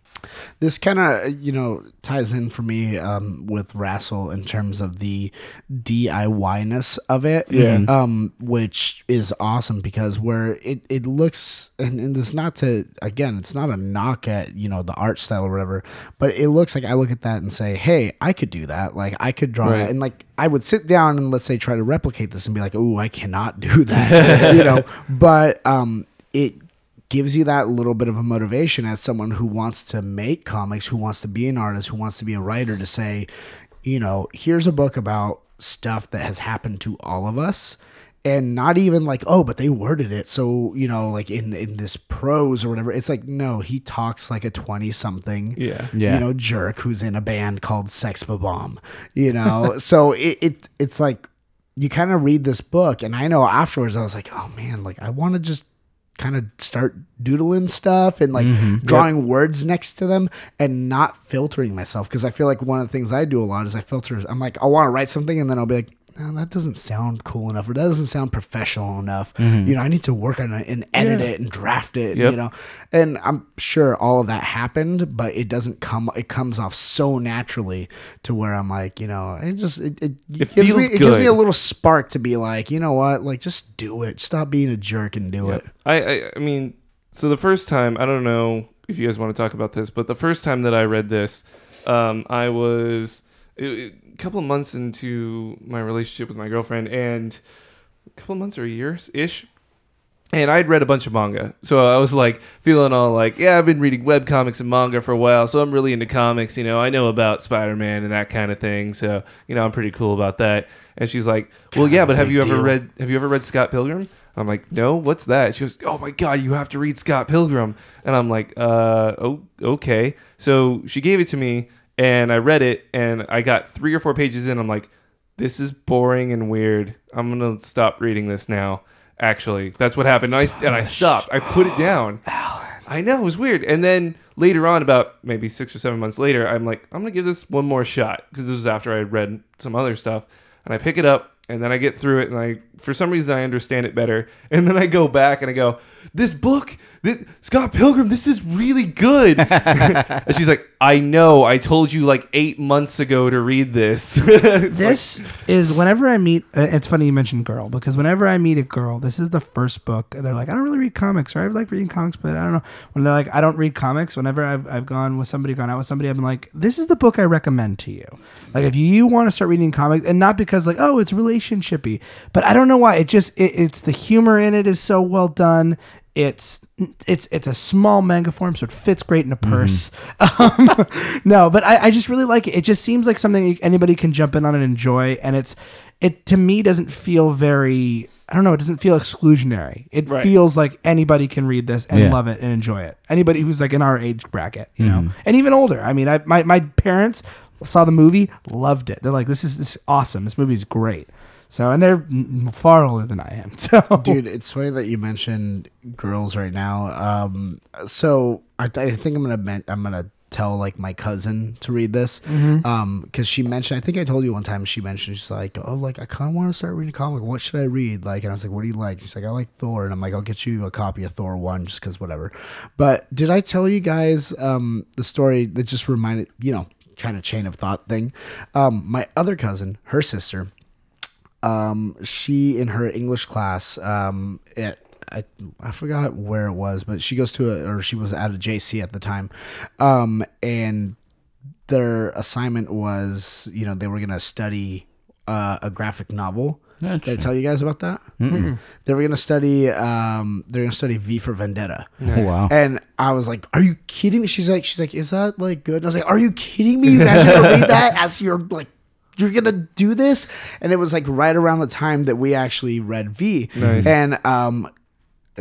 S3: This kind of you know ties in for me um, with Rassel in terms of the DIY ness of it.
S2: Yeah.
S3: Um, which is awesome because where it, it looks and, and it's not to again it's not a knock at you know the art style or whatever, but it looks like I look at that and say, hey, I could do that. Like I could draw
S2: Right.
S3: that and like I would sit down and let's say try to replicate this and be like, oh, I cannot (laughs) do that, you know. (laughs) But um, it gives you that little bit of a motivation as someone who wants to make comics, who wants to be an artist, who wants to be a writer, to say, you know, here's a book about stuff that has happened to all of us. And not even like, oh, but they worded it so you know, like in in this prose or whatever. It's like, no, he talks like a twenty something,
S2: Yeah.
S4: Yeah.
S3: you know, jerk who's in a band called Sex Bob-omb, you know. (laughs) so it, it it's like you kind of read this book, and I know afterwards I was like, oh man, like I want to just kind of start doodling stuff and like mm-hmm. drawing words next to them and not filtering myself because I feel like one of the things I do a lot is I filter. I'm like, I want to write something, and then I'll be like. No, that doesn't sound cool enough, or that doesn't sound professional enough. You know, I need to work on it and edit
S2: Yeah.
S3: it and draft it.
S2: Yep.
S3: You know, and I'm sure all of that happened, but it doesn't come. It comes off so naturally to where I'm like, you know, it just it, it,
S2: It
S3: gives me
S2: feels
S3: it gives me a little spark to be like, you know what, like just do it. Stop being a jerk and do it.
S2: I, I I mean, so the first time I don't know if you guys want to talk about this, but the first time that I read this, um, I was it- it- a couple of months into my relationship with my girlfriend, and a couple of months or a year ish. And I'd read a bunch of manga. So I was like feeling all like, yeah, I've been reading web comics and manga for a while, so I'm really into comics, you know. I know about Spider-Man and that kind of thing. So, you know, I'm pretty cool about that. And she's like, "Well, yeah, but have you ever read have you ever read Scott Pilgrim?" I'm like, "No, what's that?" She goes, "Oh my god, you have to read Scott Pilgrim." And I'm like, "Uh, oh, okay." So she gave it to me and I read it and I got 3 or 4 pages in. I'm like, "This is boring and weird. I'm going to stop reading this now." Actually, that's what happened. And I, and I stopped. I put it down. (gasps) I know it was weird. And then later on, about maybe six or seven months later, I'm like, I'm gonna give this one more shot because this was after I had read some other stuff. And I pick it up and then I get through it, and I for some reason I understand it better, (laughs) and then I go back and I go, "This book, this, Scott Pilgrim, this is really good." (laughs) and she's like, "I know, I told you like eight months ago to read this." (laughs) It's like-
S1: this is whenever I meet. Uh, it's funny you mentioned girl because whenever I meet a girl, this is the first book. They're like, I don't really read comics, or I like reading comics, but I don't know. When they're like, I don't read comics. Whenever I've, I've gone with somebody, gone out with somebody, I've been like, this is the book I recommend to you. Like, if you want to start reading comics, and not because like, oh, it's relationshipy, but I don't know why. It just it, it's the humor in it is so well done. It's it's it's a small manga form, so it fits great in a purse. (laughs) Um, no, but I, I just really like it. It just seems like something anybody can jump in on and enjoy, and it's it to me doesn't feel very. I don't know. It doesn't feel exclusionary. It
S2: Right.
S1: feels like anybody can read this and
S4: Yeah.
S1: love it and enjoy it. Anybody who's like in our age bracket, you know, and even older. I mean, I my my parents saw the movie, loved it. They're like, "This is this is awesome. This movie is great." So, and they're far older than I am. (laughs) So,
S3: Dude, it's funny that you mentioned girls right now. Um, so I, th- I think I'm gonna men- I'm gonna tell like my cousin to read this, um, because she mentioned. I think I told you one time. She mentioned she's like, oh, like I kind of want to start reading comic. What should I read? Like, and I was like, what do you like? She's like, I like Thor, and I'm like, I'll get you a copy of Thor one just because whatever. But did I tell you guys um the story that just reminded you know kind of chain of thought thing? Um, my other cousin, her sister um, she in her English class, um, at I, I forgot where it was, but she goes to a, or she was at a JC at the time, um, and their assignment was, you know, they were gonna study uh, a graphic novel. Did I tell you guys about that? They were gonna study. Um, they're gonna study V for Vendetta.
S4: Oh, wow.
S3: And I was like, "Are you kidding me?" She's like, "She's like, is that like good?" And I was like, "Are you kidding me? You guys are gonna read that as you're like, you're gonna do this?" And it was like right around the time that we actually read V.
S2: Nice.
S3: And um,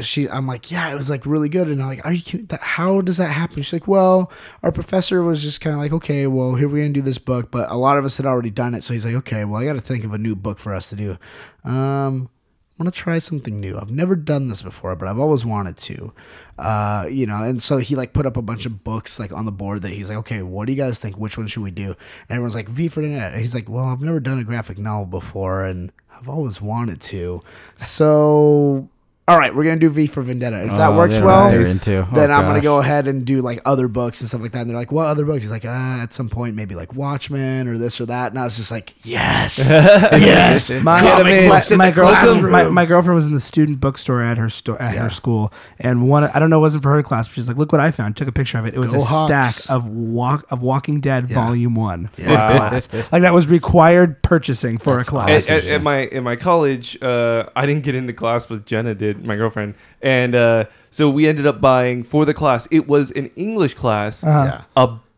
S3: she, I'm like, "Yeah, it was like really good." And I'm like, "Are you kidding? That, how does that happen?" She's like, "Well, our professor was just kind of like, okay, well, here we're gonna do this book, but a lot of us had already done it, so he's like, okay, well, I got to think of a new book for us to do." Um. I'm gonna try something new. I've never done this before, but I've always wanted to. Uh, you know, and so he like put up a bunch of books like on the board that he's like, okay, what do you guys think? Which one should we do? And everyone's like, V for Vendetta. And he's like, well, I've never done a graphic novel before, and I've always wanted to. So, all right, we're gonna do V for Vendetta. If that
S4: Oh,
S3: works
S4: they're-
S3: well,
S4: they're into. Oh,
S3: then I'm gonna
S4: gosh.
S3: go ahead and do like other books and stuff like that. And they're like, what other books? He's like, uh, at some point, maybe like Watchmen or this or that. And I was just like, yes, (laughs) yes.
S1: My,
S3: Comic
S1: my,
S3: books in
S1: my
S3: the
S1: girlfriend,
S3: classroom.
S1: my, my girlfriend was in the student bookstore at her store at
S3: Yeah.
S1: her school, and one I don't know it wasn't for her class, but she's like, "Look what I found!" Took a picture of it. It was
S3: Go
S1: a
S3: Hawks.
S1: stack of walk of Walking Dead
S3: Yeah.
S1: Volume One for
S2: Wow.
S1: class. (laughs) Like that was required purchasing for
S3: That's
S1: a class.
S2: at, at, at my in my college, uh, I didn't get into class, but Jenna did, my girlfriend, and uh, so we ended up buying for the class. It was an English class
S1: Uh-huh.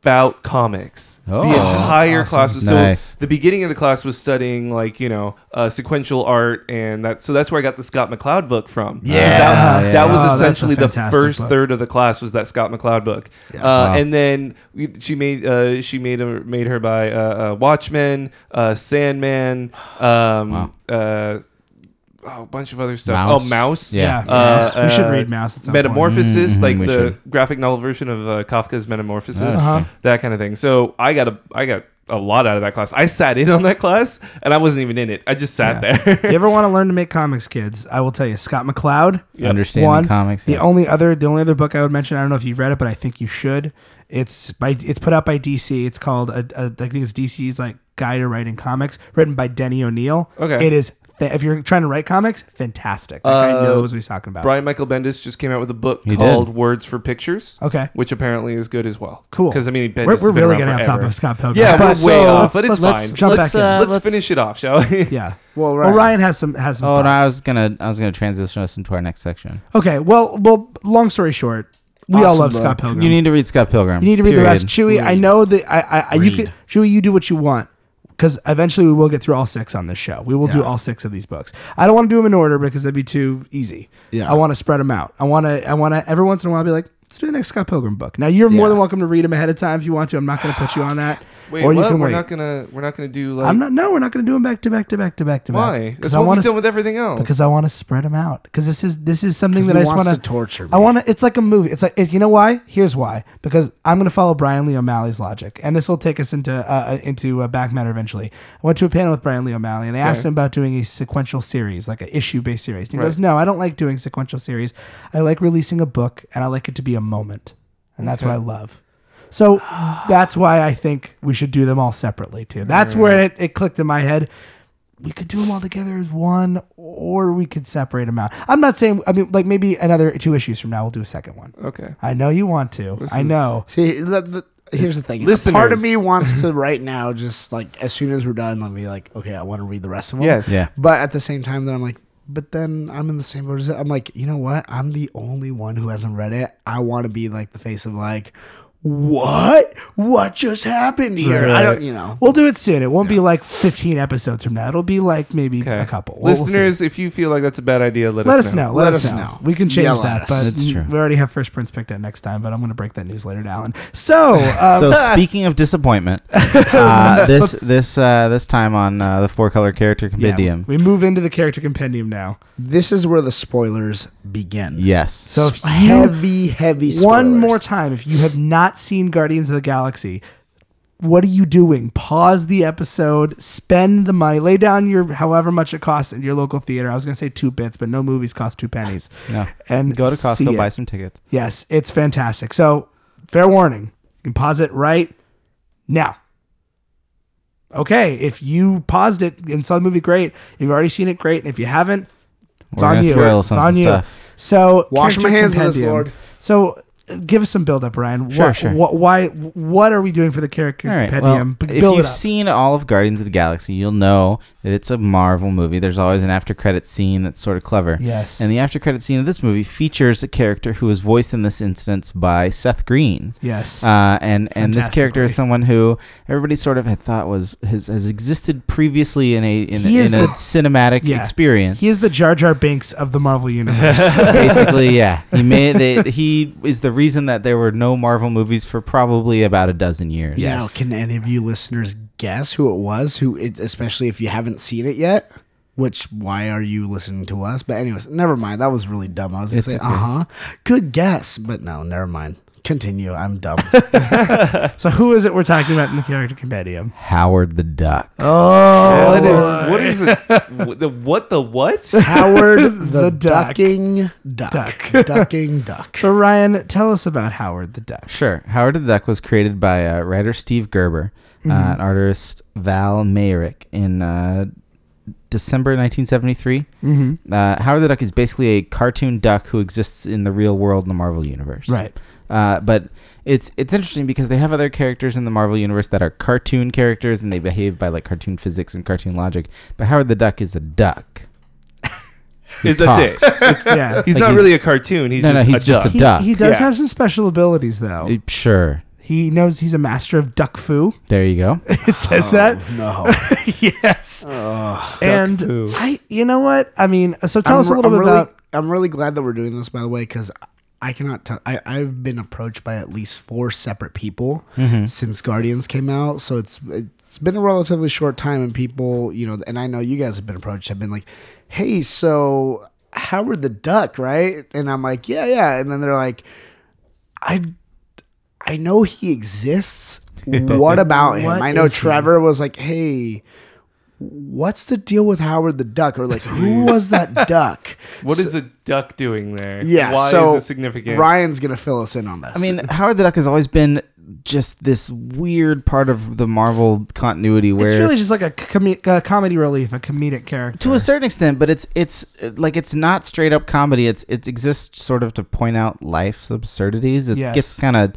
S2: about comics.
S4: Oh.
S2: the entire
S1: That's awesome.
S2: class was so. The beginning of the class was studying like you know uh, sequential art, and that so that's where I got the Scott McCloud book from. 'Cause
S3: Yeah.
S2: that,
S4: Yeah.
S2: that was
S1: Oh, that's a
S2: essentially the
S1: fantastic
S2: first
S1: book.
S2: third of the class was that Scott McCloud book.
S3: Yeah.
S2: Uh,
S4: Wow.
S2: And then we, she made uh, she made her, made her by uh, uh, Watchmen, uh, Sandman, um,
S4: Wow.
S2: uh, oh, a bunch of other stuff.
S4: Maus.
S2: Oh, Maus.
S4: Yeah.
S1: yeah,
S2: Uh,
S1: yes. we should
S2: uh,
S1: read Maus at some.
S2: Metamorphosis,
S4: Mhm,
S2: like
S4: we
S2: the
S4: should.
S2: graphic novel version of uh, Kafka's Metamorphosis,
S1: Uh-huh.
S2: that kind of thing. So I got a I got a lot out of that class. I sat in on that class, and I wasn't even in it. I just sat
S1: Yeah.
S2: there.
S1: you ever want to learn to make comics, kids? I will tell you, Scott McCloud.
S4: Understanding
S1: One,
S4: comics.
S1: The
S4: yeah.
S1: only other, the only other book I would mention, I don't know if you've read it, but I think you should. It's by, it's put out by DC. It's called, a, a, I think it's DC's like guide to writing comics, written by Denny O'Neil.
S2: Okay.
S1: It is, fa- if you're trying to write comics, fantastic. That guy
S2: Uh,
S1: knows what he's talking about.
S2: Brian Michael Bendis just came out with a book
S4: He
S2: called
S4: did.
S2: Words for Pictures,
S1: Okay.
S2: which apparently is good as well.
S1: Cool.
S2: Because I mean, Bendis
S1: We're,
S2: has
S1: we're
S2: been
S1: really
S2: around
S1: getting on top
S2: forever.
S1: of Scott Pilgrim.
S2: Yeah,
S1: But-
S2: we're way
S1: so
S2: off, but it's
S1: let's- let's
S2: fine.
S1: Jump
S4: Let's,
S1: back in.
S4: uh,
S2: Let's,
S4: let's-
S2: finish it off, shall we? (laughs)
S1: yeah.
S3: Well,
S1: Well. Ryan has some has some.
S4: Oh no, I
S1: thoughts.
S4: was gonna I was gonna transition us into our next section.
S1: Okay. Well, well. Long story short, we all
S3: Awesome
S1: love
S3: book.
S1: Scott Pilgrim.
S4: You need to read Scott Pilgrim.
S1: You need to read the rest.
S4: period.
S1: Chewy, I know that I, I, I you
S3: Read.
S1: could, Chewy, you do what you want because eventually we will get through all six on this show. We will do
S3: Yeah.
S1: all six of these books. I don't want to do them in order because that'd be too easy.
S3: Yeah.
S1: I want to spread them out. I want to, I want to every once in a while be like, let's do the next Scott Pilgrim book. Now you're more
S3: Yeah.
S1: than welcome to read them ahead of time if you want to. I'm not going to put you on that.
S2: Wait,
S1: or you
S2: what?
S1: can
S2: we're
S1: wait.
S2: not gonna we're not gonna do like
S1: I'm not. No, we're not going to do them back to back to back to back to back.
S2: why?
S1: Because
S2: That's
S1: I
S2: what
S1: want
S2: we've done
S1: to.
S2: with everything else.
S1: Because I want to spread them out. Because this is this is something that
S3: he
S1: I just want
S3: to torture me.
S1: I want to. It's like a movie. It's like if, you know why? Here's why. Because I'm going to follow Brian Lee O'Malley's logic, and this will take us into uh, uh, into uh, back matter eventually. I went to a panel with Brian Lee O'Malley, and they asked him about doing a sequential series, like an issue based series. And he
S2: Right.
S1: goes, "No, I don't like doing sequential series. I like releasing a book, and I like it to be a moment, and that's what I love." So that's why I think we should do them all separately too. That's where it, it clicked in my head. We could do them all together as one, or we could separate them out. I'm not saying. I mean, like maybe another two issues from now, we'll do a second one.
S2: okay.
S1: I know you want to.
S2: This
S1: I
S2: is-
S1: know.
S3: See, that, that- here's the thing.
S2: Listeners.
S3: Part of me wants to right now, just like as soon as we're done, let me like, okay, I want to read the rest of them.
S2: Yes.
S4: Yeah.
S3: But at the same time, then I'm like, but then I'm in the same boat as it. I'm like, you know what? I'm the only one who hasn't read it. I want to be like the face of like, what? What just happened here? I don't, you know.
S1: We'll do it soon. It won't be like 15 episodes from now. It'll be like maybe
S2: Okay.
S1: a couple. We'll- we'll.
S2: Listeners, if you feel like that's a bad idea, let,
S1: let us know. Let, us, know.
S3: know.
S1: We can change
S3: Yell
S1: that, but
S4: That's true.
S1: we already have first prints picked at next time. But I'm going to break that news later to Alan. So, um,
S4: So (laughs) speaking of disappointment, (laughs) uh, this this uh, this time on uh, the four color character
S1: yeah,
S4: compendium.
S1: we move into the character compendium now.
S3: This is where the spoilers begin.
S4: yes.
S1: So if
S3: heavy, heavy. Spoilers.
S1: one more time, if you have not seen Guardians of the Galaxy, what are you doing? Pause the episode, spend the money, lay down your however much it costs in your local theater. I was going to say two bits, but no movies cost two pennies. (laughs)
S4: no.
S1: And
S4: Go to Costco, buy some tickets.
S1: Yes, it's fantastic. So, fair warning. You can pause it right now. Okay, if you paused it and saw the movie, great. If you've already seen it, great. And if you haven't, it's
S4: We're
S1: on you.
S4: spoil
S1: It's on you.
S4: stuff.
S1: So,
S3: Wash my
S1: character
S3: hands of this,
S1: compendium.
S3: Lord.
S1: So, give us some build up, Ryan.
S4: Sure,
S1: What-
S4: sure.
S1: What, why? What are we doing for the character
S4: All right.
S1: compendium?
S4: Well, if you've seen all of Guardians of the Galaxy, you'll know that it's a Marvel movie. There's always an after credit scene that's sort of clever.
S1: yes.
S4: And the after credit scene of this movie features a character who was voiced in this instance by Seth Green.
S1: yes.
S4: Uh, and and this character is someone who everybody sort of had thought was has, has existed previously in a in,
S1: is
S4: in a cinematic
S1: Yeah.
S4: experience.
S1: he is the Jar Jar Binks of the Marvel (laughs) universe.
S4: basically yeah. He made they, he is the reason that there were no Marvel movies for probably about a dozen years.
S3: Now, can any of you listeners guess who it was? Who, it, especially if you haven't seen it yet? Which, why are you listening to us? But anyways, never mind. That was really dumb. I was gonna
S4: It's
S3: say,
S4: okay.
S3: uh huh, good guess, but no, never mind. Continue. I'm dumb. (laughs)
S1: so, who is it we're talking about in the character compendium?
S4: Howard the Duck.
S1: Oh,
S2: What is what is it? What (laughs) the what the what?
S3: Howard (laughs) the,
S1: The duck.
S3: ducking duck.
S1: Duck.
S3: ducking duck.
S1: So, Ryan, tell us about Howard the Duck.
S4: Sure. Howard the Duck was created by uh, writer Steve Gerber uh, and artist Val Mayerik in uh, December 1973.
S1: Mm-hmm.
S4: Uh, Howard the Duck is basically a cartoon duck who exists in the real world in the Marvel universe.
S1: Right.
S4: Uh, but it's it's interesting because they have other characters in the Marvel universe that are cartoon characters and they behave by like cartoon physics and cartoon logic. But Howard the Duck is a duck. (laughs)
S2: Is- That's
S4: talks. (laughs)
S2: it.
S1: Yeah.
S2: He's
S4: Like
S2: not
S4: he's-
S2: really a cartoon. He's
S4: No, no,
S2: just
S4: he's
S2: a
S4: just
S2: duck.
S4: a duck.
S1: He, he does
S2: Yeah.
S1: have some special abilities, though.
S4: Uh, Sure.
S1: He knows he's a master of duck foo.
S4: There you go. (laughs)
S1: It says that.
S3: No.
S1: yes.
S3: Ugh.
S1: and
S2: foo.
S1: I, you know what? I mean, so tell
S3: I'm
S1: us a
S3: re-
S1: little
S3: I'm
S1: bit
S3: really,
S1: about.
S3: I'm really glad that we're doing this, by the way, because I cannot tell. I, I've been approached by at least four separate people
S1: Mm-hmm.
S3: since Guardians came out, so it's it's been a relatively short time, and people, you know, and I know you guys have been approached, have been like, "Hey, so Howard the Duck, right?" And I'm like, "Yeah, yeah," and then they're like, "I." I know he exists. (laughs) what about him?
S1: what
S3: I know
S1: is he?
S3: Trevor was like, "Hey, what's the deal with Howard the Duck? Or like, who (laughs) was that duck?
S2: What is a duck doing there?
S3: Yeah.
S2: Why
S3: so
S2: is it significant?
S3: Ryan's gonna fill us in on this.
S4: I mean, Howard the Duck has always been just this weird part of the Marvel continuity where
S1: It's really just like a, com- a comedy relief, a comedic character.
S4: to a certain extent, but it's it's like it's not straight up comedy. It's it exists sort of to point out life's absurdities. It
S1: Yes.
S4: gets kind of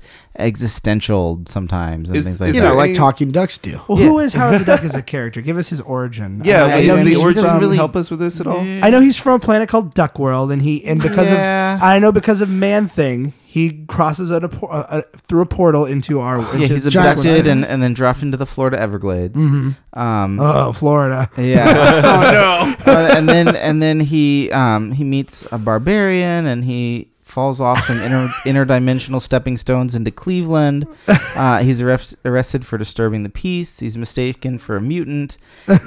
S4: existential sometimes and
S2: Is-
S4: things like
S2: is
S3: you
S4: that.
S3: know, like
S2: any-
S3: talking ducks do.
S1: well,
S4: Yeah.
S1: who is Howard the Duck as a (laughs) character? Give us his origin.
S2: yeah,
S1: I,
S2: but
S1: I
S2: is the
S1: he's
S2: origin
S1: from-
S4: really-
S2: help us with this at all?
S1: I know he's from a planet called Duck World, and he and because
S4: Yeah.
S1: of I know because of Man Thing, he crosses a, por- uh, through a portal into our
S4: yeah, he's abducted and, and then dropped into the Florida Everglades.
S1: Mhm.
S4: Um,
S1: oh Florida.
S4: yeah. (laughs)
S3: oh
S4: Uh, (laughs) and then and then he um he meets a barbarian and he falls off some inter- (laughs) interdimensional stepping stones into Cleveland. Uh, he's arrest- arrested for disturbing the peace. He's mistaken for a mutant.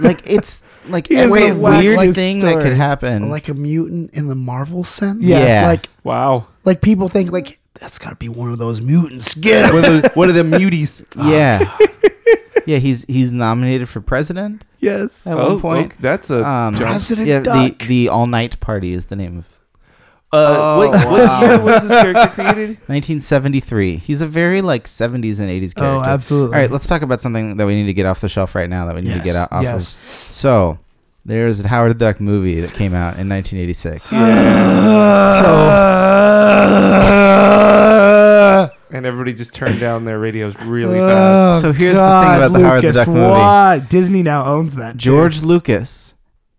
S4: Like it's (laughs) like
S1: has
S4: every weird
S3: like
S4: thing that could happen.
S3: like a mutant in the Marvel sense.
S1: Yes.
S4: Yeah.
S3: Like
S2: Wow.
S3: like people think like that's got to be one of those mutants. Get him.
S2: One of the, the muties. (laughs)
S4: yeah, yeah. He's he's nominated for president
S1: Yes.
S4: at
S2: Oh,
S4: one point.
S2: okay, that's a
S4: Um,
S2: jump.
S3: President
S4: yeah,
S3: Duck.
S4: the the All Night Party is the name of
S2: Uh, what,
S3: Oh, (laughs)
S2: what
S3: wow.
S2: year was this character created? (laughs)
S4: 1973. He's a very like 70s and 80s character.
S1: Oh, absolutely.
S4: All right, let's talk about something that we need to get off the shelf right now that we need to get out off
S1: Yes.
S4: of. So, there's a Howard the Duck movie that came out in 1986. (sighs)
S2: so (laughs) And everybody just turned down their radios really
S1: Oh,
S2: fast.
S4: So here's the thing about the Howard the
S1: Lucas,
S4: Duck movie.
S1: Why? Disney now owns that. too.
S4: George Lucas,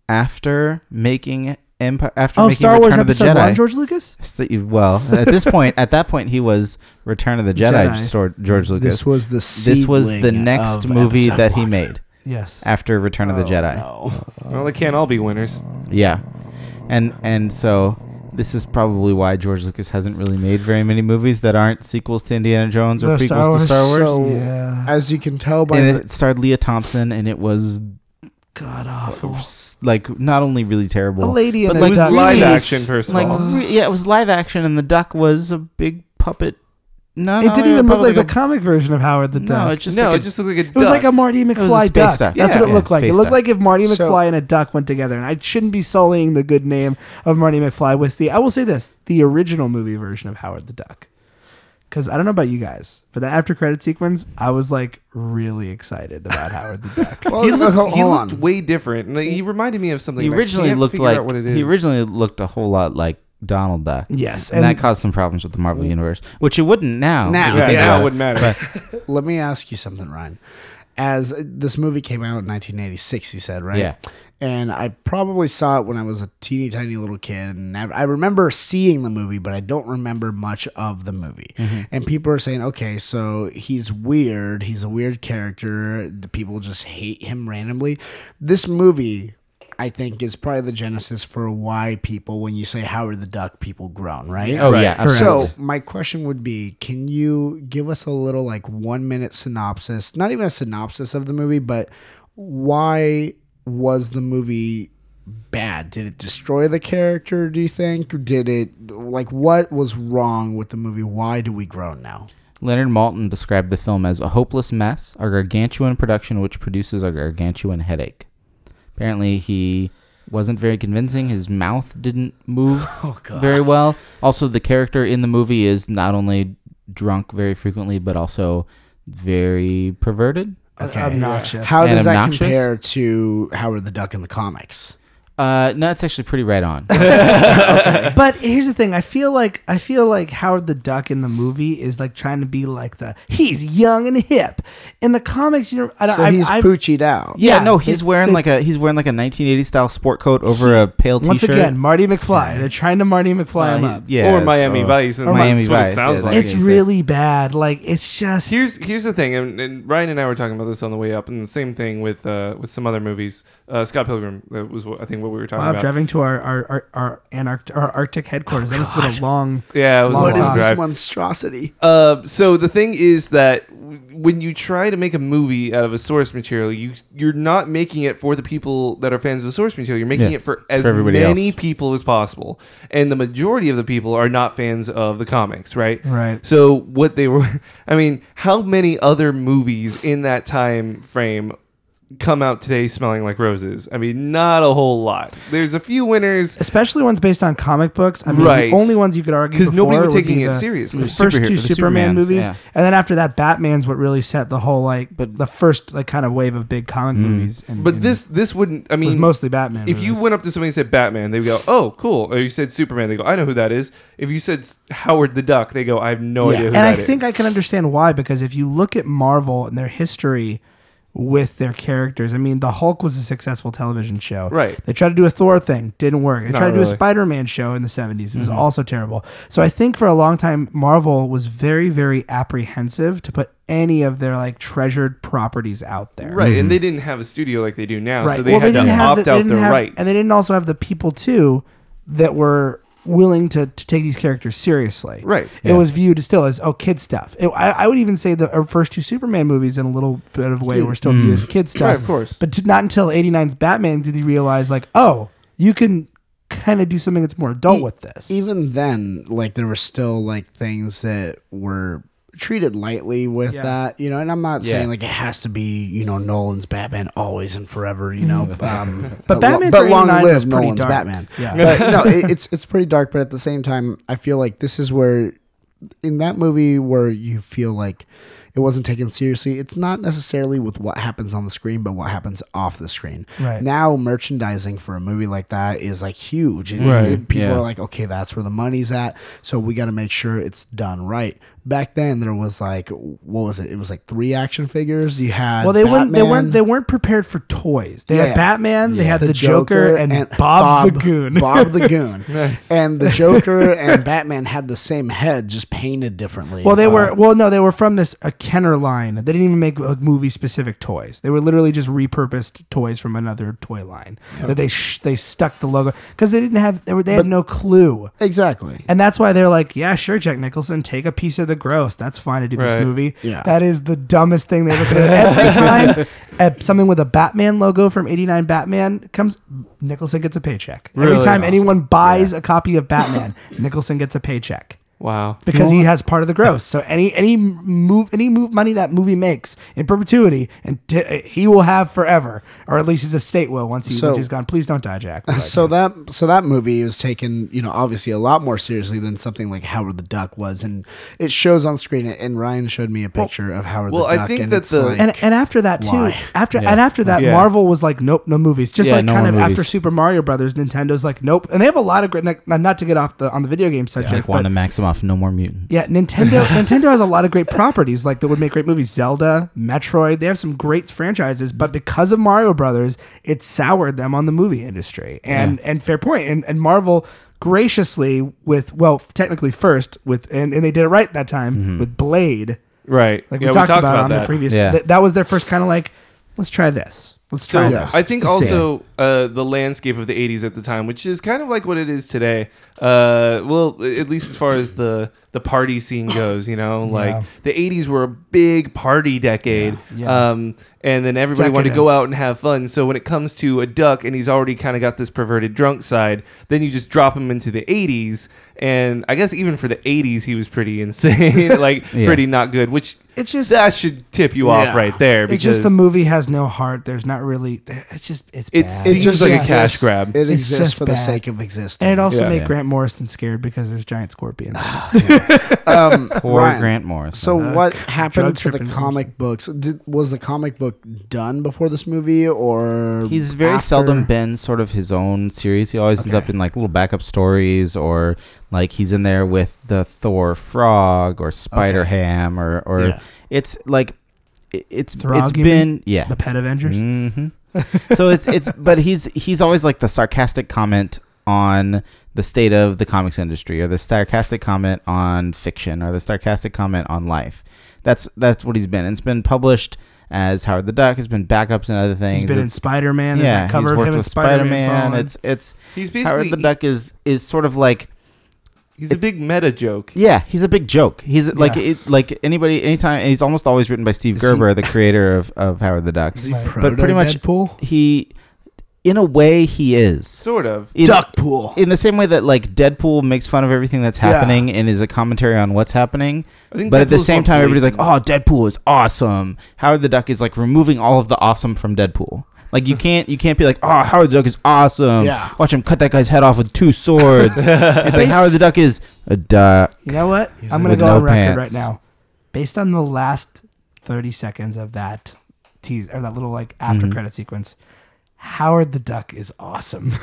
S4: after making Empire, after
S1: Oh,
S4: making
S1: Star Wars
S4: Return of the
S1: Episode
S4: Jedi.
S1: One. George Lucas.
S4: Well, at this point, at that point, he was Return of the Jedi.
S1: Jedi.
S4: George Lucas.
S3: This was the
S4: This was the next movie
S3: episode
S4: that he made (laughs)
S1: Yes.
S4: after Return of the oh, Jedi.
S3: No.
S2: well, they can't all be winners.
S4: Yeah, and and so this is probably why George Lucas hasn't really made very many movies that aren't sequels to Indiana Jones or
S1: The
S4: prequels to Star Wars.
S3: So,
S1: Yeah.
S3: As you can tell by
S4: and
S3: the,
S4: it starred Lea Thompson, and it was
S1: God awful.
S4: like not only really
S1: A
S4: terrible,
S1: lady in
S4: but
S1: a
S4: like
S2: was
S1: duck.
S2: live
S4: really
S2: action,
S4: s-
S2: first of
S4: like
S2: all.
S4: re- yeah, it was live action, and the duck was a big puppet. No,
S1: It
S4: not
S1: didn't even look
S4: puppet,
S1: like the comic version of Howard the Duck.
S4: No,
S1: Duck.
S4: it's just
S2: no,
S4: like
S2: it
S4: a-
S2: just looked like a
S1: It was like a Marty
S4: was a
S1: McFly
S4: space
S1: duck.
S4: duck.
S1: That's
S2: Yeah.
S1: what it
S4: Yeah,
S1: looked like. It looked
S4: duck.
S1: like if Marty
S3: So-
S1: McFly and a duck went together. And I shouldn't be sullying the good name of Marty McFly with the. I will say this: the original movie version of Howard the Duck. Because I don't know about you guys, but the after credit sequence, I was like really excited about Howard the Duck. (laughs)
S3: Well,
S2: he looked,
S3: hold
S2: he
S3: on.
S2: looked way different. And like, he reminded me of something.
S4: he
S2: and I
S4: originally
S2: can't
S4: looked like
S2: out what it is.
S4: he originally looked a whole lot like Donald Duck.
S1: yes,
S4: And, that caused some problems with the Marvel universe, which it wouldn't now.
S3: Now.
S2: yeah,
S4: think
S2: yeah,
S4: about
S2: it
S4: it.
S2: wouldn't matter. (laughs)
S3: Let me ask you something, Ryan. As uh, this movie came out in 1986, you said, right?
S4: Yeah.
S3: And I probably saw it when I was a teeny tiny little kid. And I, I remember seeing the movie, but I don't remember much of the movie. Mm-hmm. And people are saying, okay, so he's weird. He's a weird character. The people just hate him randomly. This movie, I think, is probably the genesis for why people, when you say Howard the Duck, people groan, right?
S4: Oh
S2: Right.
S4: yeah,
S1: oh,
S4: Correct.
S3: So my question would be, can you give us a little like one minute synopsis? Not even a synopsis of the movie, but why was the movie bad? Did it destroy the character? Do you think? Or did it like what was wrong with the movie? Why do we groan now?
S4: Leonard Maltin described the film as a hopeless mess, a gargantuan production which produces a gargantuan headache. Apparently, he wasn't very convincing. His mouth didn't move (laughs)
S3: Oh
S4: very well. Also, the character in the movie is not only drunk very frequently, but also very perverted.
S3: Okay.
S1: obnoxious.
S3: How
S4: And
S3: does that
S4: obnoxious?
S3: compare to Howard the Duck in the comics?
S4: Uh, no, it's actually pretty right on. (laughs) (laughs)
S1: But here's the thing: I feel like I feel like Howard the Duck in the movie is like trying to be like the he's young and hip. In the comics, you know, I,
S3: So
S1: I,
S3: he's
S1: I,
S3: poochied out.
S4: Yeah,
S1: Yeah,
S4: no, he's
S1: they-
S4: wearing
S1: they-
S4: like a he's wearing like a 1980 style sport coat over a pale t-shirt.
S1: once again Marty McFly. They're trying to Marty McFly
S4: Uh,
S1: him up.
S4: yeah,
S2: or Miami
S4: uh,
S2: Vice, and
S1: or
S2: that's
S4: Miami
S2: what
S4: Vice,
S2: it sounds
S4: yeah,
S2: like.
S1: It's
S4: It's-
S1: really bad. Like it's just
S2: Here's here's the thing, and, and Ryan and I were talking about this on the way up, and the same thing with uh, with some other movies. Uh, Scott Pilgrim that was what, I think what we were talking
S1: wow,
S2: about.
S1: driving to our our our, our, Antarct- our Arctic headquarters. that must been a long.
S2: Yeah, it was
S1: Long
S2: a
S3: What
S2: long
S3: is this monstrosity?
S2: Uh, so the thing is that when you try to make a movie out of a source material, you you're not making it for the people that are fans of the source material. You're making
S4: Yeah,
S2: it for as
S4: for
S2: many
S4: else.
S2: people as possible, and the majority of the people are not fans of the comics, right?
S1: Right.
S2: So what they were, (laughs) I mean, how many other movies in that time frame come out today smelling like roses? I mean, not a whole lot. There's a few winners
S1: Especially ones based on comic books. I mean,
S2: Right.
S1: the only ones you could argue
S2: because nobody was taking
S1: be
S2: it
S1: the-
S2: seriously.
S1: The first two
S4: the
S1: Superman
S4: Supermans,
S1: movies,
S4: yeah.
S1: and then after that, Batman's what really set the whole like,
S4: But-
S1: the first like kind of wave of big comic hmm. movies. And,
S2: But this this wouldn't. I
S1: was
S2: mean,
S1: mostly Batman.
S2: if you went up to somebody and said Batman, they would go, "Oh, cool." Or you said Superman, they go, "I know who that is." If you said Howard the Duck, they go, "I have no
S3: Yeah.
S2: idea who
S1: and I think
S2: is."
S1: I can understand why because if you look at Marvel and their history with their characters, I mean, the Hulk was a successful television show.
S2: Right.
S1: They tried to do a Thor thing, didn't work. They
S2: Not
S1: tried to do a. Spider-Man show in the 70s. It was
S2: Mm-hmm.
S1: also terrible. So I think for a long time Marvel was very very apprehensive to put any of their like treasured properties out there.
S2: right, and they didn't have a studio like they do now,
S1: Right.
S2: so they
S1: well,
S2: had
S1: they
S2: to opt
S1: the,
S2: out
S1: didn't
S2: their
S1: have-
S2: rights.
S1: and they didn't also have the people too that were willing to, to take these characters seriously.
S2: Right.
S1: It
S4: Yeah.
S1: was viewed still as oh kid stuff. It, I, I would even say the first two Superman movies in a little bit of a way were still viewed mm. as kid stuff.
S2: Right, of course.
S1: But to, not until 89's Batman did he realize like oh you can kind of do something that's more adult
S3: E-
S1: with this.
S3: even then, like there were still like things that were treated lightly with
S1: Yeah.
S3: that, you know. And I'm not
S4: Yeah.
S3: saying like it has to be, you know, Nolan's Batman always and forever, you know. (laughs) Um,
S1: But
S3: lo-
S1: Batman
S3: but
S1: for
S3: long live Nolan's
S1: dark.
S3: Batman.
S1: Yeah.
S3: but (laughs) no, it, it's it's pretty dark. But at the same time, I feel like this is where, in that movie, where you feel like it wasn't taken seriously. It's not necessarily with what happens on the screen, but what happens off the screen.
S1: Right.
S3: Now, merchandising for a movie like that is like huge. It-
S2: Right.
S3: people
S4: Yeah.
S3: are like, okay, that's where the money's at. So we got to make sure it's done right. Back then, there was like, what was it? It was like three action figures. You had
S1: well, they weren't. They weren't. They weren't prepared for toys. They
S3: Yeah,
S1: had
S3: yeah.
S1: Batman. They had the, Joker, and, Bob, the Goon.
S3: Bob the Goon.
S2: Nice. (laughs)
S3: And the Joker (laughs) and Batman had the same head, just painted differently.
S1: Well, they
S3: So-
S1: were. Well, no, they were from this a Kenner line. They didn't even make like, movie specific toys. They were literally just repurposed toys from another toy line that they sh- they stuck the logo because they didn't have. They were. They had no clue.
S3: exactly.
S1: And that's why they're like, yeah, sure, Jack Nicholson, take a piece of the gross. That's fine to do this
S2: Right.
S1: movie.
S3: Yeah.
S1: That is the dumbest thing they ever could have. Every time (laughs) uh, something with a Batman logo from 89 Batman comes, Nicholson gets a paycheck. Every
S2: Really?
S1: time
S2: Awesome.
S1: anyone buys a copy of Batman, Nicholson gets a paycheck
S2: Wow.
S1: because he has part of the gross. So any any move any move money that movie makes in perpetuity, and t- uh, he will have forever, or at least his estate will once he
S3: So-
S1: once he's gone. Please don't die, Jack. But- (laughs)
S3: So that so that movie was taken, you know, obviously a lot more seriously than something like Howard the Duck was, and it shows on screen. And Ryan showed me a picture of Howard
S2: well,
S3: the
S2: I think
S3: and
S2: that
S3: it's
S2: the-
S3: like,
S1: and and after that too,
S3: Why?
S1: after
S4: Yeah.
S1: and after that,
S2: Yeah.
S1: Marvel was like, nope, no movies. Just
S4: Yeah,
S1: like
S4: no
S1: kind
S4: more
S1: of after. Super Mario Brothers, Nintendo's like, nope, and they have a lot of great. Not, not to get off the on the video game subject,
S4: like
S1: but
S4: Wanda Maximoff, no more mutant.
S1: yeah, Nintendo (laughs) Nintendo has a lot of great properties like that would make great movies. Zelda, Metroid, they have some great franchises, but because of Mario Brothers, it soured them on the movie industry. And and fair point. And and Marvel graciously with well, technically first with and, and they did it right that time mm-hmm. with Blade.
S2: Right.
S1: Like
S2: yeah,
S1: we talked about, on
S2: that.
S1: the previous
S4: Yeah.
S1: th- that was their first kind of like, let's try this. Let's
S2: So
S1: try
S3: Yes.
S1: this.
S2: I think
S1: see.
S2: also uh, the landscape of the '80s at the time, which is kind of like what it is today. Uh, well, at least as far as the the party scene goes, you know, like
S1: Yeah.
S2: the '80s were a big party decade,
S1: Yeah. Yeah.
S2: Um, and then everybody wanted to go
S1: Decadence.
S2: out and have fun. So when it comes to a duck, and he's already kind of got this perverted drunk side, then you just drop him into the '80s, and I guess even for the '80s, he was pretty (laughs) insane, (laughs) like
S4: Yeah.
S2: pretty not good, which.
S1: it's just
S2: That should tip you off right there
S1: it's
S2: because
S1: just the movie has no heart. There's not really. It's just it's
S2: It
S1: bad.
S2: seems
S3: just
S2: like a
S3: exists-
S2: cash grab.
S3: It
S1: It's
S3: exists
S1: just
S3: for the
S1: bad.
S3: sake of existing.
S1: and it also
S2: Yeah.
S1: made
S4: Yeah.
S1: Grant Morrison scared because there's giant scorpions. (laughs) (laughs)
S3: um,
S4: Poor
S3: Ryan,
S4: Grant Morris.
S3: So
S1: Uh,
S3: what happened to the
S1: tripping
S3: comic books? Did, was the comic book done before this movie, or
S4: He's very
S3: after?
S4: seldom been sort of his own series. He always ends up in like little backup stories, or like he's in there with the Thor frog or Spider Ham, or or
S3: Yeah.
S4: it's like it- it's
S1: Throg,
S4: it's
S1: you
S4: been yeah.
S1: the Pet Avengers.
S4: hmm (laughs) so it's it's but he's he's always like the sarcastic comment on the state of the comics industry or the sarcastic comment on fiction or the sarcastic comment on life. That's that's what he's been. It's been published as Howard the Duck. Has been backups and other things.
S1: He's been in Spider Man. There's
S4: yeah,
S1: that cover
S4: he's
S1: of
S4: worked
S1: him
S4: with
S1: Spider
S4: Spider-Man. It's it's
S2: He's
S4: Howard the Duck is is sort of like
S2: He's a big meta joke.
S4: yeah, he's a big joke. He's like it, like anybody anytime. He's almost always written by Steve
S3: Is he-
S4: Gerber, the creator of of Howard the Duck.
S3: Is he proto
S4: But pretty much-
S3: Deadpool?
S4: He, in a way, he is.
S2: Sort of.
S4: In-
S3: Duckpool.
S4: in the same way that like Deadpool makes fun of everything that's
S3: Yeah.
S4: happening and is a commentary on what's happening,
S2: I think
S4: but at the
S2: Deadpool's
S4: same
S2: more
S4: time everybody's like, "Oh, Deadpool is awesome." Howard the Duck is like removing all of the awesome from Deadpool. Like you (laughs) can't you can't be like, "Oh, Howard the Duck is awesome."
S3: Yeah.
S4: Watch him cut that guy's head off with two swords. (laughs) it's like Howard the Duck is a duck.
S1: You know what?
S3: He's
S1: I'm gonna
S4: with
S1: go
S4: no
S1: on record
S4: pants.
S1: right now. Based on the last 30 seconds of that tease or that little like after
S4: Mhm.
S1: credit sequence, Howard the Duck is awesome. (laughs)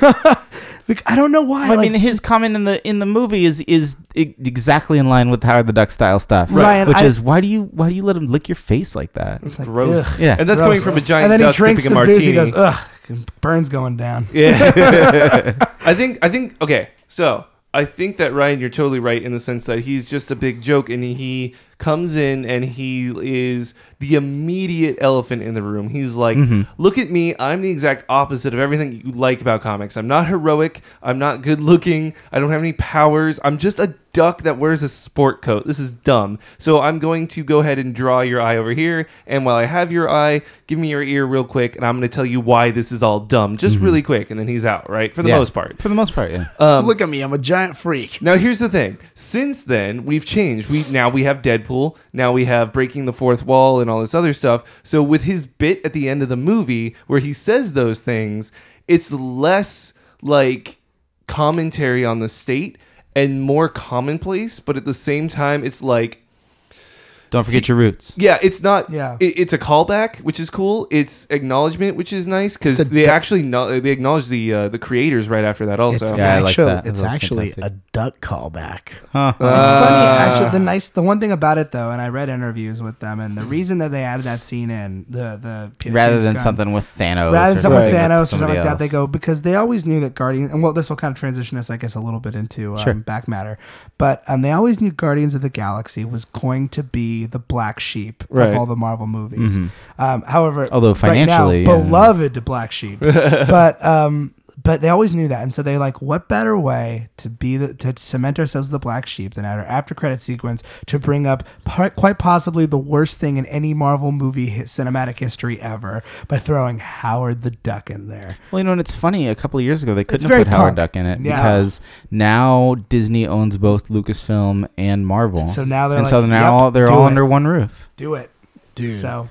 S1: Like, I don't know why.
S4: I
S1: like,
S4: mean, his comment in the in the movie is is exactly in line with Howard the Duck style stuff,
S1: Ryan,
S4: which
S1: I-
S4: is why do you why do you let him lick your face like that?
S2: It's
S1: like,
S2: gross.
S1: ugh.
S4: Yeah,
S2: And that's
S1: Gross.
S2: coming from a giant
S1: and then he
S2: duck
S1: drinks
S2: sipping
S1: the
S2: a
S1: booze.
S2: martini.
S1: He goes, ugh, burns going down.
S2: Yeah. (laughs) I think I think okay. So I think that Ryan, you're totally right in the sense that he's just a big joke, and he comes in and he is the immediate elephant in the room. He's like, "Look at me! I'm the exact opposite of everything you like about comics. I'm not heroic. I'm not good looking. I don't have any powers. I'm just a duck that wears a sport coat. This is dumb. So I'm going to go ahead and draw your eye over here. And while I have your eye, give me your ear real quick, and I'm going to tell you why this is all dumb, just really quick. And then he's out, right? For the
S4: Yeah.
S2: most part.
S4: For the most part, yeah.
S2: Um,
S3: Look at me, I'm a giant freak.
S2: now here's the thing. Since then, we've changed. We now we have Deadpool. Now we have breaking the fourth wall and all this other stuff. So with his bit at the end of the movie where he says those things, it's less like commentary on the state and more commonplace, but at the same time it's like
S4: Don't forget your roots.
S2: yeah, it's not.
S1: Yeah.
S2: it, it's a callback, which is cool. It's acknowledgement, which is nice because
S3: It's a
S2: they
S3: du-
S2: actually no, they acknowledge the uh, the creators right after that. Also,
S3: It's
S4: Yeah, I like
S3: actually,
S4: that.
S3: it's
S4: That was
S3: actually
S4: fantastic.
S3: a duck callback.
S4: Huh.
S1: It's funny,
S2: Ah.
S1: actually. The nice, the one thing about it though, and I read interviews with them, and the reason that they added that scene in the the Peter
S4: Rather
S1: James
S4: than
S1: Gunn-
S4: something with Thanos.
S1: rather
S4: or
S1: than something with Thanos or something
S4: somebody
S1: like that, they
S4: else.
S1: go because they always knew that Guardians, and well, this will kind of transition us, I guess, a little bit into um,
S4: Sure.
S1: back matter, but um, they always knew Guardians of the Galaxy was going to be the black sheep
S2: Right.
S1: of all the Marvel movies.
S4: Mhm.
S1: Um, however,
S4: Although financially,
S1: right now,
S4: yeah.
S1: beloved black sheep, (laughs) but um, but they always knew that, and so they like, what better way to be the to cement ourselves the black sheep than at our after credit sequence to bring up part, quite possibly the worst thing in any Marvel movie hi- cinematic history ever by throwing Howard the Duck in there.
S4: Well, you know, and it's funny. A couple of years ago, they couldn't have
S1: very
S4: put Howard. Duck in it
S1: Yeah.
S4: because now Disney owns both Lucasfilm and Marvel.
S1: So now they're
S4: and
S1: like,
S4: so now
S1: "Yep,
S4: all, they're
S1: do
S4: all
S1: it.
S4: under one roof.
S1: Do it,
S3: Dude.
S1: So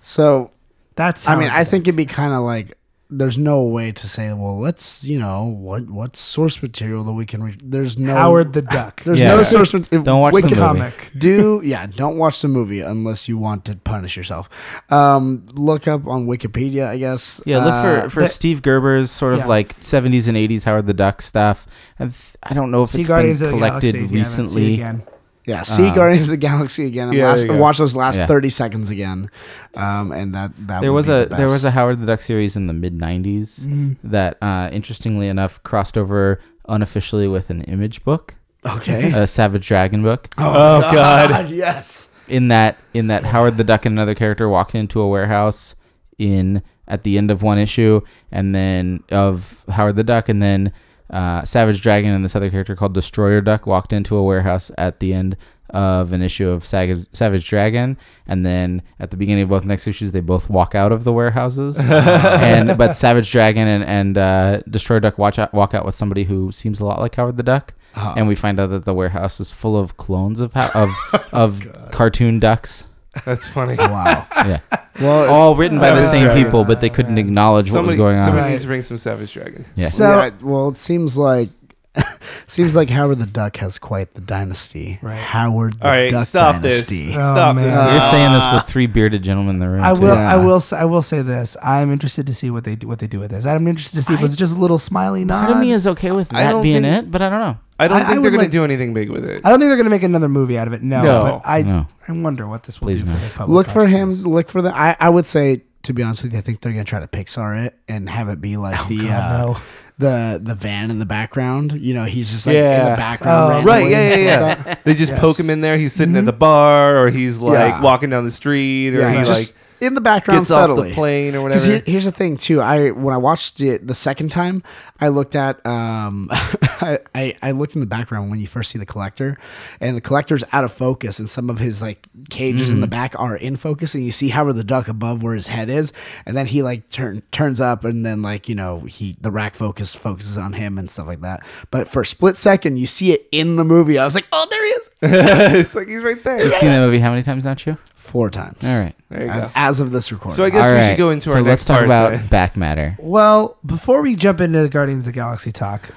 S3: So
S1: that's.
S3: I mean, I think it'd be kind of like there's no way to say, well, let's you know what what source material that we can. Re- there's no
S1: Howard the Duck. (laughs)
S3: There's
S4: Yeah.
S3: no source. ma- if
S4: Don't watch the movie.
S1: comic. (laughs)
S3: Do yeah, don't watch the movie unless you want to punish yourself. Um, look up on Wikipedia, I guess.
S4: Yeah, look
S3: Uh,
S4: for for
S1: the-
S4: Steve Gerber's sort of
S1: Yeah.
S4: like 70s and 80s Howard the Duck stuff. I've, I don't know if
S1: See
S4: it's
S1: Guardians
S4: been
S1: of Galaxy
S4: collected
S1: if you haven't seen it
S4: recently.
S1: Again.
S3: Yeah, see
S4: Uh,
S3: Guardians of the Galaxy again and
S2: Yeah,
S3: last,
S2: there you go.
S3: watch those last
S4: Yeah.
S3: thirty seconds again, um, and that that
S4: There
S3: would
S4: was
S3: be
S4: a
S3: the
S4: there was a. Howard the Duck series in the mid 90s
S1: Mhm.
S4: that uh, interestingly enough crossed over unofficially with an image book,
S3: okay.
S4: a Savage Dragon book.
S2: Oh, God. (laughs)
S3: yes.
S4: in that in that Howard the Duck and another character walked into a warehouse in at the end of one issue, and then of Howard the Duck, and then uh, Savage Dragon and this other character called Destroyer Duck walked into a warehouse at the end of an issue of Sag- Savage Dragon, and then at the beginning of both next issues, they both walk out of the warehouses, (laughs) and but Savage Dragon and and uh, Destroyer Duck watch out, walk out with somebody who seems a lot like Howard the Duck,
S3: Uh-huh.
S4: and we find out that the warehouse is full of clones of How- of (laughs) of cartoon ducks.
S2: That's funny. (laughs)
S3: wow.
S4: Yeah, (laughs)
S3: Well,
S4: all written by the
S2: Savage
S4: same
S2: Dragon.
S4: people, but they couldn't
S1: Man.
S4: acknowledge what was
S2: Somebody,
S4: going on.
S2: somebody needs to bring some Savage Dragon.
S4: Yeah.
S1: So
S3: yeah, well, it seems like (laughs) seems like Howard the Duck has quite the dynasty.
S1: Right.
S3: Howard the
S2: All right,
S3: Duck
S2: stop
S3: dynasty.
S2: Oh, this.
S1: Oh,
S2: Stop
S1: man.
S2: this.
S1: You're
S4: You're saying this with three bearded gentlemen in the room.
S1: I
S4: too.
S1: will.
S3: Yeah.
S1: I will. s- I will say this. I'm interested to see what they do. What they do with this. I'm interested to see if it's just a little smiley nod.
S4: Part of me is okay with
S2: I
S4: that
S2: don't
S4: being
S2: think-
S4: it, but I don't know.
S2: I don't
S1: I- I
S2: think
S1: would
S2: they're going
S1: like-
S2: to do anything big with it.
S1: I don't think they're going to make another movie out of it. No,
S2: No.
S1: but I.
S4: No.
S1: I wonder what this will
S4: Please
S1: do
S4: no.
S1: for the public.
S3: Look for him. Look for the. I, I would say, to be honest with you, I think they're gonna try to Pixar it and have it be like the
S1: Oh, God,
S3: uh,
S1: no.
S3: the the van in the background. You know, he's just like in the background.
S1: Oh,
S2: Right, yeah, yeah, yeah.
S3: like.
S2: They just
S1: Yes.
S2: poke him in there. He's sitting
S1: Mhm.
S2: at the bar, or he's like
S3: Yeah.
S2: walking down the street, or
S3: Yeah,
S2: he
S3: just
S2: like
S3: in the background
S2: gets off the plane or
S3: 'Cause
S2: whatever.
S3: here- here's the thing too. I when I watched it the second time, I looked at um, (laughs) I, I I looked in the background when you first see the collector, and the collector's out of focus, and some of his like cages in the back are in focus, and you see Howard the Duck above where his head is, and then he like turn turns up, and then like you know he the rack focus focuses on him and stuff like that. But for a split second, you see it in the movie. I was like, oh, there he is, (laughs)
S2: it's like he's right there.
S4: You've seen that movie how many times now, Chew?
S3: Four times.
S4: All right.
S2: There you
S3: As,
S2: go.
S3: as of this recording.
S2: So I guess
S4: All
S2: we
S4: right.
S2: should go into our own.
S4: so
S2: our
S4: let's talk
S2: part.
S4: about
S2: then.
S4: back matter.
S1: Well, before we jump into the Guardians of the Galaxy talk,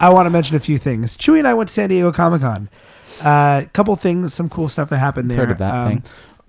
S1: I want to mention a few things. Chewy and I went to San Diego Comic Con. A couple things, some cool stuff that happened there.
S4: Heard of that
S1: Um,
S4: thing.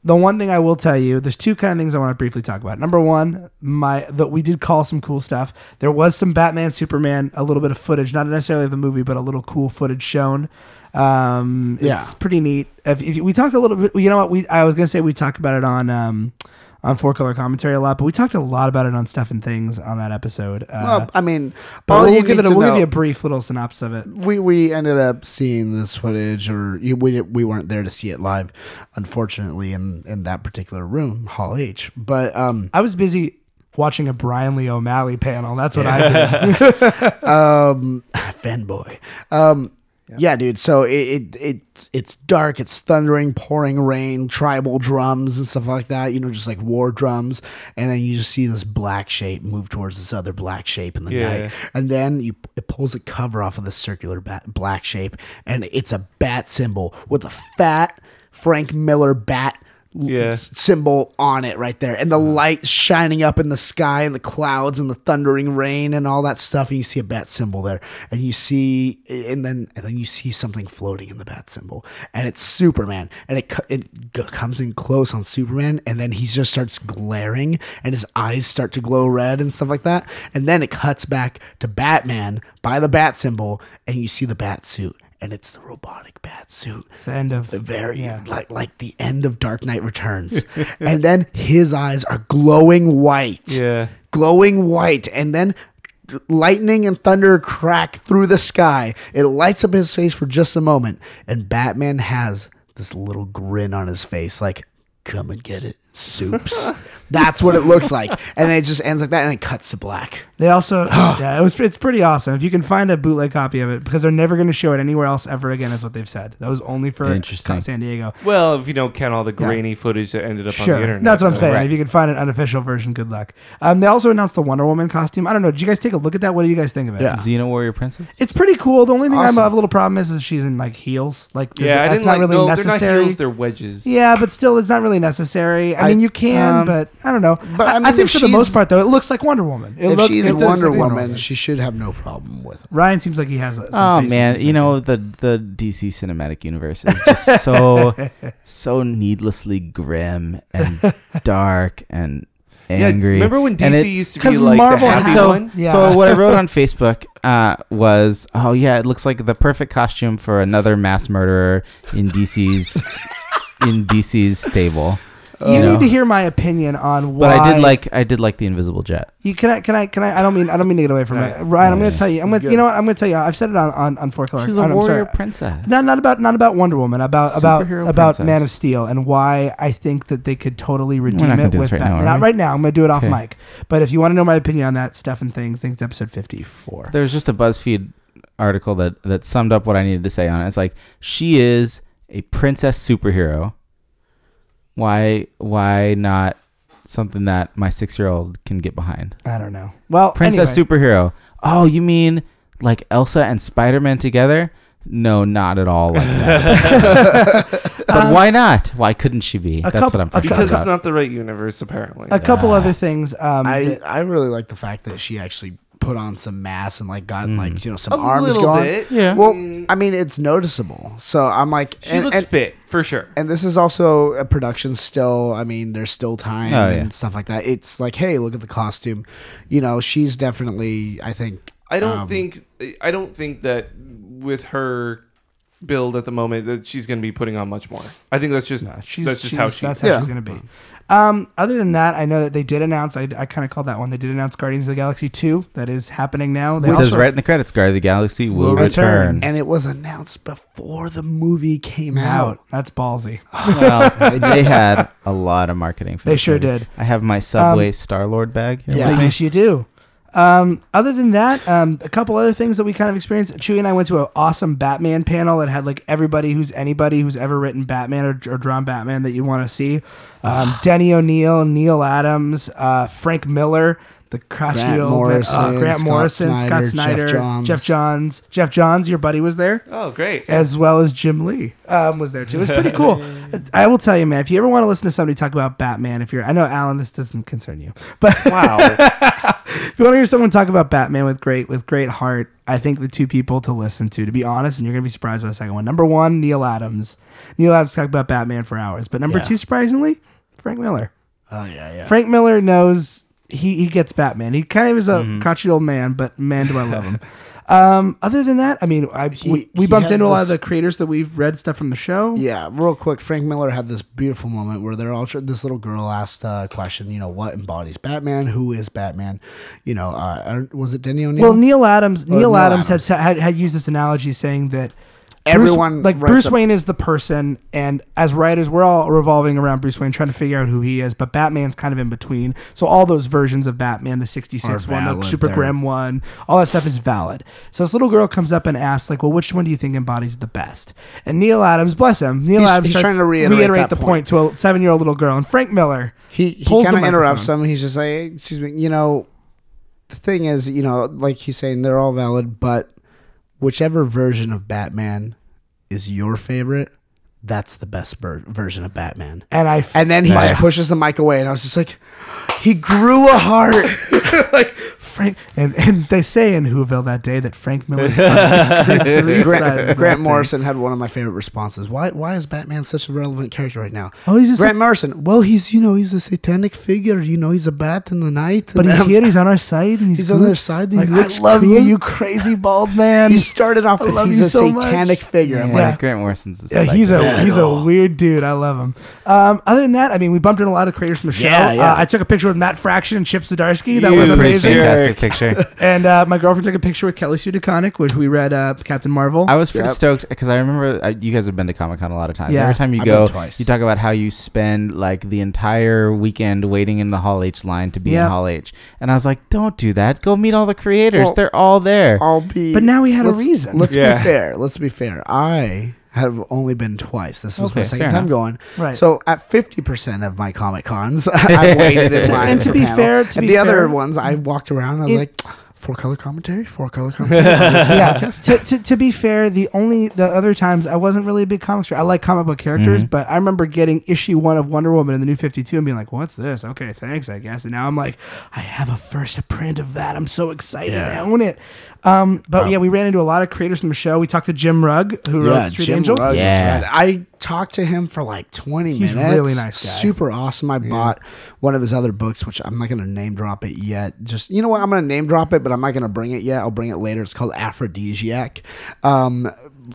S1: The one thing I will tell you, there's two kind of things I want to briefly talk about. Number one, my that we did call some cool stuff. There was some Batman, Superman, a little bit of footage, not necessarily of the movie, but a little cool footage shown. Um,
S3: Yeah.
S1: it's pretty neat. If, if we talk a little bit, you know what? We I was gonna say we talk about it on um, on Four Color Commentary a lot, but we talked a lot about it on Stuff and Things on that episode. Uh,
S3: Well, I mean,
S1: but we'll,
S3: you
S1: give it a, we'll give you a brief little synopsis of it.
S3: we we ended up seeing this footage, or you, we we weren't there to see it live, unfortunately, in in that particular room, Hall H. But um,
S1: I was busy watching a Brian Lee O'Malley panel. That's what I did. (laughs)
S3: um, (laughs) fanboy. Um, yeah. dude. So it, it it's it's dark. It's thundering, pouring rain, tribal drums and stuff like that. You know, just like war drums. And then you just see this black shape move towards this other black shape in the
S2: Yeah.
S3: night. And then you it pulls the cover off of the circular bat, black shape, and it's a bat symbol with a fat Frank Miller bat.
S2: Yeah.
S3: symbol on it right there. And the light shining up in the sky and the clouds and the thundering rain and all that stuff. And you see a bat symbol there. And you see and then and then you see something floating in the bat symbol. And it's superman. And it, it comes in close on superman. And then he just starts glaring. And his eyes start to glow red and stuff like that. And then it cuts back to batman by the bat symbol. And you see the bat suit and it's the robotic bat suit
S1: It's the end of
S3: the very
S1: Yeah.
S3: like like the end of Dark Knight Returns, (laughs) and then his eyes are glowing white,
S2: Yeah.
S3: glowing white, and then lightning and thunder crack through the sky. It lights up his face for just a moment, and Batman has this little grin on his face, like "Come and get it, soups." (laughs) That's what it looks like, and it just ends like that, and it cuts to black.
S1: They also, (gasps) yeah, it was it's pretty awesome. If you can find a bootleg copy of it, because they're never going to show it anywhere else ever again, is what they've said. That was only for
S4: Interesting.
S1: San Diego.
S2: Well, if you don't count all the grainy footage that ended up on the internet.
S1: that's what I'm saying.
S4: Right.
S1: If you can find an unofficial version, good luck. Um, they also announced the Wonder Woman costume. I don't know. Did you guys take a look at that? What do you guys think of it?
S3: Yeah.
S4: Xena Warrior Princess.
S1: It's pretty cool. The only thing I have a little problem is, is she's in like heels. Like,
S2: Yeah,
S1: it-
S2: I
S1: that's
S2: didn't
S1: not
S2: like.
S1: really
S2: no,
S1: necessary.
S2: they're not heels. They're wedges.
S1: yeah, but still, it's not really necessary. I,
S3: I-
S1: mean, you can,
S3: um,
S1: but I don't know.
S3: but
S1: I,
S3: I
S1: I think for the most part, though, it looks like Wonder Woman. It
S3: If
S1: look-
S3: she's
S1: it
S3: Wonder
S1: look
S3: Woman, she should have no problem with. It.
S1: Ryan seems like he has. a- Some
S4: Oh man, you know the the DC cinematic universe is just (laughs) so so needlessly grim and (laughs) dark and
S2: Yeah,
S4: angry.
S2: remember when DC
S4: it-
S2: used to be like
S1: Marvel
S2: the happy
S1: so-
S2: one?
S1: Yeah.
S4: So what I wrote on (laughs) Facebook uh, was, oh yeah, it looks like the perfect costume for another mass murderer in DC's in DC's stable.
S1: You
S4: you
S1: need to hear my opinion on why.
S4: But I did like I did like the Invisible Jet.
S1: You can I can I can I I don't mean I don't mean to get away from
S2: Nice.
S1: it. Ryan, I'm going
S3: Nice.
S1: to tell you. I'm going to you know what I'm going to tell you. I've said it on on, on Four Color.
S4: She's a
S1: I'm
S4: warrior
S1: sorry.
S4: princess.
S1: Not not about not about Wonder Woman. About about
S4: Superhero
S1: about
S4: princess.
S1: Man of Steel and why I think that they could totally redeem
S4: not gonna
S1: it
S4: do
S1: with
S4: this right
S1: Batman.
S4: now, are
S1: Not
S4: we?
S1: right now. I'm going to do it off
S4: Okay.
S1: mic. But if you want to know my opinion on that stuff and things, I think it's episode 54.
S4: There's just a BuzzFeed article that that summed up what I needed to say on it. It's like she is a princess superhero. Why why not something that my six year old can get behind?
S1: I don't know. Well,
S4: Princess
S1: anyway,
S4: superhero. Oh, you mean like Elsa and Spider Man together? No, not at all like that. (laughs) (laughs) but why not? Why couldn't she be? That's
S1: couple-
S4: what I'm
S1: a
S4: thinking
S2: Because
S1: couple-
S2: it's not the right universe, apparently.
S1: a couple other things. Um,
S3: I
S1: that-
S3: I really like the fact that she actually put on some mass and like got
S4: Mm.
S3: like you know some
S2: a
S3: arms
S2: little
S3: going.
S2: bit.
S4: Yeah.
S3: Well, I mean, it's noticeable. So I'm like,
S2: She
S3: and,
S2: looks
S3: and,
S2: fit for sure.
S3: and this is also a production still. I mean, there's still time
S4: Oh,
S3: and
S4: yeah.
S3: stuff like that. It's like, hey, look at the costume. You know, she's definitely. I think.
S2: I don't
S3: um,
S2: think I don't think that with her build at the moment that she's going to be putting on much more. I think that's just
S1: she's,
S2: that's just
S1: she's-
S2: how she.
S1: that's how
S3: Yeah.
S1: she's going to be. Um, other than that, I know that they did announce. I, I kind of called that one. They did announce Guardians of the Galaxy two. That is happening now. They
S4: It says
S1: also-
S4: right in the credits, Guard of the Galaxy will,
S1: Will return.
S4: return.
S3: And it was announced before the movie came
S1: out.
S3: out.
S1: That's ballsy.
S4: well, (laughs) they had a lot of marketing for
S1: They
S4: this
S1: sure
S4: movie.
S1: did. Um,
S4: I have my Subway Star Lord bag. here
S3: Yeah.
S4: with me.
S1: Yes, you do. Um, other than that, um, a couple other things that we kind of experienced. Chewy and I went to an awesome Batman panel that had like everybody who's anybody who's ever written Batman or, or drawn Batman that you want to see. Um, (sighs) Denny O'Neil, Neal Adams, uh, Frank Miller, the crotchety
S3: Grant
S1: old man- uh,
S3: Morrison,
S1: Grant
S3: Scott
S1: Morrison, Scott
S3: Snyder,
S1: Snyder,
S3: Geoff Johns.
S1: Geoff Johns, Geoff Johns, your buddy was there
S2: Oh, great.
S1: as well as Jim Lee um, was there too. It was pretty cool. (laughs) I will tell you, man. If you ever want to listen to somebody talk about Batman, if you're, I know Alan, this doesn't concern you, (laughs) but
S2: Wow. (laughs)
S1: if you want to hear someone talk about Batman with great with great heart, I think the two people to listen to, to be honest, and you're gonna be surprised by the second one. Number one, Neal Adams. Neal Adams talked about Batman for hours, but number
S3: Yeah.
S1: two, surprisingly, Frank Miller.
S3: Oh yeah, yeah.
S1: Frank Miller knows he, he gets Batman. He kind of is a
S3: Mm-hmm.
S1: crotchety old man, but man, do I love him. (laughs) Um, other than that, I mean, I
S3: He-
S1: we, we bumped
S3: had
S1: into a lot of the creators that we've read stuff from the show.
S3: Yeah, real quick, Frank Miller had this beautiful moment where they're all this little girl asked a question, you know, what embodies Batman? Who is Batman? You know, uh, was it Denny O'Neil?
S1: Well, Neal Adams, Neil,
S3: Neal
S1: Adams,
S3: Adams.
S1: Had, had had used this analogy saying that
S3: Everyone
S1: Bruce, like Bruce
S3: a-
S1: Wayne is the person, and as writers, we're all revolving around Bruce Wayne, trying to figure out who he is. But Batman's kind of in between. So all those versions of Batman, the '66 one, the. Super
S3: They're-
S1: Grim one, all that stuff is valid. So this little girl comes up and asks, like, "Well, which one do you think embodies the best?" And Neal Adams, bless him, Neil
S3: He's-
S1: Adams
S3: he's trying to reiterate that
S1: the
S3: point.
S1: point to a seven-year-old little girl, and Frank Miller.
S3: he he kind of interrupts him. He's just like, excuse me, you know, the thing is, you know, like he's saying, they're all valid, but whichever version of Batman is your favorite, that's the best ver- version of Batman.
S1: And I
S3: And then he
S4: Nice.
S3: just pushes the mic away, and I was just like, he grew a heart. (laughs)
S1: like Frank, and, and they say in Whoville that day that Frank Miller (laughs) three
S3: Grant,
S1: that
S3: Grant
S1: day.
S3: Morrison had one of my favorite responses. Why why is Batman such a relevant character right now?
S1: Oh, he's just
S3: Grant Morrison. Well, he's you know he's a satanic figure. You know he's a bat in the night.
S1: But
S3: and
S1: he's
S3: I'm-
S1: here. He's on our side, and he's,
S3: He's on our side. And
S1: Like,
S3: he looks
S1: I love you,
S3: cool.
S1: you crazy bald man.
S3: He started off with
S1: love
S3: he's a
S1: so much.
S3: satanic figure. I'm
S1: Yeah.
S3: like,
S4: Grant Morrison's.
S1: Yeah, he's a
S3: Yeah,
S1: he's a weird dude. I love him. Um, other than that, I mean, we bumped into a lot of creators from the show.
S3: Yeah, yeah.
S1: Uh, I took a picture with Matt Fraction and Chip Zdarsky. That
S2: You
S1: was a
S4: pretty
S1: amazing.
S4: fantastic picture. (laughs)
S1: And uh, my girlfriend took a picture with Kelly Sue DeConnick, which we read uh, Captain Marvel.
S4: I was pretty
S3: Yep.
S4: stoked because I remember uh, you guys have been to Comic Con a lot of times.
S1: Yeah.
S4: Every time you
S3: I've
S4: go,
S3: been twice.
S4: you talk about how you spend like the entire weekend waiting in the Hall H line to be
S1: Yeah.
S4: in Hall H. And I was like, don't do that. Go meet all the creators.
S3: Well,
S4: They're all there.
S3: I'll be.
S1: But now we had a
S3: let's-
S1: reason.
S3: Let's
S2: Yeah.
S3: be fair. Let's be fair. I have only been twice. This was my second time
S4: enough.
S3: going.
S1: Right.
S3: So at fifty percent of my Comic Cons, (laughs) I (laughs) waited in line.
S1: And to be
S3: panel.
S1: fair- to
S3: and
S1: be
S3: the other ones, I walked around. I was
S1: it-
S3: like, four color commentary, four color (laughs) commentary.
S1: yeah. To, to, to be fair, the only the other times I wasn't really a big comic strip. I like comic book characters,
S4: Mhm.
S1: but I remember getting issue one of Wonder Woman in the New Fifty Two and being like, "What's this? Okay, thanks, I guess." And now I'm like, I have a first print of that. I'm so excited.
S3: Yeah.
S1: I own it. Um, but
S3: Wow.
S1: yeah, we ran into a lot of creators from the show. We talked to Jim Rugg, who wrote Street
S3: Jim
S1: Angel.
S3: Rugg
S4: Yeah.
S3: rad. I talked to him for like 20
S1: He's
S3: minutes.
S1: really nice guy.
S3: Super awesome. I bought one of his other books, which I'm not going to name drop it yet. Just, you know what? I'm going to name drop it, but I'm not going to bring it yet. I'll bring it later. It's called Afrodisiac um,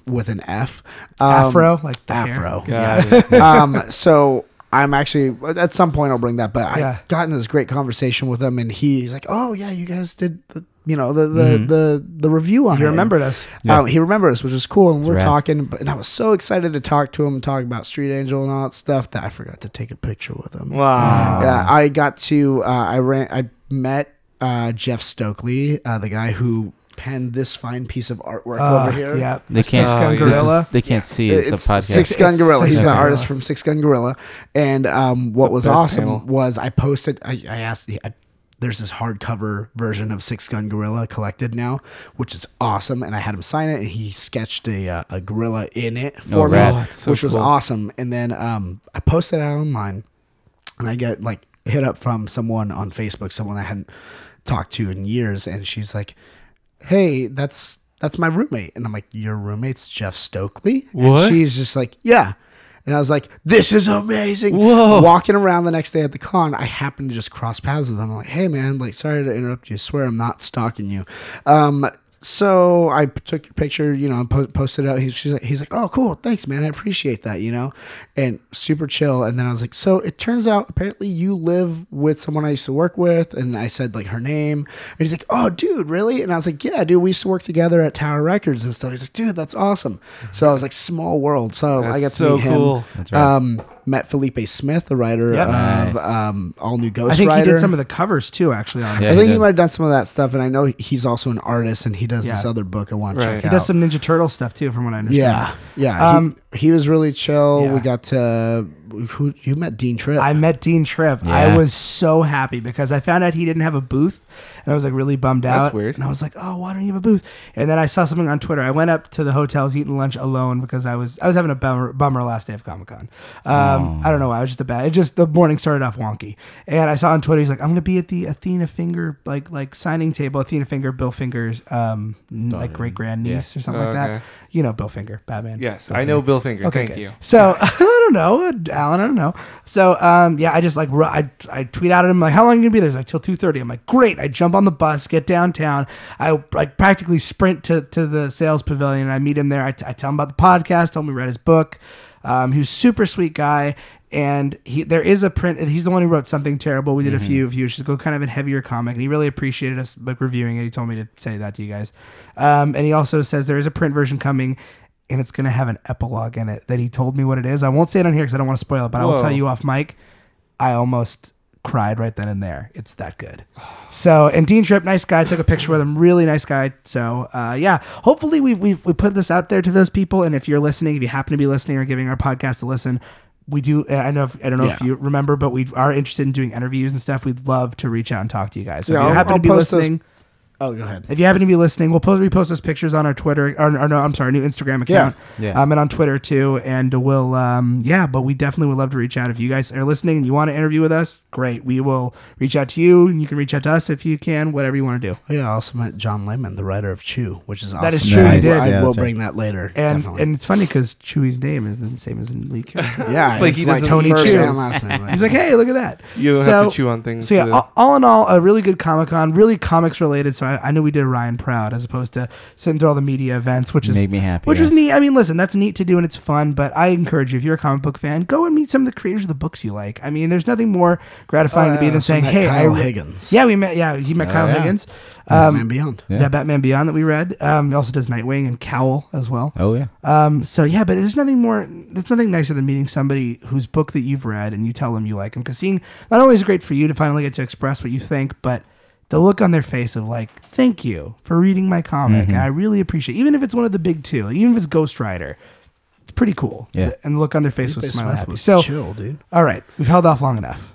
S3: with an F. Um,
S1: Afro, like the.
S3: Afro.
S2: Got it. (laughs)
S3: um, so I'm actually at some point I'll bring that, but
S1: Yeah.
S3: I got in this great conversation with him, and he's like, "Oh yeah, you guys did the, you know the the the, the review on
S1: He
S3: it."
S1: remembered us.
S4: Yeah.
S3: Um, he remembered us, which was cool, and we're
S4: rad.
S3: talking. And I was so excited to talk to him and talk about Street Angel and all that stuff that I forgot to take a picture with him.
S2: Wow.
S3: Yeah, I got to. Uh, I ran. I met uh, Jeff Stokely, uh, the guy who penned this fine piece of artwork
S1: Uh,
S3: over here.
S1: Yeah,
S4: They can't.
S1: Six Gun
S2: yeah.
S4: This is- they can't see. It's,
S3: It's
S4: a podcast.
S3: Six Gun
S1: It's
S3: Gorilla.
S1: Six
S3: He's the
S1: Gun
S3: artist from Six Gun Gorilla, and um, what
S2: The
S3: was awesome
S2: panel.
S3: was I posted. I, I asked. I, there's this hardcover version of Six Gun Gorilla collected now, which is awesome, and I had him sign it, and he sketched a uh, a gorilla in it for me.
S2: Oh, so
S3: which was awesome. And then um, I posted it out online, and I get like hit up from someone on Facebook, someone I hadn't talked to in years, and she's like, "Hey, that's that's my roommate," and I'm like, "Your roommate's Jeff Stokely?"
S2: What?
S3: And she's just like, "Yeah." And I was like, "This is amazing!"
S2: Whoa.
S3: Walking around the next day at the con, I happened to just cross paths with him. I'm like, "Hey, man, like, sorry to interrupt you. I swear I'm not stalking you." Um, so I took your picture, you know, and po- posted it out. He's, she's like, he's like, "Oh, cool, thanks, man. I appreciate that," you know, and super chill. And then I was like, "So it turns out apparently you live with someone I used to work with," and I said like her name, and he's like, "Oh, dude, really?" And I was like, "Yeah, dude, we used to work together at Tower Records and stuff." He's like, "Dude, that's awesome." So I was like, "Small world." So I got to
S2: so
S3: meet him.
S2: cool.
S4: That's right.
S3: Um, met Felipe Smith, the writer
S1: Yep.
S3: of
S4: Nice.
S3: um, All New Ghost
S1: I think
S3: Rider.
S1: he did some of the covers too, actually. On
S4: Yeah,
S3: I
S1: it.
S3: think
S4: he
S3: he
S4: did.
S3: might have done some of that stuff, and I know he's also an artist, and he does this
S1: Yeah.
S3: other book I want to
S2: Right.
S3: check
S1: He
S3: out.
S1: does some Ninja Turtle stuff too, from what I understand.
S3: yeah, yeah.
S1: Um,
S3: he, he was really chill.
S1: yeah.
S3: We got to who you met Dean Trippe.
S1: I met Dean Trippe. I was so happy because I found out he didn't have a booth, and I was like really bummed out.
S2: That's weird.
S1: And I was like, "Oh, why don't you have a booth?" And then I saw something on Twitter. I went up to the hotel, I was eating lunch alone because I was I was having a bummer, bummer last day of Comic Con. Um, I don't know why. I was just a bad. It just the morning started off wonky, and I saw on Twitter he's like, "I'm gonna be at the Athena Finger like like signing table. Athena Finger, Bill Finger's um like great grand niece or something
S2: Oh,
S1: like that. You know Bill Finger, Batman.
S2: Yes,
S1: Bill
S2: I know
S1: Finger.
S2: Bill Finger.
S1: Okay,
S2: Thank
S1: good.
S2: you.
S1: So (laughs) I don't know, Alan, I don't know. So um, yeah, I just like ru- I I tweet out at him like, how long are you gonna be there? He's like till two thirty. I'm like, great. I jump on the bus, get downtown. I like practically sprint to to the sales pavilion. I meet him there. I, t- I tell him about the podcast. Tell him we read his book. Um, he was super sweet guy. And he, there is a print. He's the one who wrote something terrible. We did a few of you. Should go kind of in heavier comic, and he really appreciated us like reviewing it. He told me to say that to you guys. Um, and he also says there is a print version coming, and it's going to have an epilogue in it that he told me what it is. I won't say it on here because I don't want to spoil it, but I will tell you off mic. I almost cried right then and there. It's that good. So, and Dean Trippe, nice guy. Took a picture with him. Really nice guy. So, uh, yeah. Hopefully, we've, we've we put this out there to those people. And if you're listening, if you happen to be listening or giving our podcast a listen, we do. I know. If, I don't know if you remember, but we are interested in doing interviews and stuff. We'd love to reach out and talk to you guys. So
S3: Yeah,
S1: if you happen
S3: I'll
S1: to be
S3: post those-
S1: listening.
S3: Oh, go ahead.
S1: If you happen to be listening, we'll post repost those pictures on our Twitter or, or no, I'm sorry, new Instagram account.
S4: Yeah.
S1: Um, and on Twitter too. And we'll um yeah, but we definitely would love to reach out. If you guys are listening and you want to interview with us, great. We will reach out to you and you can reach out to us if you can, whatever you want to do.
S3: Oh, yeah, I also met John Layman, the writer of Chew, which is awesome.
S1: That is true,
S4: he did.
S3: I
S4: Yeah,
S3: will
S4: that's right.
S3: bring that later.
S1: And
S3: definitely.
S1: and it's funny because Chewy's name is the same as in Lee character. (laughs)
S3: yeah,
S2: Like, he's
S3: like Tony
S1: first
S3: Chew.
S1: and. (laughs) He's like, hey, look at that.
S2: You don't
S1: So-
S2: have to chew on things.
S1: So yeah,
S2: to-
S1: all, all in all, a really good Comic Con, really comics related. So I, I knew we did Ryan proud as opposed to sitting through all the media events, which is
S4: Made me happy,
S1: Which was neat. I mean, listen, that's neat to do and it's fun. But I encourage you, if you're a comic book fan, go and meet some of the creators of the books you like. I mean, there's nothing more gratifying
S3: Oh,
S1: to me than saying,
S3: met
S1: "Hey,
S3: Kyle
S1: I,
S3: Higgins.
S1: Yeah, we met. Yeah, he met
S4: Oh,
S1: Kyle
S4: yeah.
S1: Higgins.
S3: Man
S1: Um,
S3: Beyond.
S1: yeah.
S4: Yeah.
S1: Batman Beyond that we read. Um, he also does Nightwing and Cowl as well.
S4: Oh yeah.
S1: Um, so yeah, but there's nothing more. There's nothing nicer than meeting somebody whose book that you've read and you tell them you like them. Because seeing not only is it great for you to finally get to express what you think, but the look on their face of like, thank you for reading my comic.
S4: Mhm.
S1: I really appreciate, even if it's one of the big two, even if it's Ghost Rider. It's pretty cool.
S4: Yeah.
S1: And the look on their face
S3: Felipe
S1: was smiling
S3: Smith
S1: happy.
S3: was
S1: So,
S3: chill, dude.
S1: all right, we've held off long enough.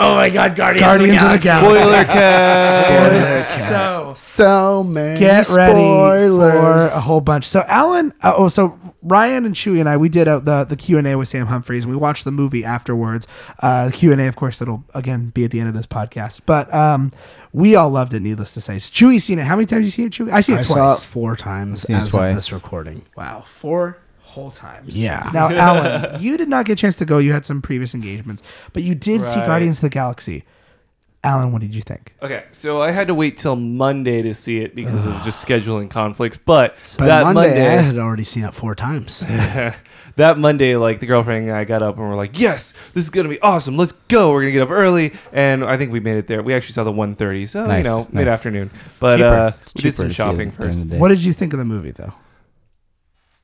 S3: Oh my God, Guardians,
S1: Guardians of the Galaxy.
S2: Spoiler cast.
S3: Spoiler
S1: So
S3: So many
S1: get ready
S3: spoilers.
S1: for a whole bunch. So Alan, uh, oh, so Ryan and Chewy and I, we did uh, the the Q and A with Sam Humphries, and we watched the movie afterwards. Uh, Q and A, of course, that'll again be at the end of this podcast. But um, we all loved it. Needless to say, Chewy's seen it. How many times you seen it, Chewy? I seen it
S3: I
S1: twice.
S3: saw it four times
S4: seen it
S3: as
S4: twice.
S3: of this recording.
S1: Wow, four whole times.
S3: Yeah. (laughs)
S1: Now, Alan, you did not get a chance to go. You had some previous engagements, but you did see
S2: Right.
S1: Guardians of the Galaxy. Alan, what did you think?
S2: Okay, so I had to wait till Monday to see it because of just scheduling conflicts. But
S3: By
S2: that
S3: Monday,
S2: Monday,
S3: I had already seen it four times. (laughs)
S2: that Monday, like the girlfriend and I got up and we're like, "Yes, this is gonna be awesome. Let's go. We're gonna get up early." And I think we made it there. We actually saw the 1:30, so you
S4: Nice,
S2: know,
S4: nice.
S2: mid afternoon. But
S4: Cheaper.
S2: uh,
S4: It's
S2: we did
S4: cheaper
S2: some
S4: to see
S2: shopping
S4: during
S2: first.
S4: the day.
S1: What did you think of the movie, though?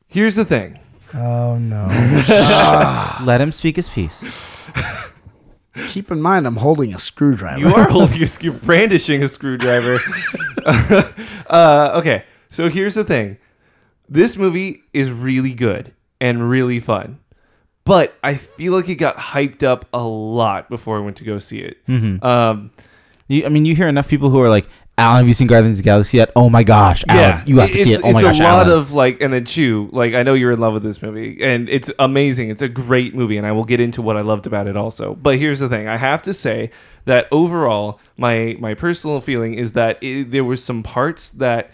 S2: Here's the thing.
S1: Oh no. (laughs)
S4: Let him speak his piece.
S3: Keep in mind, I'm holding a screwdriver.
S2: You are holding a screw, brandishing a screwdriver. (laughs) uh, okay, so here's the thing. This movie is really good and really fun, but I feel like it got hyped up a lot before I went to go see it.
S4: Mhm.
S2: Um,
S4: You, I mean, you hear enough people who are like, "Alan, have you seen Guardians of the Galaxy yet? Oh my gosh, Alan,
S2: yeah,
S4: you have to
S2: it's,
S4: see it. Oh my
S2: it's
S4: gosh,
S2: a lot
S4: Alan."
S2: of like, and then Chew, like I know you're in love with this movie, and it's amazing. It's a great movie, and I will get into what I loved about it also. But here's the thing: I have to say that overall, my my personal feeling is that it, there was some parts that,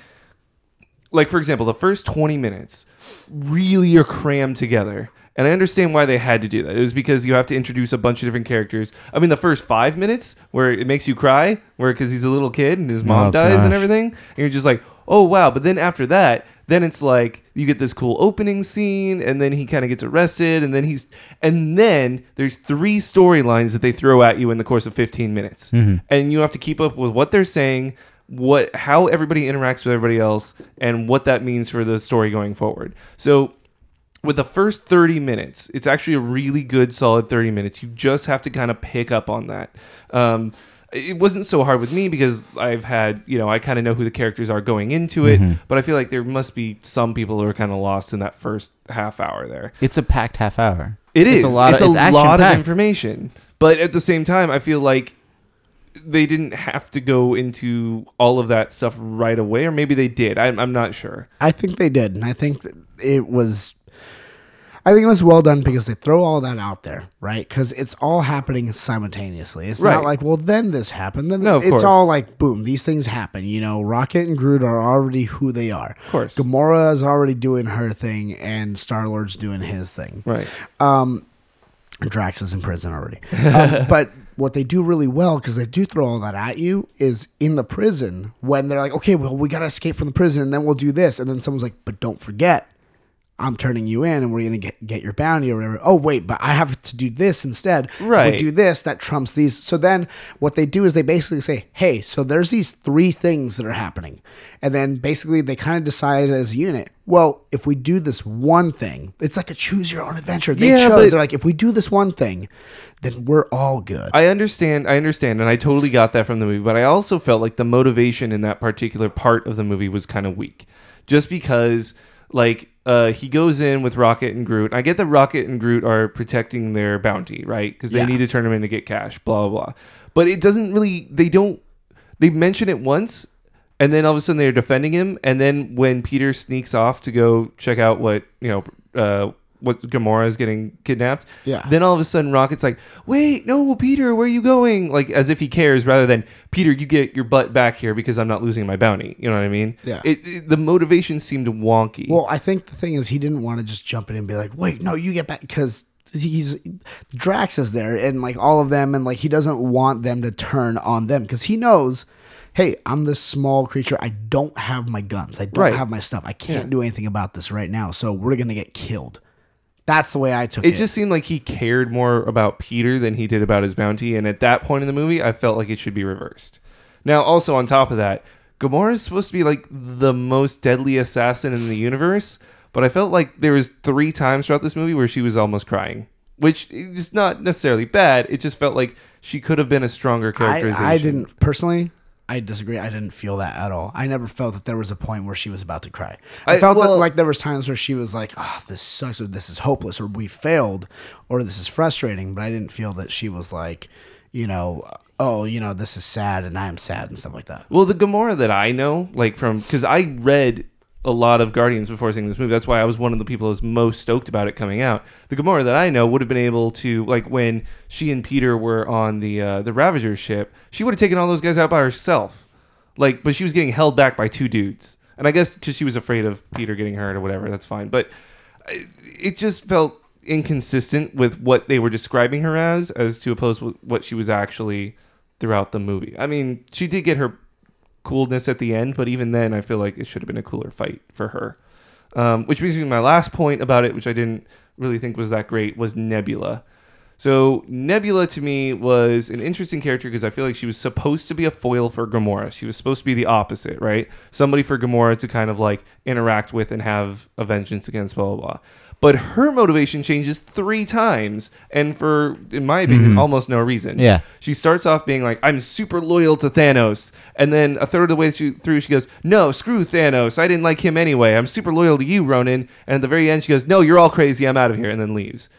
S2: like for example, the first 20 minutes really are crammed together. And I understand why they had to do that. It was because you have to introduce a bunch of different characters. I mean, the first five minutes where it makes you cry, where because he's a little kid and his mom
S4: Oh,
S2: dies and
S4: gosh.
S2: everything, and you're just like, oh wow. But then after that, then it's like you get this cool opening scene, and then he kind of gets arrested, and then he's, and then there's three storylines that they throw at you in the course of 15 minutes, mm-hmm. and you have to keep up with what they're saying, what how everybody interacts with everybody else, and what that means for the story going forward. So with the first 30 minutes, it's actually a really good, solid 30 minutes. You just have to kind of pick up on that. Um, it wasn't so hard with me because I've had, you know, I kind of know who the characters are going into it, but I feel like there must be some people who are kind of lost in that first half hour there.
S4: It's a packed half hour.
S2: It is.
S4: It's a lot.
S2: It's
S4: of,
S2: a lot of information. But at the same time, I feel like they didn't have to go into all of that stuff right away, or maybe they did. I'm, I'm not sure.
S3: I think they did, and I think it was. I think it was well done because they throw all that out there, right? Because it's all happening simultaneously. It's
S2: Right.
S3: not like, well, then this happened. Then
S2: No, of
S3: it's
S2: course.
S3: all like, boom, these things happen. You know, Rocket and Groot are already who they are.
S2: Of course.
S3: Gamora is already doing her thing, and Star Lord's doing his thing.
S2: Right.
S3: Um, Drax is in prison already. Um, (laughs) but what they do really well, because they do throw all that at you, is in the prison when they're like, okay, well, we got to escape from the prison and then we'll do this. And then someone's like, but don't forget, I'm turning you in and we're going to get, get your bounty or whatever. Oh, wait, but I have to do this instead.
S2: Right.
S3: We do this, that trumps these. So then what they do is they basically say, hey, so there's these three things that are happening. And then basically they kind of decide as a unit, well, if we do this one thing, it's like a choose your own adventure. They
S2: Yeah,
S3: chose, they're like, if we do this one thing, then we're all good.
S2: I understand. I understand, and I totally got that from the movie. But I also felt like the motivation in that particular part of the movie was kind of weak, just because like uh, he goes in with Rocket and Groot. I get that Rocket and Groot are protecting their bounty, right? Because they
S3: Yeah.
S2: need to turn him in to get cash. Blah blah blah. But it doesn't really. They don't. They mention it once, and then all of a sudden they're defending him. And then when Peter sneaks off to go check out what you know. Uh, what Gamora is getting kidnapped.
S3: Yeah.
S2: Then all of a sudden, Rocket's like, "Wait, no, Peter, where are you going?" Like as if he cares, rather than Peter, you get your butt back here because I'm not losing my bounty. You know what I mean?
S3: Yeah.
S2: It, it- the motivation seemed wonky.
S3: Well, I think the thing is he didn't want to just jump in and be like, "Wait, no, you get back," because he's Drax is there and like all of them, and like he doesn't want them to turn on them because he knows, hey, I'm this small creature. I don't have my guns. I don't
S2: Right.
S3: have my stuff. I can't
S2: Yeah.
S3: do anything about this right now. So we're gonna get killed. That's the way I took it.
S2: it just seemed like he cared more about Peter than he did about his bounty, and at that point in the movie, I felt like it should be reversed. Now, also on top of that, Gamora is supposed to be like the most deadly assassin in the universe, but I felt like there was three times throughout this movie where she was almost crying, which is not necessarily bad. It just felt like she could have been a stronger
S3: I,
S2: characterization.
S3: I didn't personally. I disagree. I didn't feel that at all. I never felt that there was a point where she was about to cry. I,
S2: I-
S3: felt that like there was times where she was like, "Oh, this sucks," or "This is hopeless," or "We failed," or "This is frustrating." But I didn't feel that she was like, you know, "Oh, you know, this is sad," and I'm sad and stuff like that.
S2: Well, the Gamora that I know, like from, because I read a lot of Guardians before seeing this movie. That's why I was one of the people who was most stoked about it coming out. The Gamora that I know would have been able to, like, when she and Peter were on the uh, the Ravager ship, she would have taken all those guys out by herself. Like, but she was getting held back by two dudes, and I guess because she was afraid of Peter getting hurt or whatever. That's fine, but it just felt inconsistent with what they were describing her as, as to oppose what she was actually throughout the movie. I mean, she did get her coolness at the end, but even then, I feel like it should have been a cooler fight for her. Um, which brings me to my last point about it, which I didn't really think was that great, was Nebula. So Nebula to me was an interesting character because I feel like she was supposed to be a foil for Gamora. She was supposed to be the opposite, right? Somebody for Gamora to kind of like interact with and have a vengeance against, blah blah blah. But her motivation changes three times, and for, in my opinion, mm-hmm. almost no reason.
S4: Yeah.
S2: She starts off being like, "I'm super loyal to Thanos," and then a third of the way through, she goes, "No, screw Thanos. I didn't like him anyway. I'm super loyal to you, Ronan." And at the very end, she goes, "No, you're all crazy. I'm out of here," and then leaves.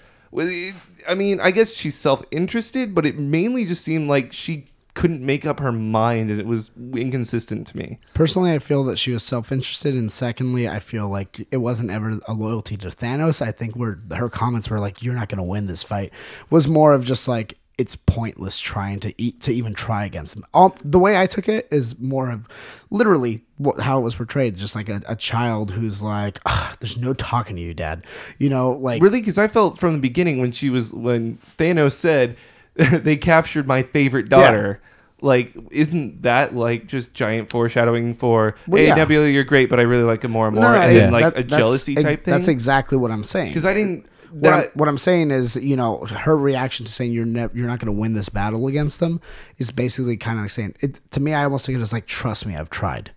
S2: I mean, I guess she's self-interested, but it mainly just seemed like she couldn't make up her mind, and it was inconsistent to me.
S3: Personally, I feel that she was self-interested, and secondly, I feel like it wasn't ever a loyalty to Thanos. I think where her comments were like, "You're not going to win this fight," was more of just like it's pointless trying to eat to even try against him. All the way I took it is more of literally what, how it was portrayed, just like a, a child who's like, "There's no talking to you, Dad." You know, like
S2: Really, because I felt from the beginning when she was when Thanos said (laughs) they captured my favorite daughter. Like, isn't that like just giant foreshadowing for
S3: Well,
S2: hey
S3: yeah.
S2: Nebula, you're great, but I really like him more and more,
S3: No, no,
S2: and
S3: yeah,
S2: then like
S3: that-
S2: a jealousy
S3: ex-
S2: type thing?
S3: That's exactly what I'm saying.
S2: Because I didn't.
S3: What, I'm, what I'm saying is, you know, her reaction to saying you're never, you're not going to win this battle against them is basically kind of like saying it. To me, I almost think it as like, trust me, I've tried,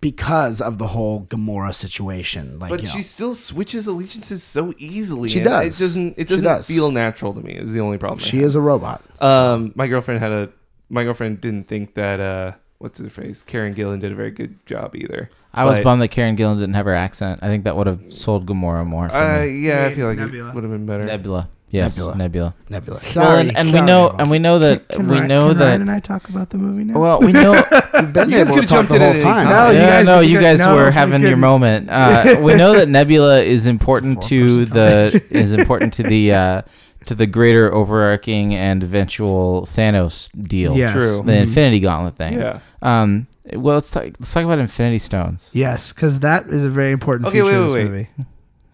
S3: because of the whole Gamora situation. Like,
S2: but
S3: you know,
S2: she still switches allegiances so easily.
S3: She does.
S2: It doesn't. It doesn't
S3: does.
S2: feel natural to me. Is the only problem.
S3: She is a robot.
S2: Um, my girlfriend had a. My girlfriend didn't think that. uh What's the phrase? Karen Gillan did a very good job either.
S4: I was
S2: But-
S4: bummed that Karen Gillan didn't have her accent. I think that would have sold Gamora more. For
S2: Uh,
S4: me.
S2: yeah, I
S1: Wait,
S2: feel like
S1: Nebula.
S2: it would have been better.
S4: Nebula. Yes,
S3: Nebula.
S4: Nebula.
S3: Nebula.
S4: Well,
S3: Sorry,
S4: and, and we
S3: sorry,
S4: know,
S3: Bob.
S4: and we know that
S1: Can
S4: we
S1: Ryan-
S4: know
S1: can
S4: that.
S1: Ryan and I talk about the movie now.
S4: Well, we know. (laughs)
S3: We've been
S2: You guys
S3: able to
S2: could've
S3: talk
S2: jumped
S3: the
S2: in
S3: whole
S2: at any
S3: time.
S2: time.
S1: No, you
S4: yeah,
S1: guys-
S4: no,
S1: you
S4: you
S1: guys-
S4: guys
S1: no,
S4: were
S1: we
S4: having your
S1: couldn't.
S4: moment. Uh, we know that Nebula is (laughs) important to
S3: four-person
S4: the is important to the uh, to the greater overarching and eventual Thanos deal.
S1: Yes.
S2: True.
S4: The
S1: Mhm.
S4: Infinity Gauntlet thing.
S2: Yeah.
S4: Um. Well, let's talk. Let's talk about Infinity Stones.
S1: Yes, because that is a very important
S2: Okay,
S1: feature
S2: wait,
S1: of this
S2: wait, wait.
S1: movie.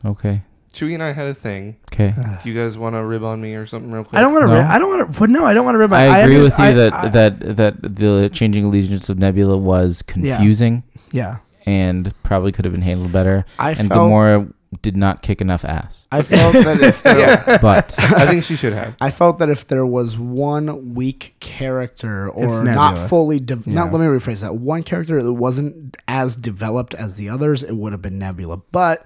S4: Okay.
S2: Chewy and I had a thing.
S4: Okay.
S2: Do you guys want to rib on me or something real quick?
S1: I don't want to.
S4: No.
S1: I don't want to. But no, I don't want to rib. my-
S4: I agree
S1: under-
S4: with you
S1: I-
S4: that
S1: I-
S4: that that the changing allegiance of Nebula was confusing
S1: yeah.
S4: and probably could have been handled better.
S3: I
S4: and
S3: felt
S4: Gamora did not kick enough ass.
S3: I felt that if (laughs) there,
S2: Yeah.
S4: But
S2: I think she should have.
S3: I felt that if there was one weak character or not fully de-
S1: Yeah.
S3: not let me rephrase that one character that wasn't as developed as the others, it would have been Nebula. But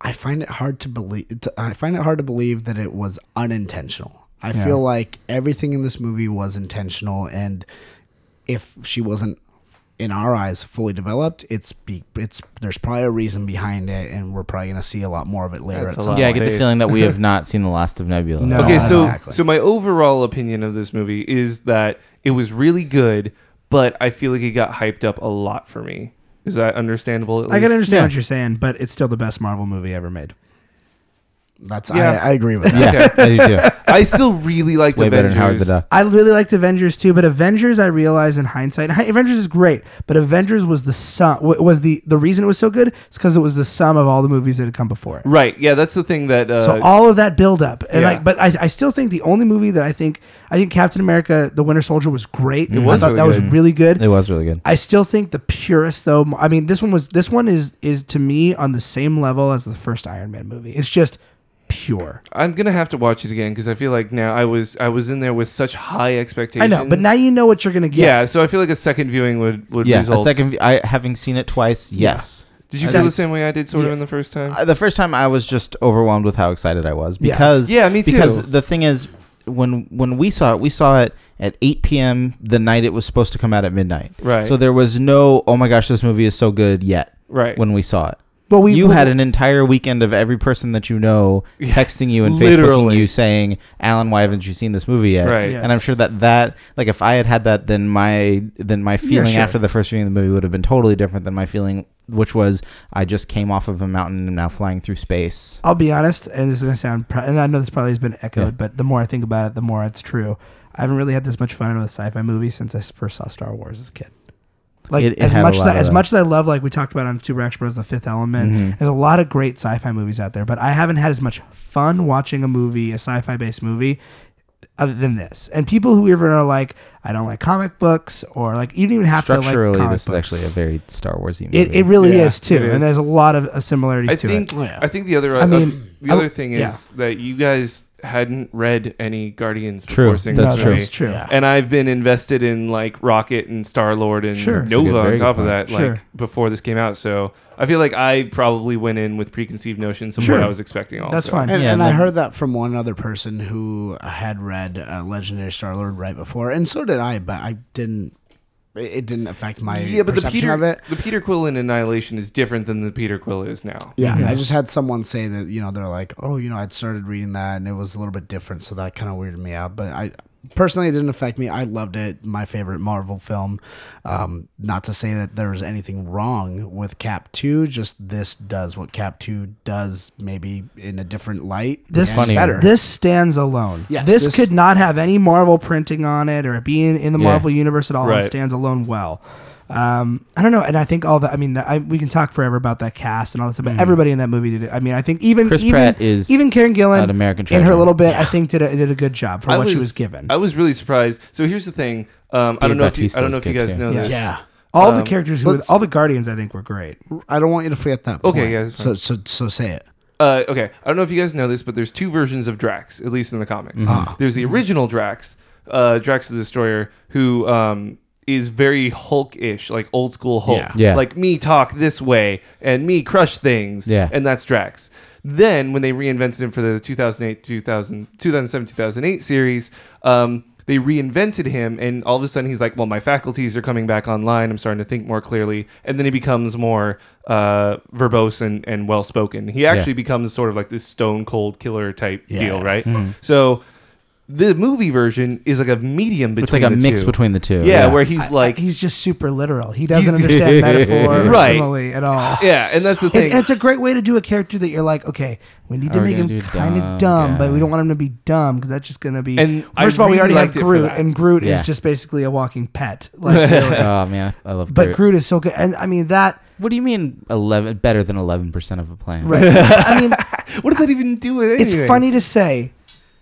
S3: I find it hard to believe. I find it hard to believe that it was unintentional. I
S1: Yeah.
S3: feel like everything in this movie was intentional, and if she wasn't in our eyes fully developed it's be, it's there's probably a reason behind it and we're probably going to see a lot more of it later
S2: That's
S3: at
S2: a
S3: some
S2: lot.
S4: yeah, I get the feeling that we have (laughs) not seen the last of Nebula.
S1: No.
S2: Okay, so
S3: exactly.
S2: so my overall opinion of this movie is that it was really good, but I feel like it got hyped up a lot for me. Is that understandable? At
S1: I can understand
S4: Yeah.
S1: what you're saying, but it's still the best Marvel movie ever made.
S3: That's
S2: Yeah.
S3: I, I agree with that
S4: Yeah, I do too. (laughs)
S2: I still really liked
S4: Way better than Howard
S2: Avengers.
S4: the Duck.
S1: I really liked Avengers too, but Avengers I realized in hindsight, hi- Avengers is great, but Avengers was the sum wa- was the the reason it was so good. It's because it was the sum of all the movies that had come before it.
S2: Right. Yeah, that's the thing that. Uh,
S1: So all of that build up, and
S2: yeah.
S1: like, but I, I still think the only movie that I think I think Captain America: The Winter Soldier was great.
S2: It was
S1: I thought
S2: really
S1: that was really good.
S4: It was really good.
S1: I still think the purest though. I mean, this one was this one is is to me on the same level as the first Iron Man movie. It's just pure.
S2: I'm gonna have to watch it again because I feel like now I was I was in there with such high expectations.
S1: I know, but now you know what you're gonna get.
S2: Yeah, so I feel like a second viewing would would
S4: Yeah,
S2: result.
S4: a second. I having seen it twice. Yes.
S2: Did you
S1: I
S2: feel the same way I did, sort of, in the first time?
S4: Uh, the first time I was just overwhelmed with how excited I was
S1: Yeah.
S4: because
S2: Yeah, me too.
S4: Because the thing is, when when we saw it, we saw it at 8 p.m. the night it was supposed to come out at midnight.
S2: Right.
S4: So there was no, oh my gosh, this movie is so good yet
S2: right.
S4: when we saw it.
S1: Well, we
S4: you
S1: we-
S4: had an entire weekend of every person that you know texting you and
S2: literally.
S4: Facebooking you saying, "Alan, why haven't you seen this movie yet?"
S2: Right.
S1: Yes.
S4: And I'm sure that that like if I had had that, then my then my feeling
S1: sure.
S4: after the first viewing of the movie would have been totally different than my feeling, which was I just came off of a mountain and am now flying through space.
S1: I'll be honest, and this is gonna sound, pr- and I know this probably has been echoed,
S4: Yeah.
S1: but the more I think about it, the more it's true. I haven't really had this much fun with a sci-fi movie since I first saw Star Wars as a kid. Like
S4: It- it
S1: as much as I, as much as I love, like we talked about on Super Action Bros, The Fifth Element.
S4: Mhm.
S1: There's a lot of great sci-fi movies out there, but I haven't had as much fun watching a movie, a sci-fi based movie, other than this. And people who even are like, I don't like comic books, or like you don't even have to like
S4: Structurally,
S1: comic
S4: this is actually a very Star Warsy movie.
S1: It, it really
S2: Yeah,
S1: is too,
S2: it is.
S1: and there's a lot of uh, similarities
S2: I
S1: to
S2: think
S1: it.
S3: Yeah.
S2: I think the other
S1: I
S2: uh,
S1: mean,
S2: the
S1: I-
S2: other thing
S1: yeah.
S2: is that you guys hadn't read any Guardians
S4: True,
S2: before seeing
S4: that's
S2: this
S1: no,
S2: movie.
S1: that's true.
S3: Yeah.
S2: And I've been invested in like Rocket and Star Lord and
S1: Sure. That's
S4: a good-
S2: Nova
S4: very
S2: on
S4: good
S2: top of
S4: point.
S2: that,
S1: Sure.
S2: like before this came out. So I feel like I probably went in with preconceived notions of
S1: Sure.
S2: what I was expecting. Also,
S1: That's fine.
S3: And,
S4: Yeah,
S3: and
S4: and
S3: I
S4: then-
S3: heard that from one other person who had read uh, Legendary Star Lord right before, and so did I, but I didn't. It it didn't affect my
S2: Yeah, but the Peter
S3: of it.
S2: the Peter Quill in Annihilation is different than the Peter Quill is now.
S3: Yeah,
S1: Mhm.
S3: I just had someone say that you know they're like, oh, you know, I'd started reading that and it was a little bit different, so that kind of weirded me out. But I personally it didn't affect me. I loved it. My favorite Marvel film. Um, not to say that there's anything wrong with Cap Two, just this does what Cap Two does, maybe in a different light.
S1: This
S3: and
S4: funnier.
S3: better.
S1: This stands alone.
S3: Yes,
S1: this,
S3: this-
S1: could not have any Marvel printing on it or be in, in the
S4: Yeah.
S1: Marvel universe at all.
S2: Right.
S1: It stands alone well. Um, I don't know, and I think all that. I mean, I, we can talk forever about that cast and all that stuff. But everybody in that movie did it. I mean, I think even
S4: Mm. Chris
S1: even,
S4: Pratt is
S1: even Karen
S4: an
S1: Gillan
S4: American
S1: in
S4: treasure.
S1: her little bit, I think did a, did a good job for
S2: I
S1: what she was given.
S2: I was really surprised. So here's the thing. Um, I don't know if you, I don't know if you guys
S4: too.
S2: know
S1: Yeah.
S2: this.
S3: yeah.
S1: all the
S2: um,
S1: characters, who, all the Guardians, I think were great.
S3: I don't want you to forget that.
S2: Okay,
S3: point.
S2: yeah,
S3: So so so say it.
S2: Uh, okay, I don't know if you guys know this, but there's two versions of Drax, at least in the comics.
S3: Ah.
S2: There's the original Drax, uh, Drax the Destroyer, who um, is very Hulk-ish, like old school Hulk.
S3: Yeah.
S4: Yeah.
S2: Like me talk this way and me crush things.
S4: Yeah.
S2: And that's Drax. Then when they reinvented him for the 2008, 2000, 2007, 2008 series, um, they reinvented him, and all of a sudden he's like, "Well, my faculties are coming back online. I'm starting to think more clearly." And then he becomes more uh, verbose and, and well spoken. He actually becomes sort of like this stone cold killer type
S3: Yeah.
S2: deal, right?
S4: Mm-hmm.
S2: So the movie version is like a medium between
S4: It's like a
S2: the
S4: mix
S2: two.
S4: between the two.
S2: yeah, where he's
S1: I-
S2: like
S1: he's just super literal. He doesn't understand (laughs) metaphor or
S2: Right.
S1: simile at all. (laughs)
S2: yeah, and that's the
S1: It's,
S2: thing.
S1: and it's a great way to do a character that you're like, okay, we need to
S4: Are we
S1: make him
S4: gonna do
S1: kind of
S4: dumb
S1: dumb, but we
S4: guy?
S1: don't want him to be dumb because that's just going to be.
S2: And I
S1: first of all, we
S2: really
S1: already have
S2: liked it for
S1: Groot,
S2: that.
S1: and Groot
S4: Yeah.
S1: is just basically a walking pet. Like, (laughs) really.
S4: Oh man, I I love.
S1: but
S4: Groot.
S1: Groot is so good, and I mean that.
S4: What do you mean eleven? Better than eleven percent of a plan?
S1: Right. I mean,
S2: what does that even do with anything?
S1: It's funny to say,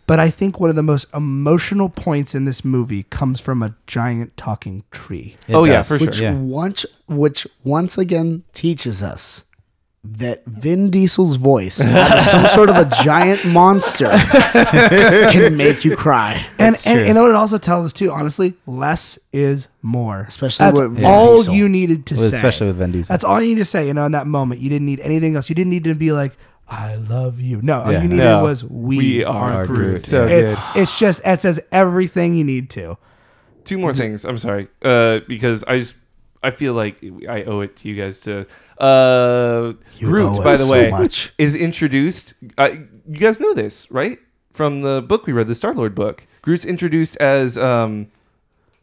S1: but I think one of the most emotional points in this movie comes from a giant talking tree.
S4: It
S2: Oh, yeah,
S4: does.
S2: for sure.
S3: which
S4: Yeah.
S3: once which once again teaches us that Vin Diesel's voice, (laughs) out some sort of a giant monster, can make you cry.
S1: And,
S4: That's
S1: and you know what it also tells us too, honestly, less is more.
S3: Especially
S1: That's
S3: with Vin
S1: all
S3: Diesel.
S1: you needed to
S4: Well,
S1: say.
S4: especially with Vin Diesel.
S1: That's all you need to say, you know, in that moment. You didn't need anything else. You didn't need to be like, I love you. No, all
S4: Yeah.
S1: you needed
S2: No.
S1: was we,
S2: We
S1: are,
S2: are
S1: Groot.
S4: Groot.
S2: So
S1: it's it's just it says everything you need to.
S2: Two more things. I'm sorry, uh, because I just I feel like I owe it to you guys to. Uh,
S3: You
S2: Groot, by
S3: us
S2: the
S3: so
S2: way,
S3: much.
S2: is introduced. Uh, you guys know this, right? From the book we read, the Star Lord book. Groot's introduced as um,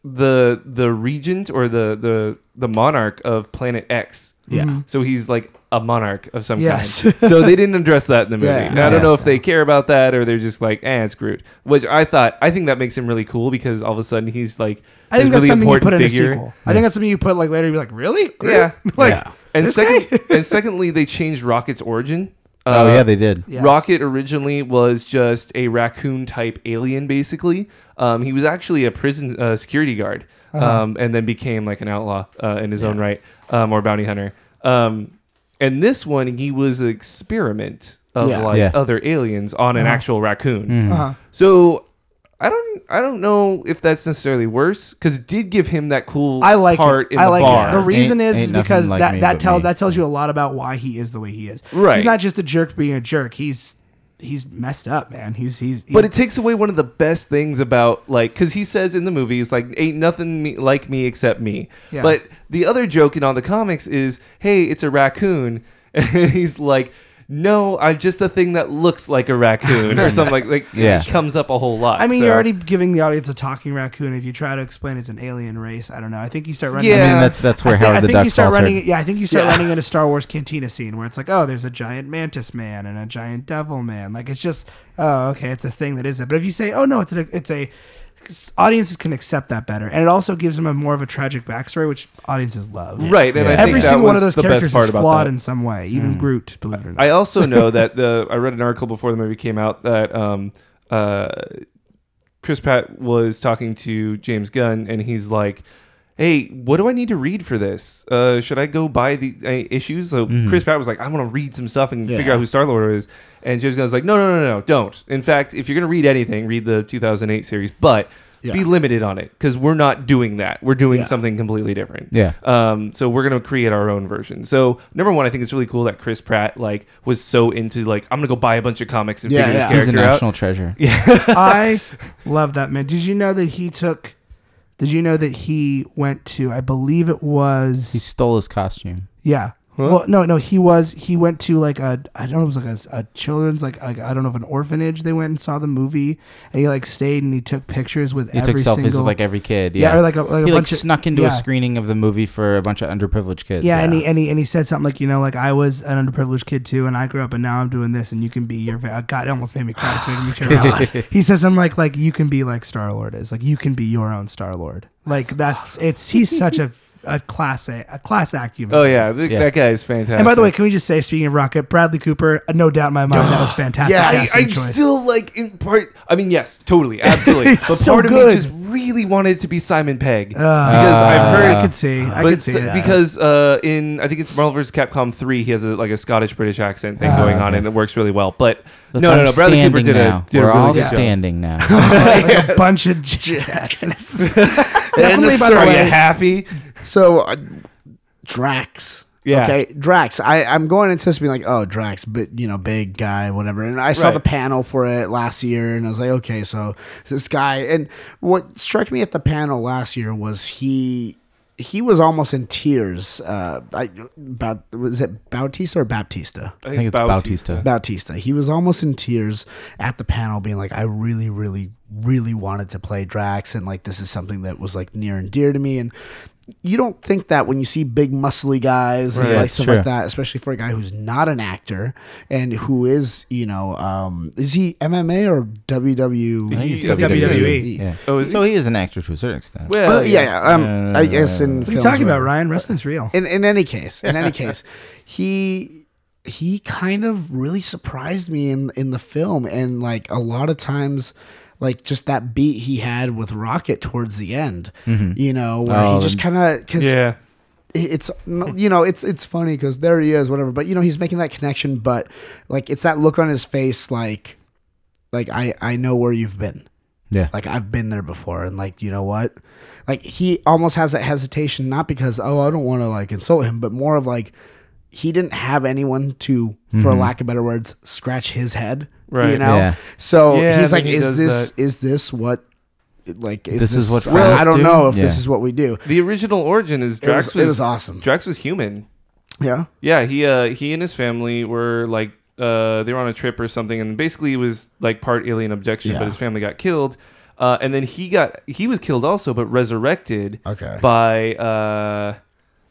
S2: the the regent or the the the monarch of Planet X.
S3: Yeah.
S2: So he's like a monarch of some
S1: Yes.
S2: kind. (laughs) so they didn't address that in the movie.
S3: Yeah.
S2: Now I don't
S4: Yeah.
S2: know if they care about that or they're just like, eh, it's Groot. Which I thought, I think that makes him really cool because all of a sudden he's like,
S1: I think that's
S2: really
S1: something you
S2: important
S1: put in a sequel. I think that's something you put like later. You'd be like, really? Groot?
S2: Yeah. (laughs)
S1: like,
S3: Yeah.
S2: And second, and secondly, they changed Rocket's origin.
S4: oh
S2: Uh,
S4: yeah, they did.
S1: Yes.
S2: Rocket originally was just a raccoon type alien, basically. Um, he was actually a prison uh, security guard,
S1: Uh-huh.
S2: um, and then became like an outlaw uh, in his own right, um, or bounty hunter. Um, and this one, he was an experiment of
S3: Yeah.
S2: like
S4: Yeah.
S2: other aliens on an
S1: Uh-huh.
S2: actual raccoon.
S4: Mhm.
S1: Uh-huh.
S2: So I don't, I don't know if that's necessarily worse because it did give him that cool
S1: I like
S2: part
S1: it.
S2: in
S1: I
S2: the
S1: like
S2: bar.
S1: it. The reason
S4: Ain't-
S1: is,
S4: ain't
S1: because
S4: like
S1: that
S4: me
S1: that tells that tells you a lot about why he is the way he is.
S2: Right.
S1: He's not just a jerk being a jerk. He's he's messed up, man. He's he's.
S2: But it takes away one of the best things about like because he says in the movie it's like ain't nothing me, like me except me.
S1: Yeah.
S2: But the other joke in all the comics is hey it's a raccoon (laughs) and he's like no I'm just a thing that looks like a raccoon or (laughs) something like like
S4: Yeah.
S2: it comes up a whole lot.
S1: I mean,
S2: so-
S1: you're already giving the audience a talking raccoon. If you try to explain it's an alien race, I don't know. I think you start running.
S4: I
S2: Yeah.
S4: mean, that's that's where
S1: I think,
S4: Howard
S1: I
S4: the
S1: think
S4: Duck
S1: you start
S4: faltered.
S1: running. Yeah, I think you start
S3: Yeah.
S1: running into (laughs) Star Wars Cantina scene where it's like, oh, there's a giant mantis man and a giant devil man. Like it's just, oh, okay, it's a thing that is it. But if you say, oh no, it's a, it's a, audiences can accept that better, and it also gives them a more of a tragic backstory, which audiences love.
S2: right and I
S4: Yeah.
S2: think
S1: Every
S2: that
S1: single one
S2: was
S1: of those
S2: the
S1: characters
S2: best part
S1: is
S2: about
S1: flawed
S2: that.
S1: in some way. Even
S4: Mm.
S1: Groot, believe it or not.
S2: I also know that the I read an article before the movie came out that um uh Chris Pratt was talking to James Gunn and he's like, "Hey, what do I need to read for this? Uh, should I go buy the uh, issues?" So
S4: Mhm.
S2: Chris Pratt was like, "I want to read some stuff and
S3: Yeah.
S2: figure out who Star Lord is." And James Gunn's like, "No, no, no, no, don't. In fact, if you're gonna read anything, read the 2008 series, but."
S3: Yeah.
S2: Be limited on it because we're not doing that. We're doing
S3: Yeah.
S2: something completely different.
S4: Yeah.
S2: Um, so we're gonna create our own version. So number one, I think it's really cool that Chris Pratt like was so into like I'm gonna go buy a bunch of comics and
S3: Yeah,
S2: figure this
S3: yeah.
S4: He's a
S2: character out.
S4: national treasure. (laughs)
S1: I love that man. Did you know that he took? Did you know that he went to? I believe it was.
S4: He stole his costume.
S1: Yeah. Well, no, no. He was. He went to like a. I don't know. It was like a, a children's like, like I don't know if an orphanage. They went and saw the movie, and he like stayed and he took pictures with
S4: He
S1: every
S4: took selfies
S1: single.
S4: with like every kid.
S1: yeah,
S4: Yeah.
S1: or like a like a
S4: he like
S1: bunch of
S4: snuck into
S1: yeah.
S4: a screening of the movie for a bunch of underprivileged kids.
S1: Yeah, and he and he and he said something like, you know, like I was an underprivileged kid too, and I grew up, and now I'm doing this, and you can be your. God, it almost made me cry. It's making me (laughs) tear up. He says, "I'm like, like you can be like Star Lord is, like you can be your own Star Lord. Like that's it's he's such a a class a, a class act human.
S2: Oh yeah, th-
S4: Yeah.
S2: that guy is fantastic.
S1: And by the way, can we just say, speaking of Rocket, Bradley Cooper, uh, no doubt in my mind, that was (gasps) fantastic.
S3: Yeah,
S2: I,
S1: casting
S2: I
S1: choice.
S2: still like in part. I mean, yes, totally, absolutely. (laughs)
S1: He's
S2: but
S1: so
S2: part of
S1: good.
S2: me just really wanted it to be Simon Pegg
S1: Uh,
S2: because I've heard.
S1: I could see, I
S2: but
S1: could see
S2: s-
S1: it.
S2: because uh, in I think it's Marvel vs. Capcom three, he has a, like a Scottish British accent thing
S1: Ah,
S2: going on,
S4: okay.
S2: and it works really well. But
S4: Look,
S2: no, no,
S4: I'm
S2: no, Bradley Cooper
S4: standing
S2: did
S4: now.
S2: a did
S4: We're
S2: a really
S4: all
S2: good job.
S4: standing now. (laughs)
S1: like a bunch of (laughs) jackasses. (laughs) Definitely, by the
S2: Are you happy?
S3: So, uh, Drax.
S2: Yeah.
S3: Okay, Drax. I, I'm going into this being like, oh, Drax, but you know, big guy, whatever. And I saw
S2: Right.
S3: the panel for it last year, and I was like, okay, so this guy. And what struck me at the panel last year was he he was almost in tears. Uh, I, about was it Bautista or Baptista?
S2: I
S4: think it's Bautista.
S3: Bautista. He was almost in tears at the panel, being like, I really, really, really wanted to play Drax, and like this is something that was like near and dear to me. And you don't think that when you see big muscly guys and
S2: Right,
S3: like stuff
S4: true.
S3: like that, especially for a guy who's not an actor and who is, you know, um, is he MMA or WWE?
S4: I think
S1: WWE.
S4: Yeah.
S2: Oh, is
S4: so he is an actor to a certain extent.
S2: Well,
S3: Well, yeah, yeah. Um, I guess in
S1: what are you talking about, Ryan? Wrestling's real.
S3: in in any case, in any (laughs) case, he he kind of really surprised me in in the film, and like a lot of times. Like just that beat he had with Rocket towards the end, mm-hmm. you know, where
S4: Oh,
S3: he just kind of because
S2: Yeah.
S3: it's you know it's it's funny because there he is whatever but you know he's making that connection but like it's that look on his face like like i i know where you've been
S4: Yeah.
S3: like i've been there before and like you know what like he almost has that hesitation not because oh i don't want to like insult him but more of like he didn't have anyone to for lack of better words scratch his head
S2: Right.
S3: you know
S4: Yeah.
S3: so
S2: Yeah,
S3: he's like
S2: he
S3: is this
S2: that.
S3: is this what like is
S4: This is what
S3: I
S4: friends
S3: don't
S4: do?
S3: know if this is what we do
S2: The original origin is
S3: It was-
S2: Drax
S3: it was awesome.
S2: Drax was human.
S3: yeah
S2: Yeah, he uh he and his family were like uh they were on a trip or something and basically it was like part alien abduction,
S3: Yeah.
S2: but his family got killed. Uh, and then he got he was killed also, but resurrected
S3: Okay.
S2: by uh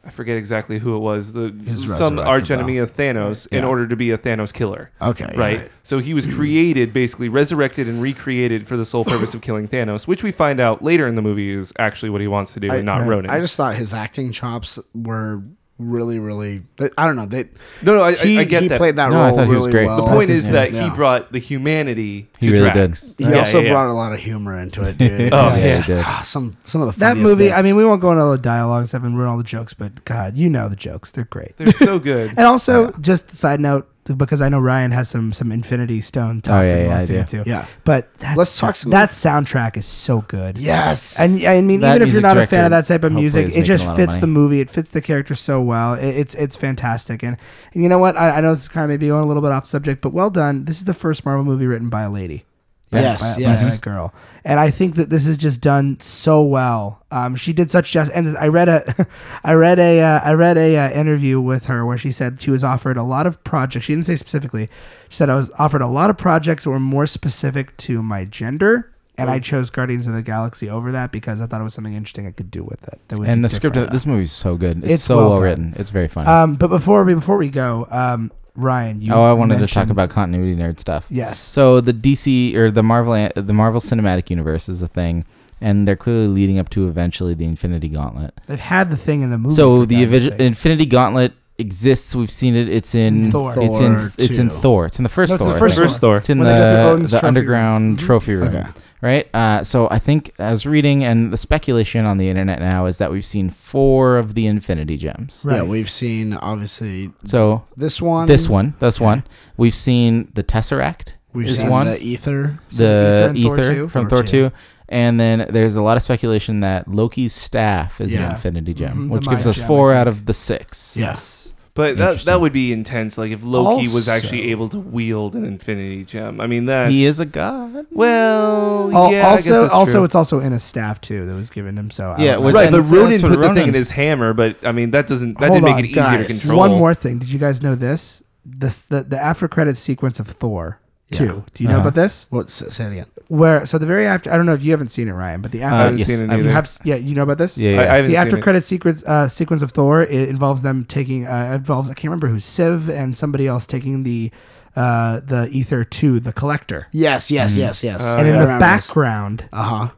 S2: I forget exactly who it was. The some
S3: resurrected,
S2: arch enemy of Thanos in
S3: Yeah.
S2: order to be a Thanos killer.
S3: okay
S2: Right? So he was created, basically resurrected and recreated for the sole purpose of killing Thanos, which we find out later in the movie is actually what he wants to do, and not
S1: right.
S2: Ronan.
S3: I just thought his acting chops were really, really. I don't know. They
S2: no, no, I,
S3: he,
S2: I, I get
S3: he
S2: that.
S3: played that
S4: No, I
S3: role
S4: thought he was
S3: really
S4: great.
S3: well.
S2: The point is that
S3: Yeah.
S2: he brought the humanity to
S4: He really
S2: Drax.
S3: He
S2: Yeah,
S3: also
S2: yeah, yeah.
S3: brought a lot of humor into it, dude. (laughs)
S2: Oh,
S3: It's
S2: yeah.
S4: he did.
S3: ah, some some of the
S1: That
S3: funniest
S1: movie, I
S3: bits.
S1: mean, we won't go into all the dialogues. I haven't ruined all the jokes, but God, you know the jokes. They're great.
S2: They're so good. (laughs)
S1: And also, just side note, because I know Ryan has some some Infinity Stone talk
S4: Oh, yeah,
S1: that he
S4: yeah,
S1: wants to
S4: do.
S1: get to.
S3: yeah.
S1: But that's,
S3: Let's talk some-
S1: that soundtrack is so good.
S3: Yes.
S1: And I mean,
S4: That
S1: even if you're
S4: music
S1: not a fan of
S4: director
S1: that type of
S4: hopefully
S1: music,
S4: is
S1: it just
S4: a lot of
S1: fits
S4: money.
S1: the movie. It fits the character so well. It, it's it's fantastic. And, and you know what? I, I know this is kind of maybe going a little bit off subject, but well done. This is the first Marvel movie written by a lady. By-
S3: Yes,
S1: by,
S3: yes.
S1: by girl. And I think that this is just done so well. Um, she did such just, and I read a, (laughs) I read a, uh, I read a uh, interview with her where she said she was offered a lot of projects. She didn't say specifically. She said I was offered a lot of projects that were more specific to my gender, and I chose Guardians of the Galaxy over that because I thought it was something interesting I could do with it.
S4: And the script of this movie is so good. It's,
S1: It's
S4: so
S1: well
S4: well, written. It's very funny.
S1: Um, but before we before we go, um, Ryan, you
S4: oh, I wanted to talk about continuity nerd stuff.
S1: yes.
S4: So the DC or the Marvel the Marvel Cinematic Universe is a thing, and they're clearly leading up to eventually the Infinity Gauntlet.
S1: They've had the thing in the movie.
S4: so the
S1: God's
S4: Avi-
S1: sake.
S4: Infinity Gauntlet exists. We've seen it. It's in,
S1: In Thor.
S4: It's in
S3: Thor
S4: it's in
S3: 2.
S4: Thor. It's in the first
S1: No, it's
S4: Thor.
S1: the first
S4: think.
S2: First Thor.
S4: It's in
S1: When
S4: the,
S1: they go to Odin's
S4: the
S1: trophy
S4: underground
S1: room.
S4: trophy room.
S3: Okay.
S4: Right. Uh, so I think I was reading, and the speculation on the internet now is that we've seen four of the Infinity Gems.
S3: Yeah,
S1: Right.
S3: we've seen obviously
S4: So
S3: this one.
S4: this one, this
S3: Yeah.
S4: one, we've seen the Tesseract,
S3: We've
S4: is
S3: seen
S4: one.
S3: the ether.
S1: So
S4: the
S1: Ether in Thor
S4: ether
S1: 2?
S4: from
S3: Thor
S4: Thor
S3: 2.
S4: 2. And then there's a lot of speculation that Loki's staff is
S3: Yeah.
S4: an Infinity Gem,
S1: Mhm,
S4: which gives us
S1: Gem,
S4: four out of the six.
S3: Yes.
S2: But that that would be intense. Like if Loki was
S1: Also-
S2: actually able to wield an Infinity Gem. I mean, that
S4: He is a god.
S2: well.
S1: Al-
S2: yeah, I guess
S1: also,
S2: that's
S1: also,
S2: true.
S1: it's also in a staff too that was given him. So I
S4: Yeah,
S1: don't know.
S4: with-
S2: right. But
S4: that's
S2: Ronan
S4: what
S2: put the thing
S4: Ronan-
S2: in his hammer. But I mean, that doesn't that
S1: Hold
S2: didn't
S1: on,
S2: make it easier to
S3: guys.
S2: control.
S1: One more thing. Did you guys know this? This the the after credit sequence of Thor
S3: Yeah.
S1: two. Do you know
S4: Uh-huh.
S1: about this?
S3: What? Say say it again.
S1: Where so the very after I don't know if you haven't seen it, Ryan, but the
S4: Uh,
S1: after
S2: haven't
S4: yes,
S2: seen it
S4: I've-
S1: you have s- yeah you know about this.
S4: Yeah, yeah.
S2: I haven't
S1: the
S2: seen
S1: after
S2: it.
S1: credit sequence uh, sequence of Thor it involves them taking uh, involves I can't remember who Sif and somebody else taking the uh, the ether to the collector,
S3: Yes. Yes.
S4: Mhm.
S3: Yes. Yes.
S2: Uh,
S1: and in
S2: yeah.
S1: the background
S3: Uh huh.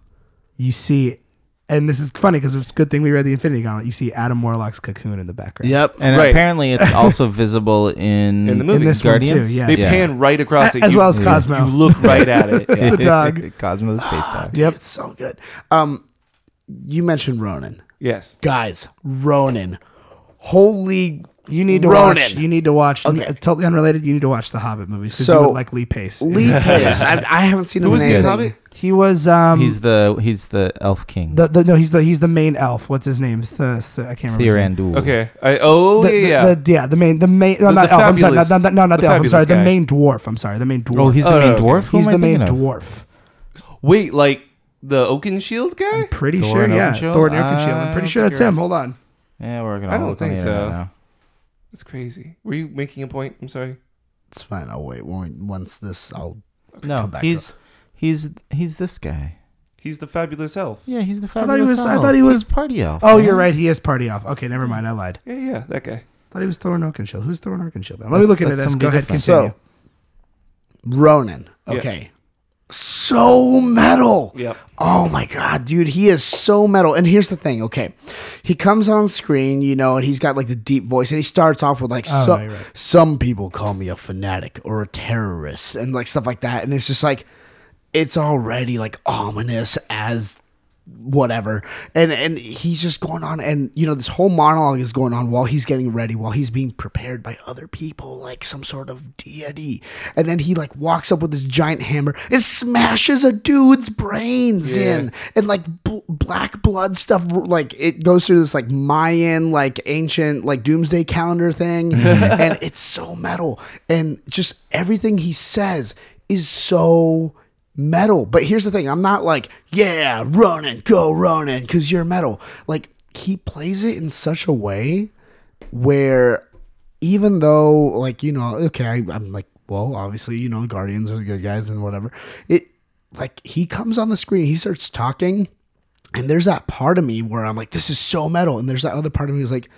S1: you see, and this is funny because it's a good thing we read the Infinity Gauntlet. You see Adam Warlock's cocoon in the background.
S3: Yep.
S4: And
S2: Right.
S4: apparently it's (laughs) also visible in,
S2: In the movie.
S1: In this one too,
S4: Guardians.
S2: They
S1: Yeah.
S2: pan right across it,
S1: as
S2: You-
S1: well as
S4: yeah.
S1: Cosmo.
S2: You look right at it. (laughs)
S1: The dog. (laughs)
S4: Cosmo the space dog.
S1: Yep.
S3: It's so good. Um, you mentioned Ronan,
S2: Yes.
S3: guys. Ronan, holy.
S1: You need to
S3: Ronan.
S1: watch. You need to watch.
S3: Okay.
S1: n- Totally unrelated. You need to watch the Hobbit movies because
S3: So-
S1: you would like Lee Pace.
S3: Lee (laughs) Pace. I, I haven't seen him
S2: Who was
S3: in
S2: he in
S3: anything.
S2: Hobbit?
S1: He was. Um,
S4: He's the he's the elf king.
S1: the, the no. He's the he's the main elf. What's his name? Th- th- I can't remember. his name.
S4: Thranduil.
S2: Okay. I, oh
S1: The,
S2: yeah,
S1: the-
S2: yeah.
S1: the- yeah, the main, the main, no,
S2: The-
S1: not
S2: the
S1: elf. I'm sorry,
S2: fabulous-
S1: not, not, no, not
S2: the
S1: the elf. I'm sorry,
S2: fabulous
S1: the
S2: guy.
S1: main dwarf. I'm sorry, the main dwarf.
S4: Oh, he's the
S2: Oh,
S4: main
S2: okay.
S4: dwarf. Who
S1: he's
S4: am I
S1: the main
S4: thinking of?
S1: dwarf.
S2: Wait, like the Oakenshield guy?
S1: I'm pretty
S4: Thor
S1: sure, yeah,
S4: Oakenshield?
S1: Thorin Oakenshield. I'm
S4: I
S1: pretty
S4: don't
S1: sure
S4: think
S1: that's him. Hold on.
S4: Yeah, we're gonna.
S2: I don't
S4: look on
S2: think
S4: the
S2: so.
S4: now.
S2: That's crazy. Were you making a point? I'm sorry.
S3: It's fine. I'll wait. Once this, I'll
S4: No,
S3: come back to
S4: he's he's he's this guy.
S2: He's the fabulous elf.
S4: Yeah, he's the
S1: thought he
S4: fabulous
S1: was- I
S4: elf.
S1: thought he
S4: He's
S1: was-
S4: party elf.
S1: Oh,
S4: man.
S1: you're right. He is party off. Okay, never mind. I lied.
S2: Yeah, yeah, that guy.
S1: thought he was Thorin Oakenshield. Who's Thorin Oakenshield? Let me
S4: That's-
S1: look into
S4: that's
S1: this.
S4: somebody
S1: Go ahead,
S4: different.
S1: continue.
S3: So, Ronan. Okay. So metal.
S2: Yep.
S3: Oh my god, dude, he is so metal. And here's the thing, okay. He comes on screen, you know, and he's got like the deep voice and he starts off with like
S1: Oh,
S3: so,
S1: right, right.
S3: some people call me a fanatic or a terrorist and like stuff like that. And it's just like it's already like ominous as whatever. And and he's just going on and you know this whole monologue is going on while he's getting ready while he's being prepared by other people like some sort of deity. And then he like walks up with this giant hammer and smashes a dude's brains
S2: Yeah.
S3: in. And like bl- black blood stuff like it goes through this like mayan like ancient like doomsday calendar thing. (laughs) And it's so metal. And just everything he says is so metal. But here's the thing I'm not like, yeah, running, go running, because you're metal. Like, he plays it in such a way where even though, like, you know, okay, I, I'm like, well, obviously, you know, the Guardians are the good guys and whatever. It, like, he comes on the screen, he starts talking, and there's that part of me where I'm like, this is so metal. And there's that other part of me who's like,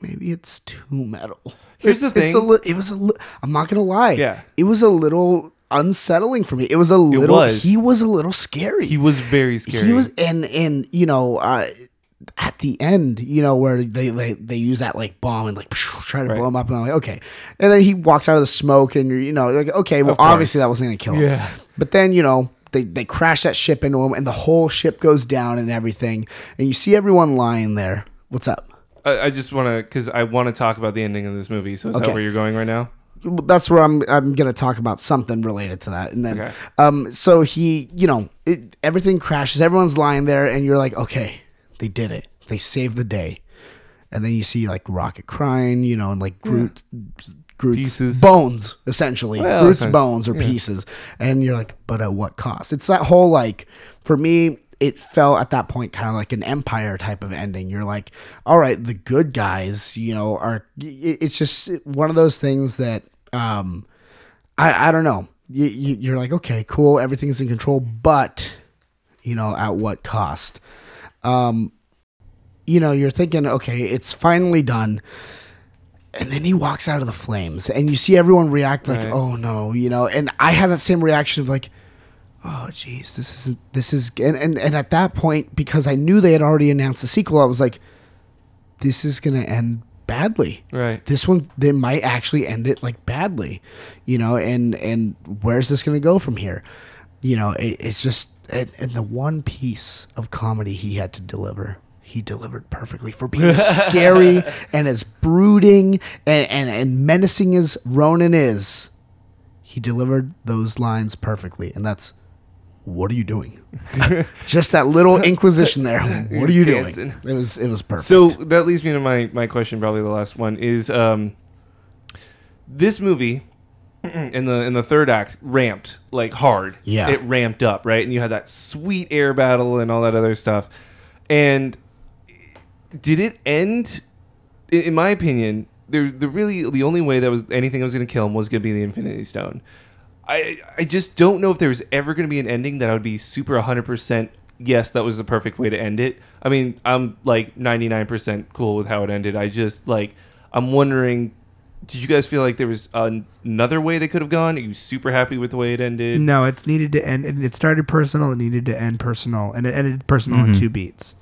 S3: maybe it's too metal.
S2: Here's
S3: It's-
S2: the
S3: it's a
S2: thing.
S3: li- it was a li- I'm not going to lie.
S2: Yeah.
S3: It was a little unsettling for me. It was a little,
S2: was.
S3: he was a little scary.
S2: He was very scary.
S3: He was, and, and, you know, uh, at the end, you know, where they, they, they use that like bomb and like try to
S2: Right.
S3: blow him up, and I'm like, okay. And then he walks out of the smoke, and you're, you know, like, okay, well, obviously that wasn't gonna kill him.
S2: Yeah.
S3: But then, you know, they, they crash that ship into him, and the whole ship goes down and everything, and you see everyone lying there. What's up?
S2: I, I just want to, because I want to talk about the ending of this movie. So is
S3: Okay.
S2: that where you're going right now?
S3: That's where I'm I'm gonna talk about something related to that, and then
S2: Okay.
S3: um so he you know it, everything crashes, everyone's lying there, and you're like okay they did it, they saved the day, and then you see like Rocket crying, you know, and like Groot. Groot's
S2: Pieces.
S3: bones, essentially.
S2: Well,
S3: Groot's bones or pieces. And you're like, but at what cost? It's that whole like, for me, it felt at that point kind of like an empire type of ending. You're like, all right, the good guys, you know, are. It's just one of those things that, um, I I don't know. You, you you're like, okay, cool, everything's in control, but you know, at what cost? Um, you know, you're thinking, okay, it's finally done. And then he walks out of the flames, and you see everyone react like,
S2: Right.
S3: "Oh no," you know. And I had that same reaction of like, "Oh, geez, this is this is." And, and and at that point, because I knew they had already announced the sequel, I was like, "This is gonna end badly."
S2: Right.
S3: This one, they might actually end it like badly, you know. And and where's this gonna go from here? You know, it, it's just and, and the one piece of comedy he had to deliver he delivered perfectly for being (laughs) scary and as brooding and, and, and menacing as Ronan is. He delivered those lines perfectly, and that's what are you doing? (laughs) Just that little inquisition there. (laughs) What are you doing?
S2: Dancing.
S3: It was it was perfect.
S2: So that leads me to my, my question, probably the last one is um, this movie (clears throat) in the in the third act ramped like hard.
S3: Yeah.
S2: it ramped up right, and you had that sweet air battle and all that other stuff. And did it end? In, in my opinion, there the really the only way that was anything that was going to kill him was going to be the Infinity Stone. I I just don't know if there was ever going to be an ending that I would be super 100% yes, that was the perfect way to end it. I mean, I'm like 99% cool with how it ended. I just like I'm wondering did you guys feel like there was an- another way they could have gone? Are you super happy with the way it ended?
S1: No, it's needed to end. And it started personal. It needed to end personal, and it ended personal in mm-hmm. two beats.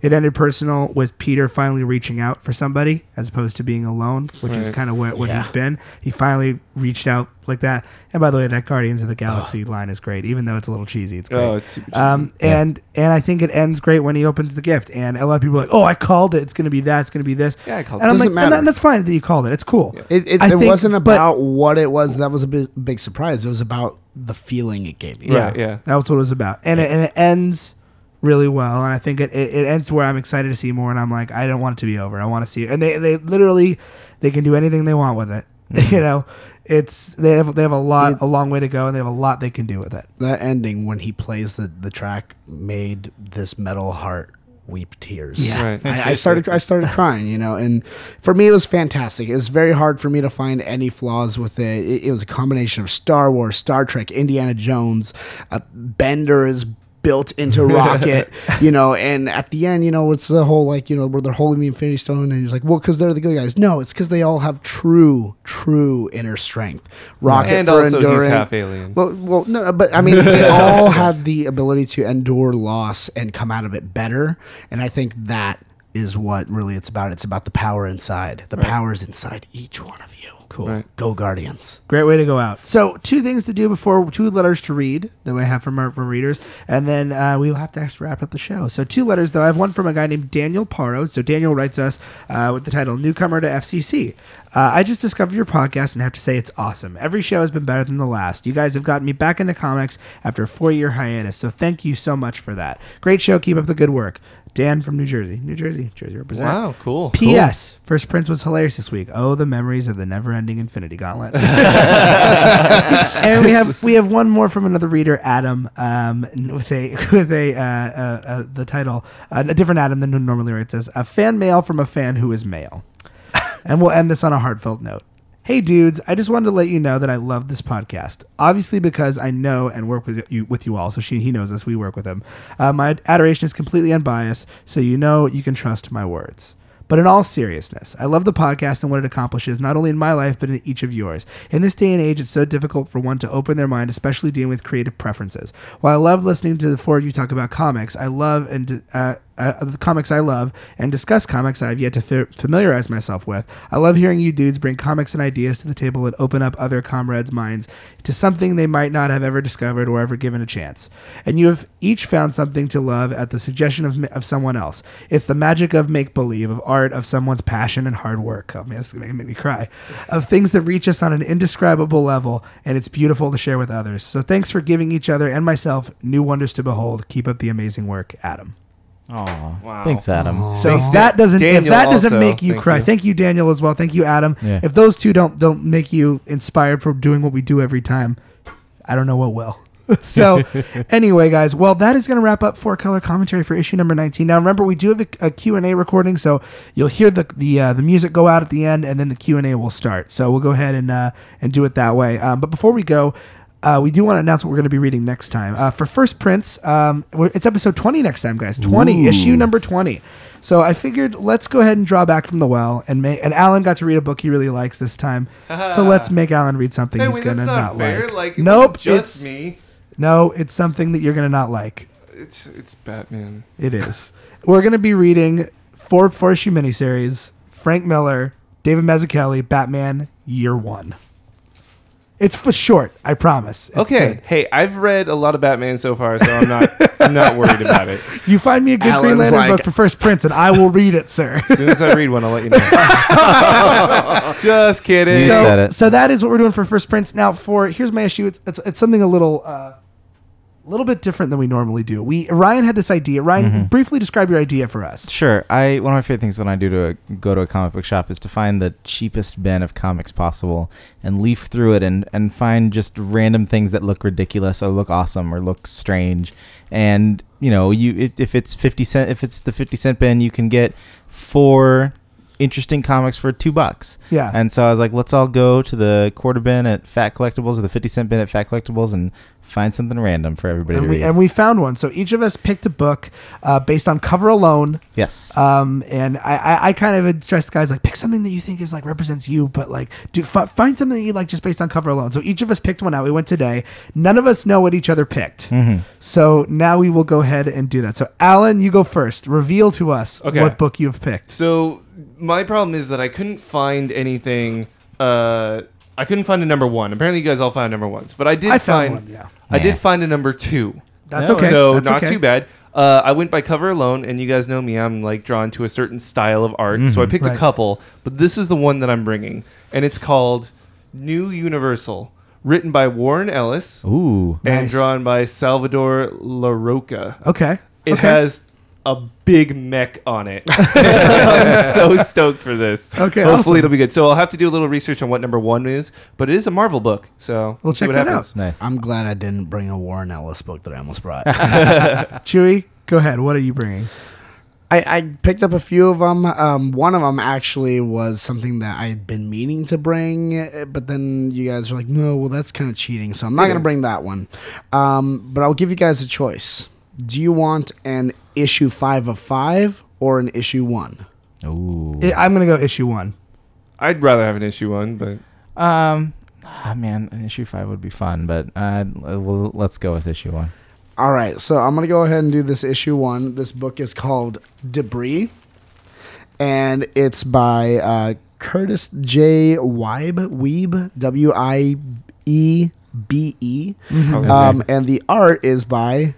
S1: It ended personal with Peter finally reaching out for somebody as opposed to being alone, which is kind of what, what
S3: Yeah.
S1: he's been. He finally reached out like that. And by the way, that Guardians of the Galaxy line is great, even though it's a little cheesy. It's great.
S2: Oh, it's super cheesy.
S1: Um, and and I think it ends great when he opens the gift, and a lot of people are like, "Oh, I called it. It's going to be that. It's going to be this."
S2: Yeah, I called
S1: and
S2: it.
S1: I'm
S3: Doesn't
S1: like, and
S3: matter.
S1: that- that's fine that you called it. It's cool.
S3: It, it,
S1: I
S3: it
S1: think-
S3: wasn't
S1: but-
S3: about what it was. That was a big, big surprise. It was about the feeling it gave you.
S2: Yeah, yeah.
S1: That was what it was about. And, it, and it ends really well. And I think it, it, it ends where I'm excited to see more. And I'm like, I don't want it to be over. I want to see it. And they, they literally, they can do anything they want with it. (laughs) you know, it's, they have, they have a lot,
S3: It-
S1: a long way to go and they have a lot they can do with it.
S3: That ending when he plays the, the track made this metal heart weep tears.
S1: Yeah.
S2: Right.
S3: I, I started I started (laughs) crying, you know, and for me it was fantastic. It was very hard for me to find any flaws with it. It, it was a combination of Star Wars, Star Trek, Indiana Jones. Uh, Bender is built into (laughs) Rocket, you know. And at the end, you know, it's the whole like you know where they're holding the Infinity Stone, and he's like, well, because they're the good guys. No, it's because they all have true, true inner strength. Rocket
S2: and
S3: for
S2: also
S3: enduring.
S2: he's half alien.
S3: Well, well, no, but I mean, they all have the ability to endure loss and come out of it better, and I think that is what really it's about. It's about the power inside. The power is inside each one of you. Cool.
S2: Right.
S3: Go Guardians.
S1: Great way to go out. So, two things to do before, two letters to read that we have from our from readers, and then uh, we will have to actually wrap up the show. So, two letters though. I have one from a guy named Daniel Paro. So, Daniel writes us uh, with the title "Newcomer to FCC." Uh, I just discovered your podcast and have to say it's awesome. Every show has been better than the last. You guys have gotten me back into comics after a four year hiatus. So, thank you so much for that. Great show. Keep up the good work. Dan from New Jersey. New Jersey. Jersey represent.
S2: wow, cool.
S1: P.S. First Prints was hilarious this week. Oh, the memories of the never-ending Infinity Gauntlet. (laughs) (laughs) and we have we have one more from another reader, Adam, um, with a (laughs) with a uh, uh, uh, the title uh, a different Adam than normally writes as a fan mail from a fan who is male. and we'll end this on a heartfelt note. Hey dudes, I just wanted to let you know that I love this podcast. Obviously, because I know and work with you with you all, so she he knows us. We work with him. Uh, my adoration is completely unbiased, so you know you can trust my words. But in all seriousness, I love the podcast and what it accomplishes, not only in my life, but in each of yours. In this day and age, it's so difficult for one to open their mind, especially dealing with creative preferences. While I love listening to the four of you talk about comics, I love and uh, uh, the comics I love and discuss comics I have yet to fa- familiarize myself with. I love hearing you dudes bring comics and ideas to the table and open up other comrades' minds to something they might not have ever discovered or ever given a chance. And you have each found something to love at the suggestion of, of someone else. It's the magic of make believe, of art, of someone's passion and hard work. Oh man, this is gonna make me cry. Of things that reach us on an indescribable level, and it's beautiful to share with others. So thanks for giving each other and myself new wonders to behold. Keep up the amazing work, Adam.
S4: Aw.
S2: Wow.
S4: Thanks, Adam.
S1: So
S2: Thanks,
S1: if that doesn't if
S2: Daniel
S1: that doesn't
S2: also.
S1: make you
S2: Thank
S1: cry,
S2: you.
S1: thank you Daniel as well. Thank you Adam.
S4: Yeah.
S1: If those two don't don't make you inspired for doing what we do every time, I don't know what will. (laughs) so (laughs) anyway guys well that is going to wrap up four color commentary for issue number 19 now remember we do have a, a q&a recording so you'll hear the the, uh, the music go out at the end and then the q&a will start so we'll go ahead and uh, and do it that way um, but before we go uh, we do want to announce what we're going to be reading next time. Uh, for First Prints, um, it's episode 20 next time, guys. 20, issue number 20. So I figured let's go ahead and draw back from the well. And make, and Alan got to read a book he really likes this time. so let's make Alan read something
S2: Hey,
S1: he's going to
S2: not
S1: not,
S2: fair.
S1: like.
S2: Like,
S1: nope,
S2: just
S1: it's,
S2: me.
S1: no, it's something that you're going to not like.
S2: It's it's Batman.
S1: It is. We're going to be reading four, four issue miniseries Frank Miller, David Mazzucchelli, Batman, Year One. It's for short, I promise. It's
S2: okay,
S1: good.
S2: hey, I've read a lot of Batman so far, so I'm not I'm not worried about it. (laughs)
S1: You find me a good Green Lantern
S3: like-
S1: book for First Prints, and I will read it, sir.
S2: As soon as I read one, I'll let you know. (laughs) Just kidding.
S4: You
S1: so,
S4: said it.
S1: so that is what we're doing for First Prints. Now, for here's my issue. It's, it's, it's something a little, uh, a little bit different than we normally do. We Ryan had this idea. Ryan,
S4: Mm-hmm.
S1: briefly describe your idea for us.
S4: Sure. I one of my favorite things when I do to a, go to a comic book shop is to find the cheapest bin of comics possible and leaf through it and and find just random things that look ridiculous or look awesome or look strange. And you know, you if, if it's fifty cent if it's the fifty cent bin, you can get four interesting comics for two bucks.
S1: Yeah.
S4: And so I was like, let's all go to the quarter bin at Fat Collectibles or the fifty cent bin at Fat Collectibles and find something random for everybody
S1: and
S4: to
S1: we,
S4: read.
S1: and we found one. So each of us picked a book uh, based on cover alone.
S4: yes.
S1: Um, and I, I, I kind of addressed guys like pick something that you think is like represents you, but like do f- find something that you like just based on cover alone. So each of us picked one out. We went today. None of us know what each other picked.
S4: Mm-hmm.
S1: So now we will go ahead and do that. So Alan, you go first. Reveal to us
S2: Okay.
S1: what book you've picked.
S2: So my problem is that I couldn't find anything. Uh, I couldn't find a number one. Apparently, you guys all found number ones, but I did
S1: I found
S2: find
S1: one. Yeah,
S2: I did find a number two.
S1: that's okay.
S2: So
S1: That's
S2: not
S1: okay.
S2: too bad. Uh, I went by cover alone, and you guys know me. I'm like drawn to a certain style of art, so I picked
S1: Right.
S2: a couple. But this is the one that I'm bringing, and it's called New Universal, written by Warren Ellis
S4: Ooh.
S2: and
S1: Nice.
S2: drawn by Salvador Larroca.
S1: Okay.
S2: It
S1: okay.
S2: has a big mech on it. (laughs) I'm so stoked for this.
S1: Okay,
S2: hopefully
S1: awesome.
S2: it'll be good. So I'll have to do a little research on what number one is, but it is a Marvel book, so
S1: We'll
S2: see
S1: check
S2: what
S1: that
S2: happens.
S4: Nice.
S3: I'm glad I didn't bring a Warren Ellis book that I almost brought. (laughs)
S1: Chewy, go ahead. What are you bringing?
S3: I, I picked up a few of them. Um, one of them actually was something that I had been meaning to bring, eh, but then you guys are like, no, well, that's kind of cheating. So I'm not going to bring that one. Um, but I'll give you guys a choice Do you want an issue five of five or an issue one?
S4: Ooh.
S1: I- I'm gonna go issue one.
S2: I'd rather have an issue one, but
S4: Um, ah, man, an issue five would be fun, but uh, well, let's go with issue one.
S3: All right, so I'm gonna go ahead and do this issue one. This book is called Debris, and it's by uh, Curtis J. Weib, Weeb, W I E B E, um, and the art is by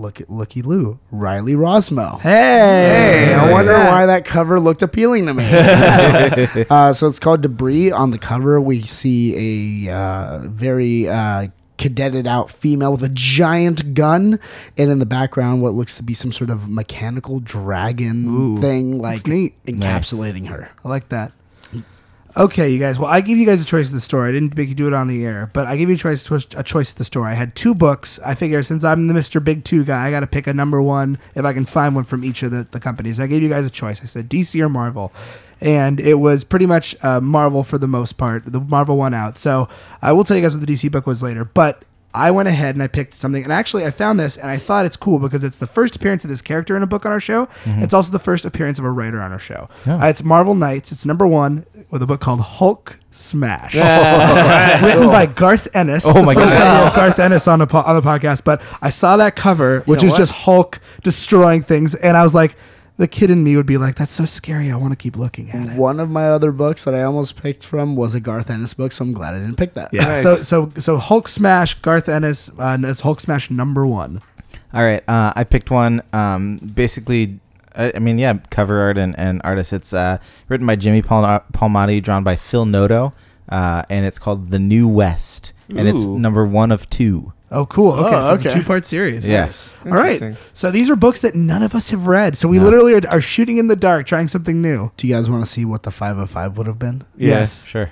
S3: look at Looky Lou, Riley Rossmo.
S1: Hey,
S3: Hey, I wonder why that cover looked appealing to me. (laughs) (laughs) uh, so it's called Debris. On the cover, we see a uh, very uh, cadetted out female with a giant gun, and in the background, what looks to be some sort of mechanical dragon
S1: Ooh,
S3: thing, like encapsulating her.
S1: I like that. Okay, you guys. Well, I give you guys a choice of the store. I didn't make you do it on the air, but I gave you a choice, a choice of the store. I had two books. I figure since I'm the Mr. Big Two guy, I got to pick a number one if I can find one from each of the, the companies. I gave you guys a choice. I said DC or Marvel, and it was pretty much uh, Marvel for the most part. The Marvel won out. So I will tell you guys what the DC book was later, but. I went ahead and I picked something, and actually I found this, and I thought it's cool because it's the first appearance of this character in a book on our show. It's also the first appearance of a writer on our show.
S4: Oh.
S1: Uh, it's Marvel Knights. It's number one with a book called Hulk Smash, (laughs) written by Garth Ennis.
S4: Oh my
S1: first
S4: goodness.
S1: Garth Ennis on the po- on the podcast, but I saw that cover, which
S3: know
S1: is
S3: what?
S1: just Hulk destroying things, and I was like, the kid in me would be like, "That's so scary. I want to keep looking at it."
S3: One of my other books that I almost picked from was a Garth Ennis book, so I'm glad I didn't pick that.
S1: Yeah.
S2: Nice.
S1: So so so Hulk Smash, Garth Ennis. Uh, and it's Hulk Smash number one.
S4: All right, uh, I picked one. Um, basically, I, I mean, yeah, cover art and, and artist. It's uh, written by Jimmy Pal- Palmati, drawn by Phil Noto, uh, and it's called The New West, and it's number one of two.
S1: Oh, cool. Okay,
S3: Oh,
S1: so it's a
S3: okay.
S1: two part series.
S4: Yes.
S1: All right.
S2: Interesting.
S1: So these are books that none of us have read. So we
S4: No.
S1: literally are, are shooting in the dark, trying something new.
S3: Do you guys want to see what the 505 would have been?
S2: Yeah.
S1: Yes.
S4: Sure.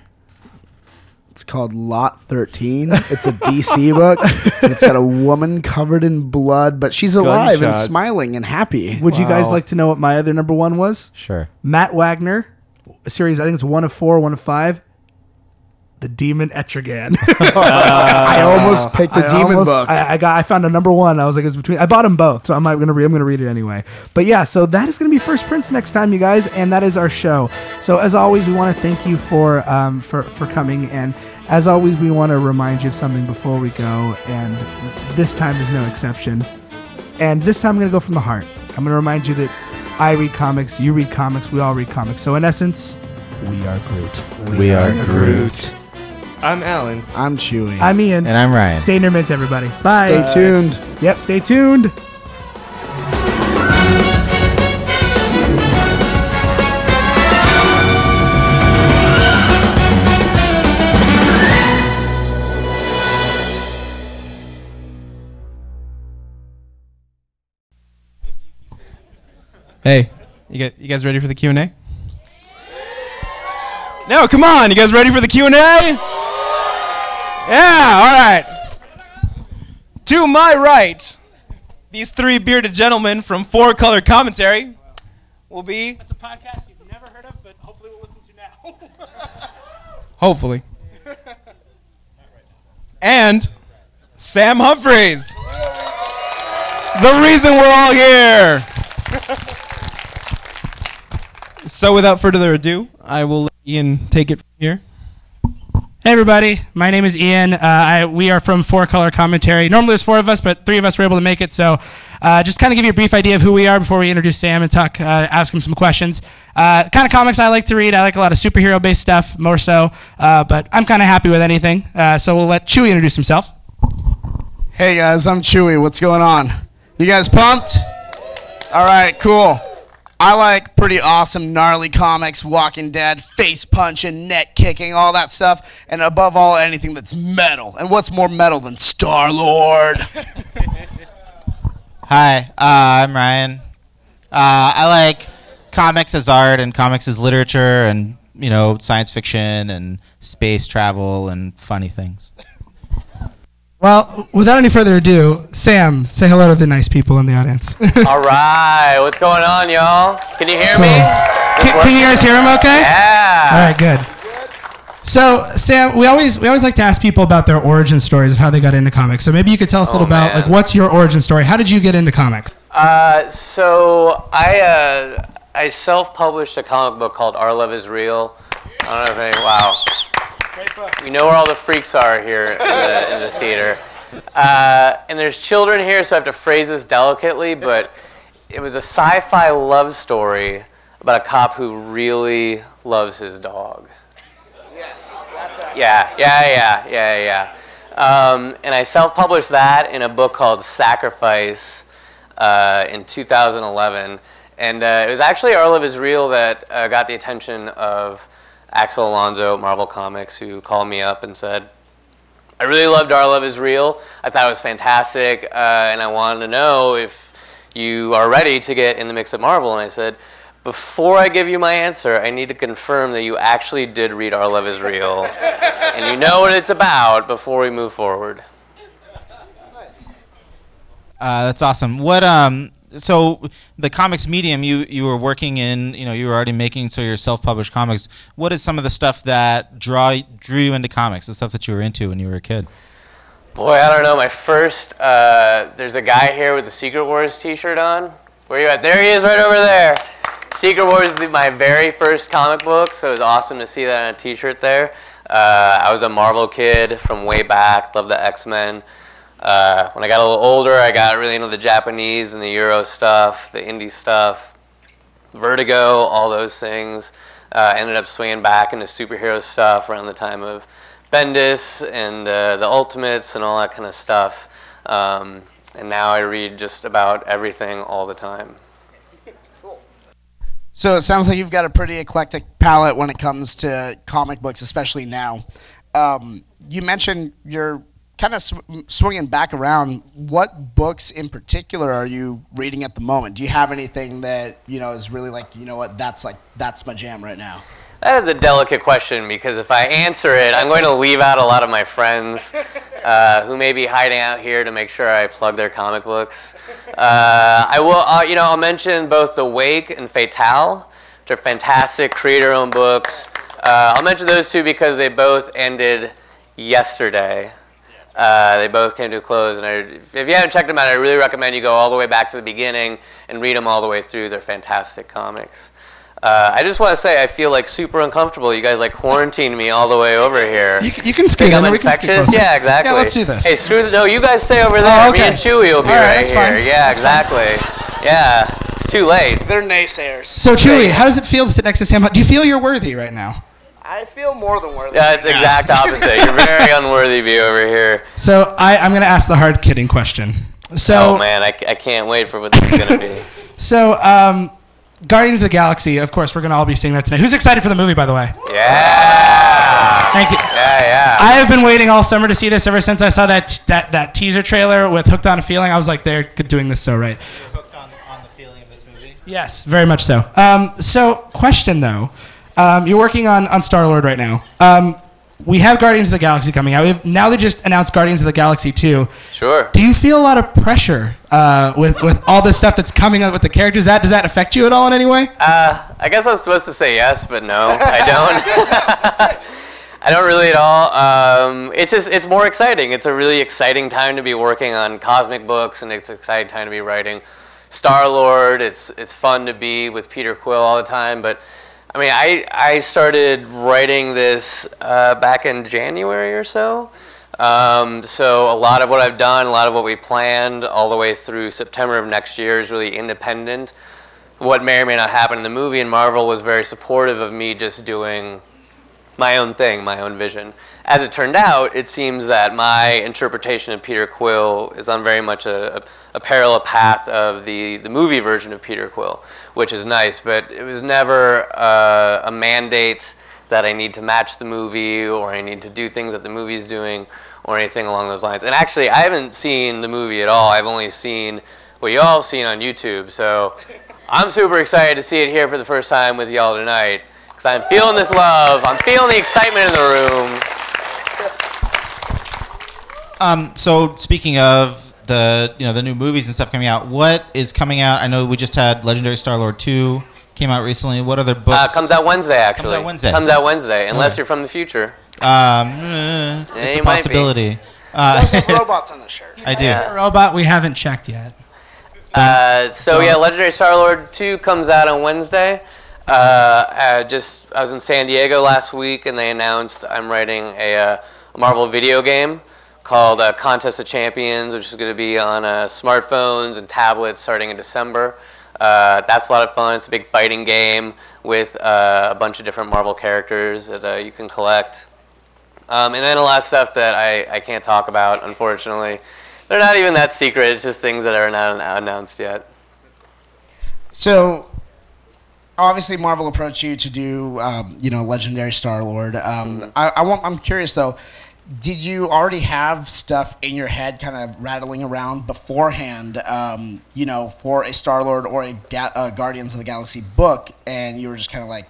S3: It's called Lot 13. It's a DC (laughs) book. And it's got a woman covered in blood, but she's alive and smiling and happy.
S1: Would you guys
S2: Wow.
S1: like to know what my other number one was?
S4: Sure.
S1: Matt Wagner, a series. I think it's one of four, one of five. The Demon Etrigan. (laughs) (laughs)
S3: I almost picked a
S1: I
S3: demon
S1: almost-
S3: book.
S1: I, I got. I found a number one. I was like, it's between. I bought them both, so I'm not gonna. Read, I'm gonna read it anyway. But yeah, so that is gonna be First Prints next time, you guys, and that is our show. So as always, we want to thank you for um for for coming, and as always, we want to remind you of something before we go, and this time is no exception. And this time, I'm gonna go from the heart. I'm gonna remind you that I read comics, you read comics, we all read comics. So in essence, we are Groot.
S4: We are Groot.
S2: I'm Alan.
S3: I'm Chewy.
S1: I'm Ian.
S4: And I'm Ryan.
S1: Stay near mint, everybody. Bye.
S3: Stay tuned.
S1: Yep, stay tuned.
S5: Hey, you guys, you guys ready for the Q and A? No, come on, you guys ready for the Q and A? Yeah, all right. To my right, these three bearded gentlemen from Four Color Commentary will be.
S1: That's a podcast you've never heard of, but hopefully we'll listen to now. (laughs)
S5: Hopefully. And Sam Humphries. The reason we're all here. (laughs) so without further ado, I will let Ian take it from here.
S1: Hey everybody, my name is Ian. Uh, I, we are from Four Color Commentary. Normally there's four of us, but three of us were able to make it. So, uh, just kind of give you a brief idea of who we are before we introduce Sam and talk, uh, ask him some questions. Uh, kind of comics I like to read. I like a lot of superhero-based stuff more so, uh, but I'm kind of happy with anything. Uh, so we'll let Chewy introduce himself.
S3: Hey guys, I'm Chewy. What's going on? You guys pumped? All right, cool. I like pretty awesome, gnarly comics, Walking Dead, face punching, neck kicking, all that stuff, and above all, anything that's metal. And what's more metal than Star Lord? (laughs)
S6: Hi, uh, I'm Ryan. Uh, I like comics as art and comics as literature and, you know, science fiction and space travel and funny things.
S1: Well, without any further ado, Sam, say hello to the nice people in the audience. (laughs)
S7: All right, what's going on, y'all? Can you hear me?
S1: Can, can you guys hear him okay?
S7: Yeah.
S1: All right, good. So Sam, we always we always like to ask people about their origin stories of how they got into comics. So maybe you could tell us a
S7: Oh,
S1: little about like what's your origin story? How did you get into comics?
S7: Uh, so I uh, I self-published a comic book called Our Love Is Real. I don't know if any. Wow. We know where all the freaks are here in the, in the theater. Uh, and there's children here, so I have to phrase this delicately, but it was a sci-fi love story about a cop who really loves his dog. Yeah, yeah, yeah, yeah, yeah. Um, and I self-published that in a book called Sacrifice uh, in 2011. And uh, it was actually Our Love Is Real that uh, got the attention of Axel Alonso at Marvel Comics, who called me up and said, I really loved Our Love Is Real. I thought it was fantastic, uh, and I wanted to know if you are ready to get in the mix at Marvel. And I said, before I give you my answer, I need to confirm that you actually did read Our Love Is Real, (laughs) and you know what it's about before we move forward.
S6: Uh, that's awesome. What um so the comics medium you you were working in, you know, you were already making so your self-published comics. What is some of the stuff that draw drew you into comics? The stuff that you were into when you were a kid?
S7: Boy, I don't know. My first, uh, there's a guy here with the Secret Wars T-shirt on. Where you at? There he is, right over there. Secret Wars is my very first comic book, so it was awesome to see that on a T-shirt there. Uh, I was a Marvel kid from way back. Loved the X-Men. Uh, when I got a little older, I got really into the Japanese and the Euro stuff, the indie stuff, Vertigo, all those things. Uh, ended up swinging back into superhero stuff around the time of Bendis and uh, the Ultimates and all that kind of stuff. Um, and now I read just about everything all the time.
S3: So it sounds like you've got a pretty eclectic palette when it comes to comic books, especially now. Um, you mentioned you're kind of sw- swinging back around. What books in particular are you reading at the moment? Do you have anything that you know is really like you know what that's like that's my jam right now?
S7: That is a delicate question because if I answer it, I'm going to leave out a lot of my friends uh, who may be hiding out here to make sure I plug their comic books. Uh, I will, uh, you know, I'll mention both The Wake and Fatale, which are fantastic creator-owned books. Uh, I'll mention those two because they both ended yesterday. Uh, they both came to a close, and I, if you haven't checked them out, I really recommend you go all the way back to the beginning and read them all the way through. They're fantastic comics. Uh, I just want to say I feel like super uncomfortable. You guys like quarantined me all the way over here.
S1: You, you can scoot
S7: Think I'm
S1: in. We can scoot
S7: infectious?
S1: closer.
S7: Yeah, exactly.
S1: Yeah, let's do this.
S7: Hey, screw the, no, you guys stay over there.
S1: Oh,
S7: Me and Chewy will be
S1: All right,
S7: right,
S1: that's
S7: here.
S1: fine.
S7: Yeah, exactly. Yeah, it's too late.
S3: They're naysayers.
S1: So Chewy, how does it feel to sit next to Sam? Do you feel you're worthy right now?
S3: I feel more than worthy.
S7: Yeah, it's the exact opposite. You're very (laughs) unworthy of you over here.
S1: So I, I'm going to ask the hard kidding question. So
S7: oh man, I, I can't wait for what this is gonna be. (laughs)
S1: so um, Guardians of the Galaxy. Of course, we're going to all be seeing that tonight. Who's excited for the movie, by the way?
S7: Yeah.
S1: Thank you.
S7: Yeah, yeah.
S1: I have been waiting all summer to see this ever since I saw that that, that teaser trailer with "Hooked on a Feeling." I was like, they're doing this so right.
S6: Hooked on, on the feeling of this movie.
S1: Yes, very much so. Um, so, question though, um, you're working on on Star Lord right now. Um, we have Guardians of the Galaxy coming out. We have, now they just announced Guardians of the Galaxy 2.
S7: Sure.
S1: Do you feel a lot of pressure uh, with with all this stuff that's coming up with the characters? That does that affect you at all in any way?
S7: Uh, I guess I'm supposed to say yes, but no, I don't. (laughs) I don't really at all. Um, it's just it's more exciting. It's a really exciting time to be working on cosmic books, and it's an exciting time to be writing Star Lord. It's it's fun to be with Peter Quill all the time. But I mean, I I started writing this uh, back in January or so. Um, so a lot of what I've done, a lot of what we planned, all the way through September of next year is really independent what may or may not happen in the movie, and Marvel was very supportive of me just doing my own thing, my own vision. As it turned out, it seems that my interpretation of Peter Quill is on very much a, a, a parallel path of the, the movie version of Peter Quill, which is nice, but it was never uh, a mandate that I need to match the movie or I need to do things that the movie is doing or anything along those lines. And actually, I haven't seen the movie at all. I've only seen what you all seen on YouTube. So I'm super excited to see it here for the first time with y'all tonight because I'm feeling this love. I'm feeling the excitement in the room.
S6: Um, so speaking of the you know the new movies and stuff coming out, what is coming out? I know we just had Legendary Star Lord two came out recently. What other
S7: Uh,
S6: books?
S7: comes out Wednesday, actually.
S6: Comes out Wednesday.
S7: Comes out Wednesday, unless
S6: Okay.
S7: you're from the future.
S6: Um, eh, it's
S7: you
S6: a
S7: might be.
S6: possibility. Uh, (laughs)
S3: robots on the shirt.
S6: I do.
S7: Yeah.
S8: Robot, we haven't checked yet.
S7: Uh, so yeah, Legendary Star Lord two comes out on Wednesday. Uh, uh, just I was in San Diego last week, and they announced I'm writing a, uh, a Marvel video game called uh, Contest of Champions, which is going to be on uh, smartphones and tablets starting in December. Uh, that's a lot of fun. It's a big fighting game with uh, a bunch of different Marvel characters that uh, you can collect. Um, and then a lot of stuff that I, I can't talk about, unfortunately. They're not even that secret. It's just things that are not announced yet.
S3: So, obviously, Marvel approached you to do, um, you know, Legendary Star Lord. Um, I, I want, I'm curious though. Did you already have stuff in your head, kind of rattling around beforehand, um, you know, for a Star Lord or a Ga- uh, Guardians of the Galaxy book, and you were just kind of like,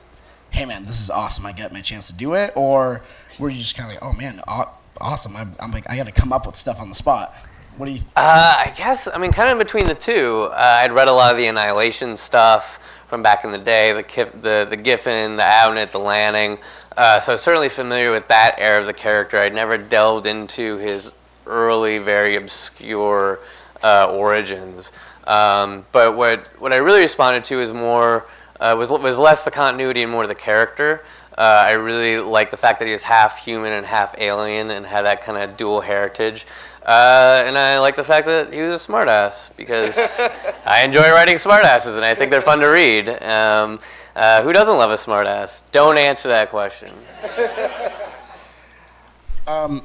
S3: "Hey, man, this is awesome! I get my chance to do it," or were you just kind of like, "Oh man, aw- awesome! I'm, I'm like, I got to come up with stuff on the spot." What do you?
S7: Uh, I guess, I mean, kind of between the two. Uh, I'd read a lot of the Annihilation stuff from back in the day, the Kif- the, the Giffen, the Abnett, the Lanning. Uh, so I was certainly familiar with that era of the character. I'd never delved into his early, very obscure uh, origins. Um, but what, what I really responded to is more, uh, was, was less the continuity and more the character. Uh, I really like the fact that he was half human and half alien and had that kind of dual heritage. Uh, and I like the fact that he was a smartass because (laughs) I enjoy writing smartasses and I think they're fun to read. Um, uh, who doesn't love a smartass? Don't answer that question. (laughs)
S3: Um,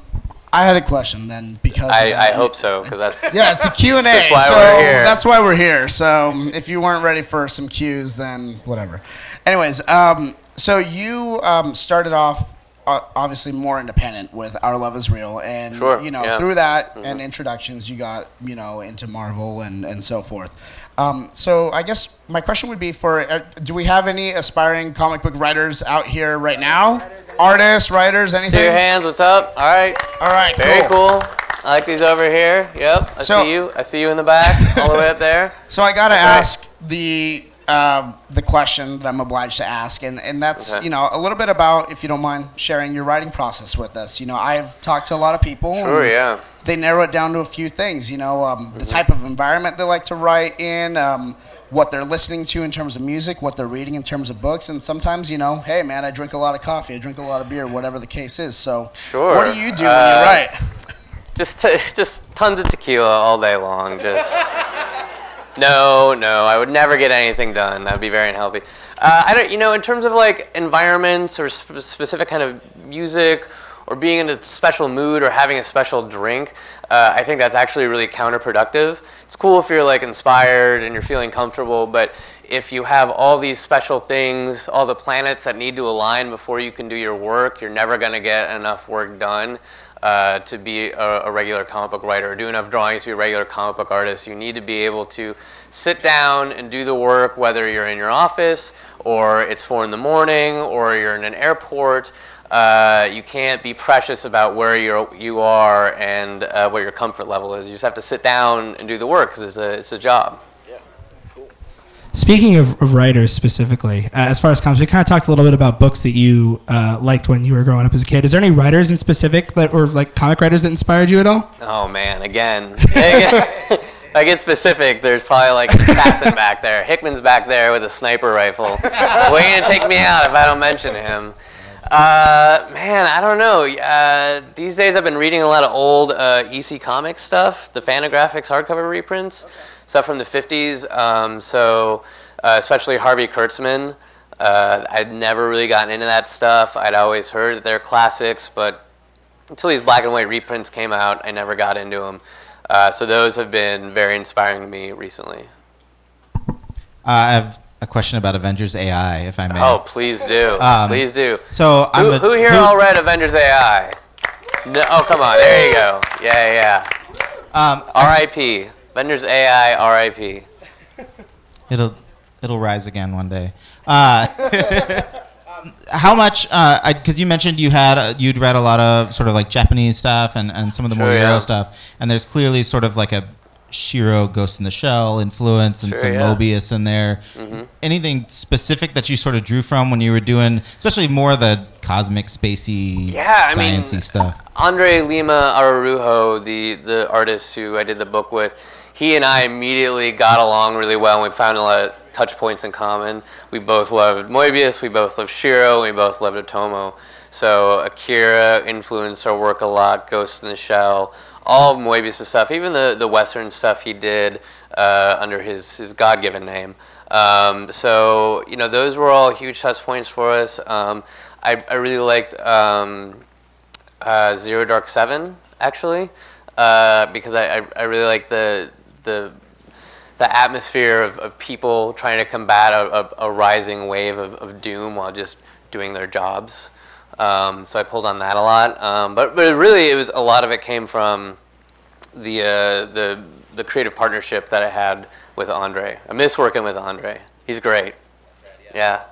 S3: I had a question then because
S7: I. I hope so because that's (laughs)
S3: Yeah, it's a Q&A.
S7: That's why
S3: so
S7: we're here.
S3: That's why we're here. So um, if you weren't ready for some cues, then whatever. Anyways, um, so you um, started off uh, obviously more independent with Our Love Is Real, and
S7: Sure,
S3: you know
S7: yeah. Mm-hmm.
S3: through that and introductions, you got you know into Marvel and and so forth. Um, so I guess my question would be for uh, do we have any aspiring comic book writers out here right now? Artists, writers,
S7: See
S3: anything?
S7: your hands. What's up? All right.
S3: All right,
S7: Very
S3: cool.
S7: cool. I like these over here. Yep. I
S3: So-
S7: see you. I see you in the back, all the way up there. (laughs)
S3: So I got to
S7: Okay.
S3: ask the uh, the question that I'm obliged to ask, and, and that's
S7: Okay.
S3: you know a little bit about if you don't mind sharing your writing process with us. You know, I've talked to a lot of people.
S7: Sure. Yeah.
S3: They narrow it down to a few things. You know, um,
S7: Mm-hmm.
S3: the type of environment they like to write in. Um, what they're listening to in terms of music, what they're reading in terms of books, and sometimes, you know, hey man, I drink a lot of coffee, I drink a lot of beer, whatever the case is. So,
S7: Sure.
S3: what do you do when
S7: Uh,
S3: you write?
S7: Just, t- (laughs) just tons of tequila all day long. Just (laughs) no, no. I would never get anything done. That'd be very unhealthy. Uh, I don't, you know, in terms of like environments or sp- specific kind of music or being in a special mood or having a special drink, uh, I think that's actually really counterproductive. It's cool if you're like inspired and you're feeling comfortable, but if you have all these special things, all the planets that need to align before you can do your work, you're never going to get enough work done uh, to be a, a regular comic book writer or do enough drawings to be a regular comic book artist. You need to be able to sit down and do the work, whether you're in your office or it's four in the morning or you're in an airport. Uh, you can't be precious about where you're, you are and uh, what your comfort level is. You just have to sit down and do the work because it's a, it's a job.
S8: Speaking of, of writers specifically, uh, as far as comics, we kind of talked a little bit about books that you uh, liked when you were growing up as a kid. Is there any writers in specific that, or like comic writers that inspired you at all?
S7: Oh man, again. if I get specific, there's probably like an assassin (laughs) back there. Hickman's back there with a sniper rifle, waiting to take me out if I don't mention him. Uh, man, I don't know. Uh, these days I've been reading a lot of old uh, EC Comics stuff, the Fantagraphics hardcover reprints, stuff from the 50s. Um, so, uh, especially Harvey Kurtzman. Uh, I'd never really gotten into that stuff. I'd always heard that they're classics, but until these black and white reprints came out, I never got into them. Uh, so those have been very inspiring to me recently.
S6: Uh, I have a question about Avengers AI, if I may.
S7: Oh, please do,
S6: Um,
S7: please do.
S6: So I'm
S7: Who,
S6: a-
S7: who here all read Avengers AI? No, oh, come on, there you go. Yeah, yeah.
S6: Um,
S7: R.I.P. Avengers AI, R.I.P.
S6: It'll it'll rise again one day. Uh, (laughs) how much? Because you mentioned you had uh, you'd read a lot of sort of like Japanese stuff and, and some of the more
S7: Sure,
S6: Euro
S7: yeah.
S6: stuff, and there's clearly sort of like a Shirow Ghost in the Shell influence and
S7: Sure,
S6: some
S7: yeah. Mm-hmm.
S6: Moebius in there. Anything specific that you sort of drew from when you were doing, especially more of the cosmic, spacey,
S7: Yeah, I mean,
S6: sciencey stuff?
S7: Andre Lima Araujo, the the artist who I did the book with, he and I immediately got along really well. and We found a lot of touch points in common. We both loved Moebius. We both loved Shirow. We both loved Otomo. So Akira influenced our work a lot. Ghost in the Shell, all of Moebius' stuff, even the the Western stuff he did uh, under his his God given name. Um, so you know those were all huge touch points for us. Um, I, I really liked. Um, uh, Zero Dark Seven, actually, uh, because I, I, I really like the the the atmosphere of, of people trying to combat a, a, a rising wave of, of doom while just doing their jobs. Um, so I pulled on that a lot. Um, but but really, it was a lot of it came from the uh, the the creative partnership that I had with Andre. I miss working with Andre. He's great. Yeah.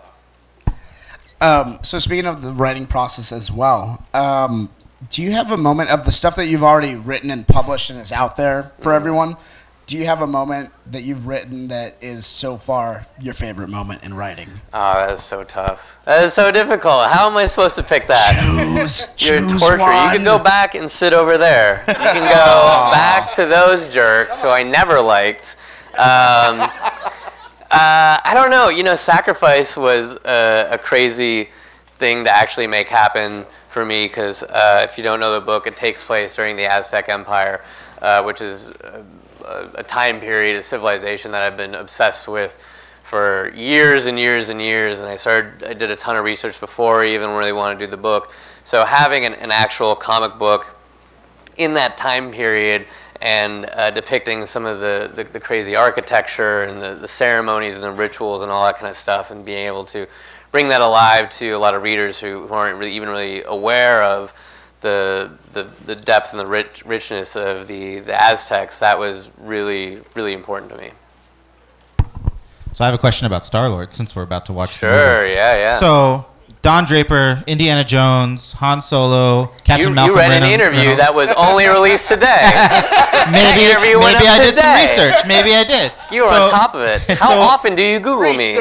S3: Um, so speaking of the writing process as well, um, do you have a moment of the stuff that you've already written and published and is out there for
S7: Mm-hmm.
S3: everyone? Do you have a moment that you've written that is so far your favorite moment in writing?
S7: Oh, that is so tough. That is so difficult. How am I supposed to pick that?
S3: Choose, (laughs)
S7: You're
S3: choose
S7: torture. You can go back and sit over there. You can go back to those jerks who I never liked. Um, (laughs) uh, I don't know. You know, sacrifice was a, a crazy thing to actually make happen for me because uh, if you don't know the book, it takes place during the Aztec Empire, uh, which is a, time period, a civilization that I've been obsessed with for years and years and years. And I started, I did a ton of research before I even really wanted to do the book. So having an, an actual comic book in that time period and uh, depicting some of the, the, the crazy architecture and the, the ceremonies and the rituals and all that kind of stuff and being able to bring that alive to a lot of readers who, who aren't really, even really aware of the, the, the depth and the rich, richness of the, the Aztecs, that was really, really important to me.
S6: So I have a question about Star Lord since we're about to watch. the
S7: Sure,
S6: movie.
S7: yeah, yeah.
S6: So Don Draper, Indiana Jones, Han Solo, Captain
S7: you,
S6: Malcolm
S7: you read an interview
S6: Reynolds.
S7: that was only released today. (laughs)
S6: maybe maybe
S7: up
S6: I did some research. Maybe I did.
S7: You were
S6: So-
S7: on top of it. (laughs) How
S6: so
S7: often do you Google me?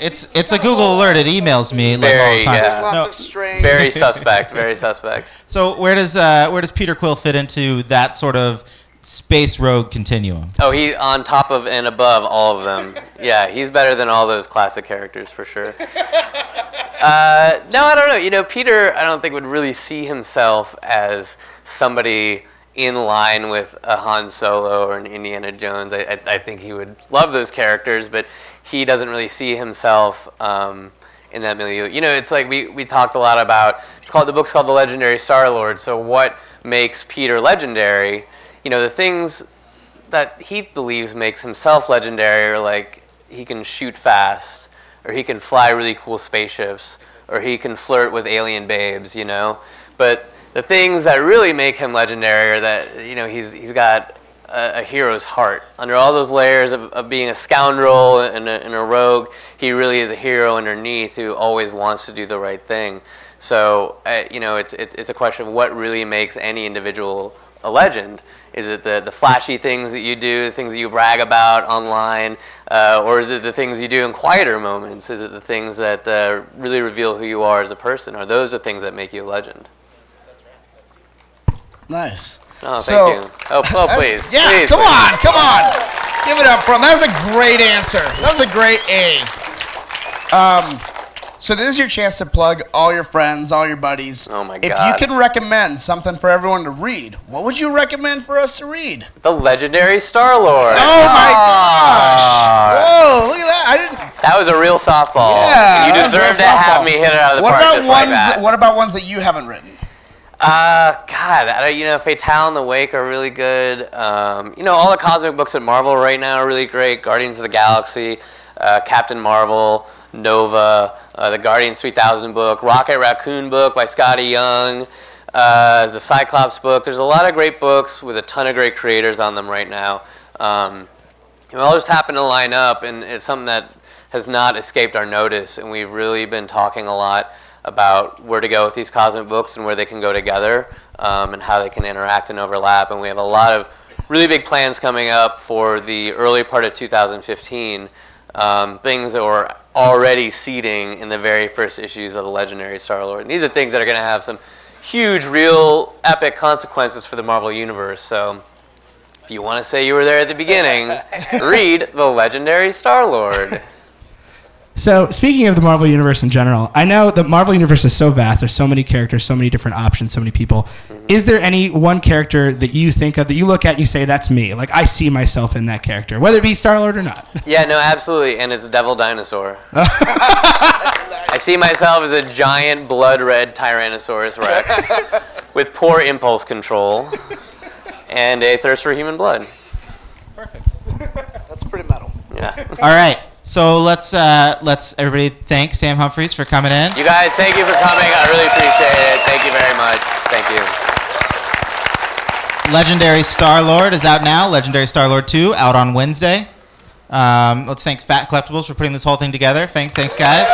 S6: It's it's a Google alert. It emails me like all
S7: Very,
S6: the time.
S7: yeah.
S3: Lots
S6: No,
S3: of strange.
S7: Very suspect. Very suspect.
S6: so where does uh, where does Peter Quill fit into that sort of space rogue continuum?
S7: Oh, he's on top of and above all of them. Yeah, he's better than all those classic characters for sure. (laughs) Uh, no, I don't know. You know, Peter, I don't think would really see himself as somebody in line with a Han Solo or an Indiana Jones. I, I, I think he would love those characters, but he doesn't really see himself um, in that milieu. You know, it's like we, we talked a lot about. It's called the book's called The Legendary Star Lord. So what makes Peter legendary? You know, the things that he believes makes himself legendary are like he can shoot fast, or he can fly really cool spaceships, or he can flirt with alien babes, you know. But the things that really make him legendary are that you know he's he's got a, a hero's heart. Under all those layers of, of being a scoundrel and a, and a rogue, he really is a hero underneath who always wants to do the right thing. So uh, you know, it's it's it's a question of what really makes any individual a legend. Is it the, the flashy things that you do, the things that you brag about online, uh, or is it the things you do in quieter moments? Is it the things that uh, really reveal who you are as a person? Are those the things that make you a legend?
S3: Nice.
S7: Oh, thank
S3: So-
S7: you. Oh, oh please.
S3: Yeah,
S7: please,
S3: come
S7: please.
S3: on, come on. Give it up for him. That was a great answer. That was a great A. Um, so this is your chance to plug all your friends, all your buddies.
S7: Oh my god!
S3: If you can recommend something for everyone to read, what would you recommend for us to read?
S7: The legendary Star Lord.
S3: Oh my gosh!
S7: Ah.
S3: Whoa, look at that! I didn't.
S7: That was a real softball.
S3: Yeah,
S7: you deserve to have me hit it out of the
S3: What
S7: park
S3: about
S7: just
S3: ones?
S7: like that.
S3: what about ones that you haven't written?
S7: Uh, God, I don't, you know, Fatale and the Wake are really good. Um, you know, all the cosmic books at Marvel right now are really great. Guardians of the Galaxy, uh, Captain Marvel, Nova, uh, the Guardians 3000 book, Rocket Raccoon book by Skottie Young, uh, the Cyclops book. There's a lot of great books with a ton of great creators on them right now. Um, it all just happened to line up, and it's something that has not escaped our notice. And we've really been talking a lot about where to go with these cosmic books and where they can go together, um, and how they can interact and overlap. And we have a lot of really big plans coming up for the early part of 2015. Um, things that we're already seeding in the very first issues of the Legendary Star Lord. And these are things that are going to have some huge, real, epic consequences for the Marvel Universe. So, if you want to say you were there at the beginning, (laughs) read the Legendary Star Lord.
S1: So, speaking of the Marvel Universe in general, I know the Marvel Universe is so vast. There's so many characters, so many different options, so many people. Mm-hmm. Is there any one character that you think of that you look at and you say, that's me? Like, I see myself in that character, whether it be Star Lord or not. (laughs)
S7: Yeah, no, absolutely, and it's Devil Dinosaur. (laughs) (laughs) I see myself as a giant blood red Tyrannosaurus Rex with poor impulse control and a thirst for human blood. Perfect.
S3: That's pretty metal.
S7: Yeah.
S4: All right. So let's uh, let's everybody thank Sam Humphries for coming in.
S7: You guys, thank you for coming. I really appreciate it. Thank you very much. Thank you.
S4: Legendary Star Lord is out now. Legendary Star Lord 2 out on Wednesday. Um, let's thank Fat Collectibles for putting this whole thing together. Thanks, thanks, guys.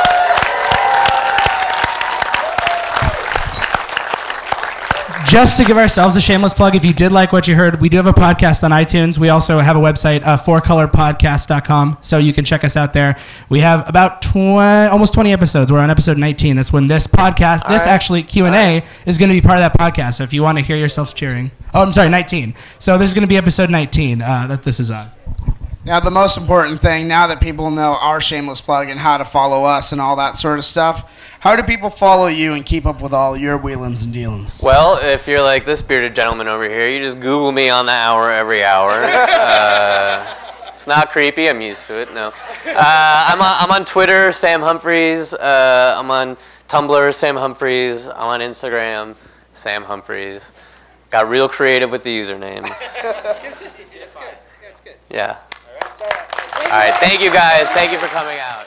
S1: Just to give ourselves a shameless plug, if you did like what you heard, we do have a podcast on iTunes. We also have a website, uh, fourcolorpodcast.com, so you can check us out there. We have about 20, almost 20 episodes. We're on episode 19. That's when this podcast, this
S7: right.
S1: actually Q&A, is going to be part of that podcast. So if you want to hear yourselves cheering. Oh, I'm sorry, 19. So this is going to be episode 19 uh, that this is on.
S3: Now, the most important thing, now that people know our shameless plug and how to follow us and all that sort of stuff, how do people follow you and keep up with all your wheelings and dealings?
S7: Well, if you're like this bearded gentleman over here, you just Google me on the hour every hour. (laughs) Uh, it's not creepy. I'm used to it. No. Uh, I'm, on, I'm on Twitter, Sam Humphries. Uh, I'm on Tumblr, Sam Humphries. I'm on Instagram, Sam Humphries. Got real creative with the usernames. consistency that's good Yeah. All right. Thank you guys. Thank you for coming out.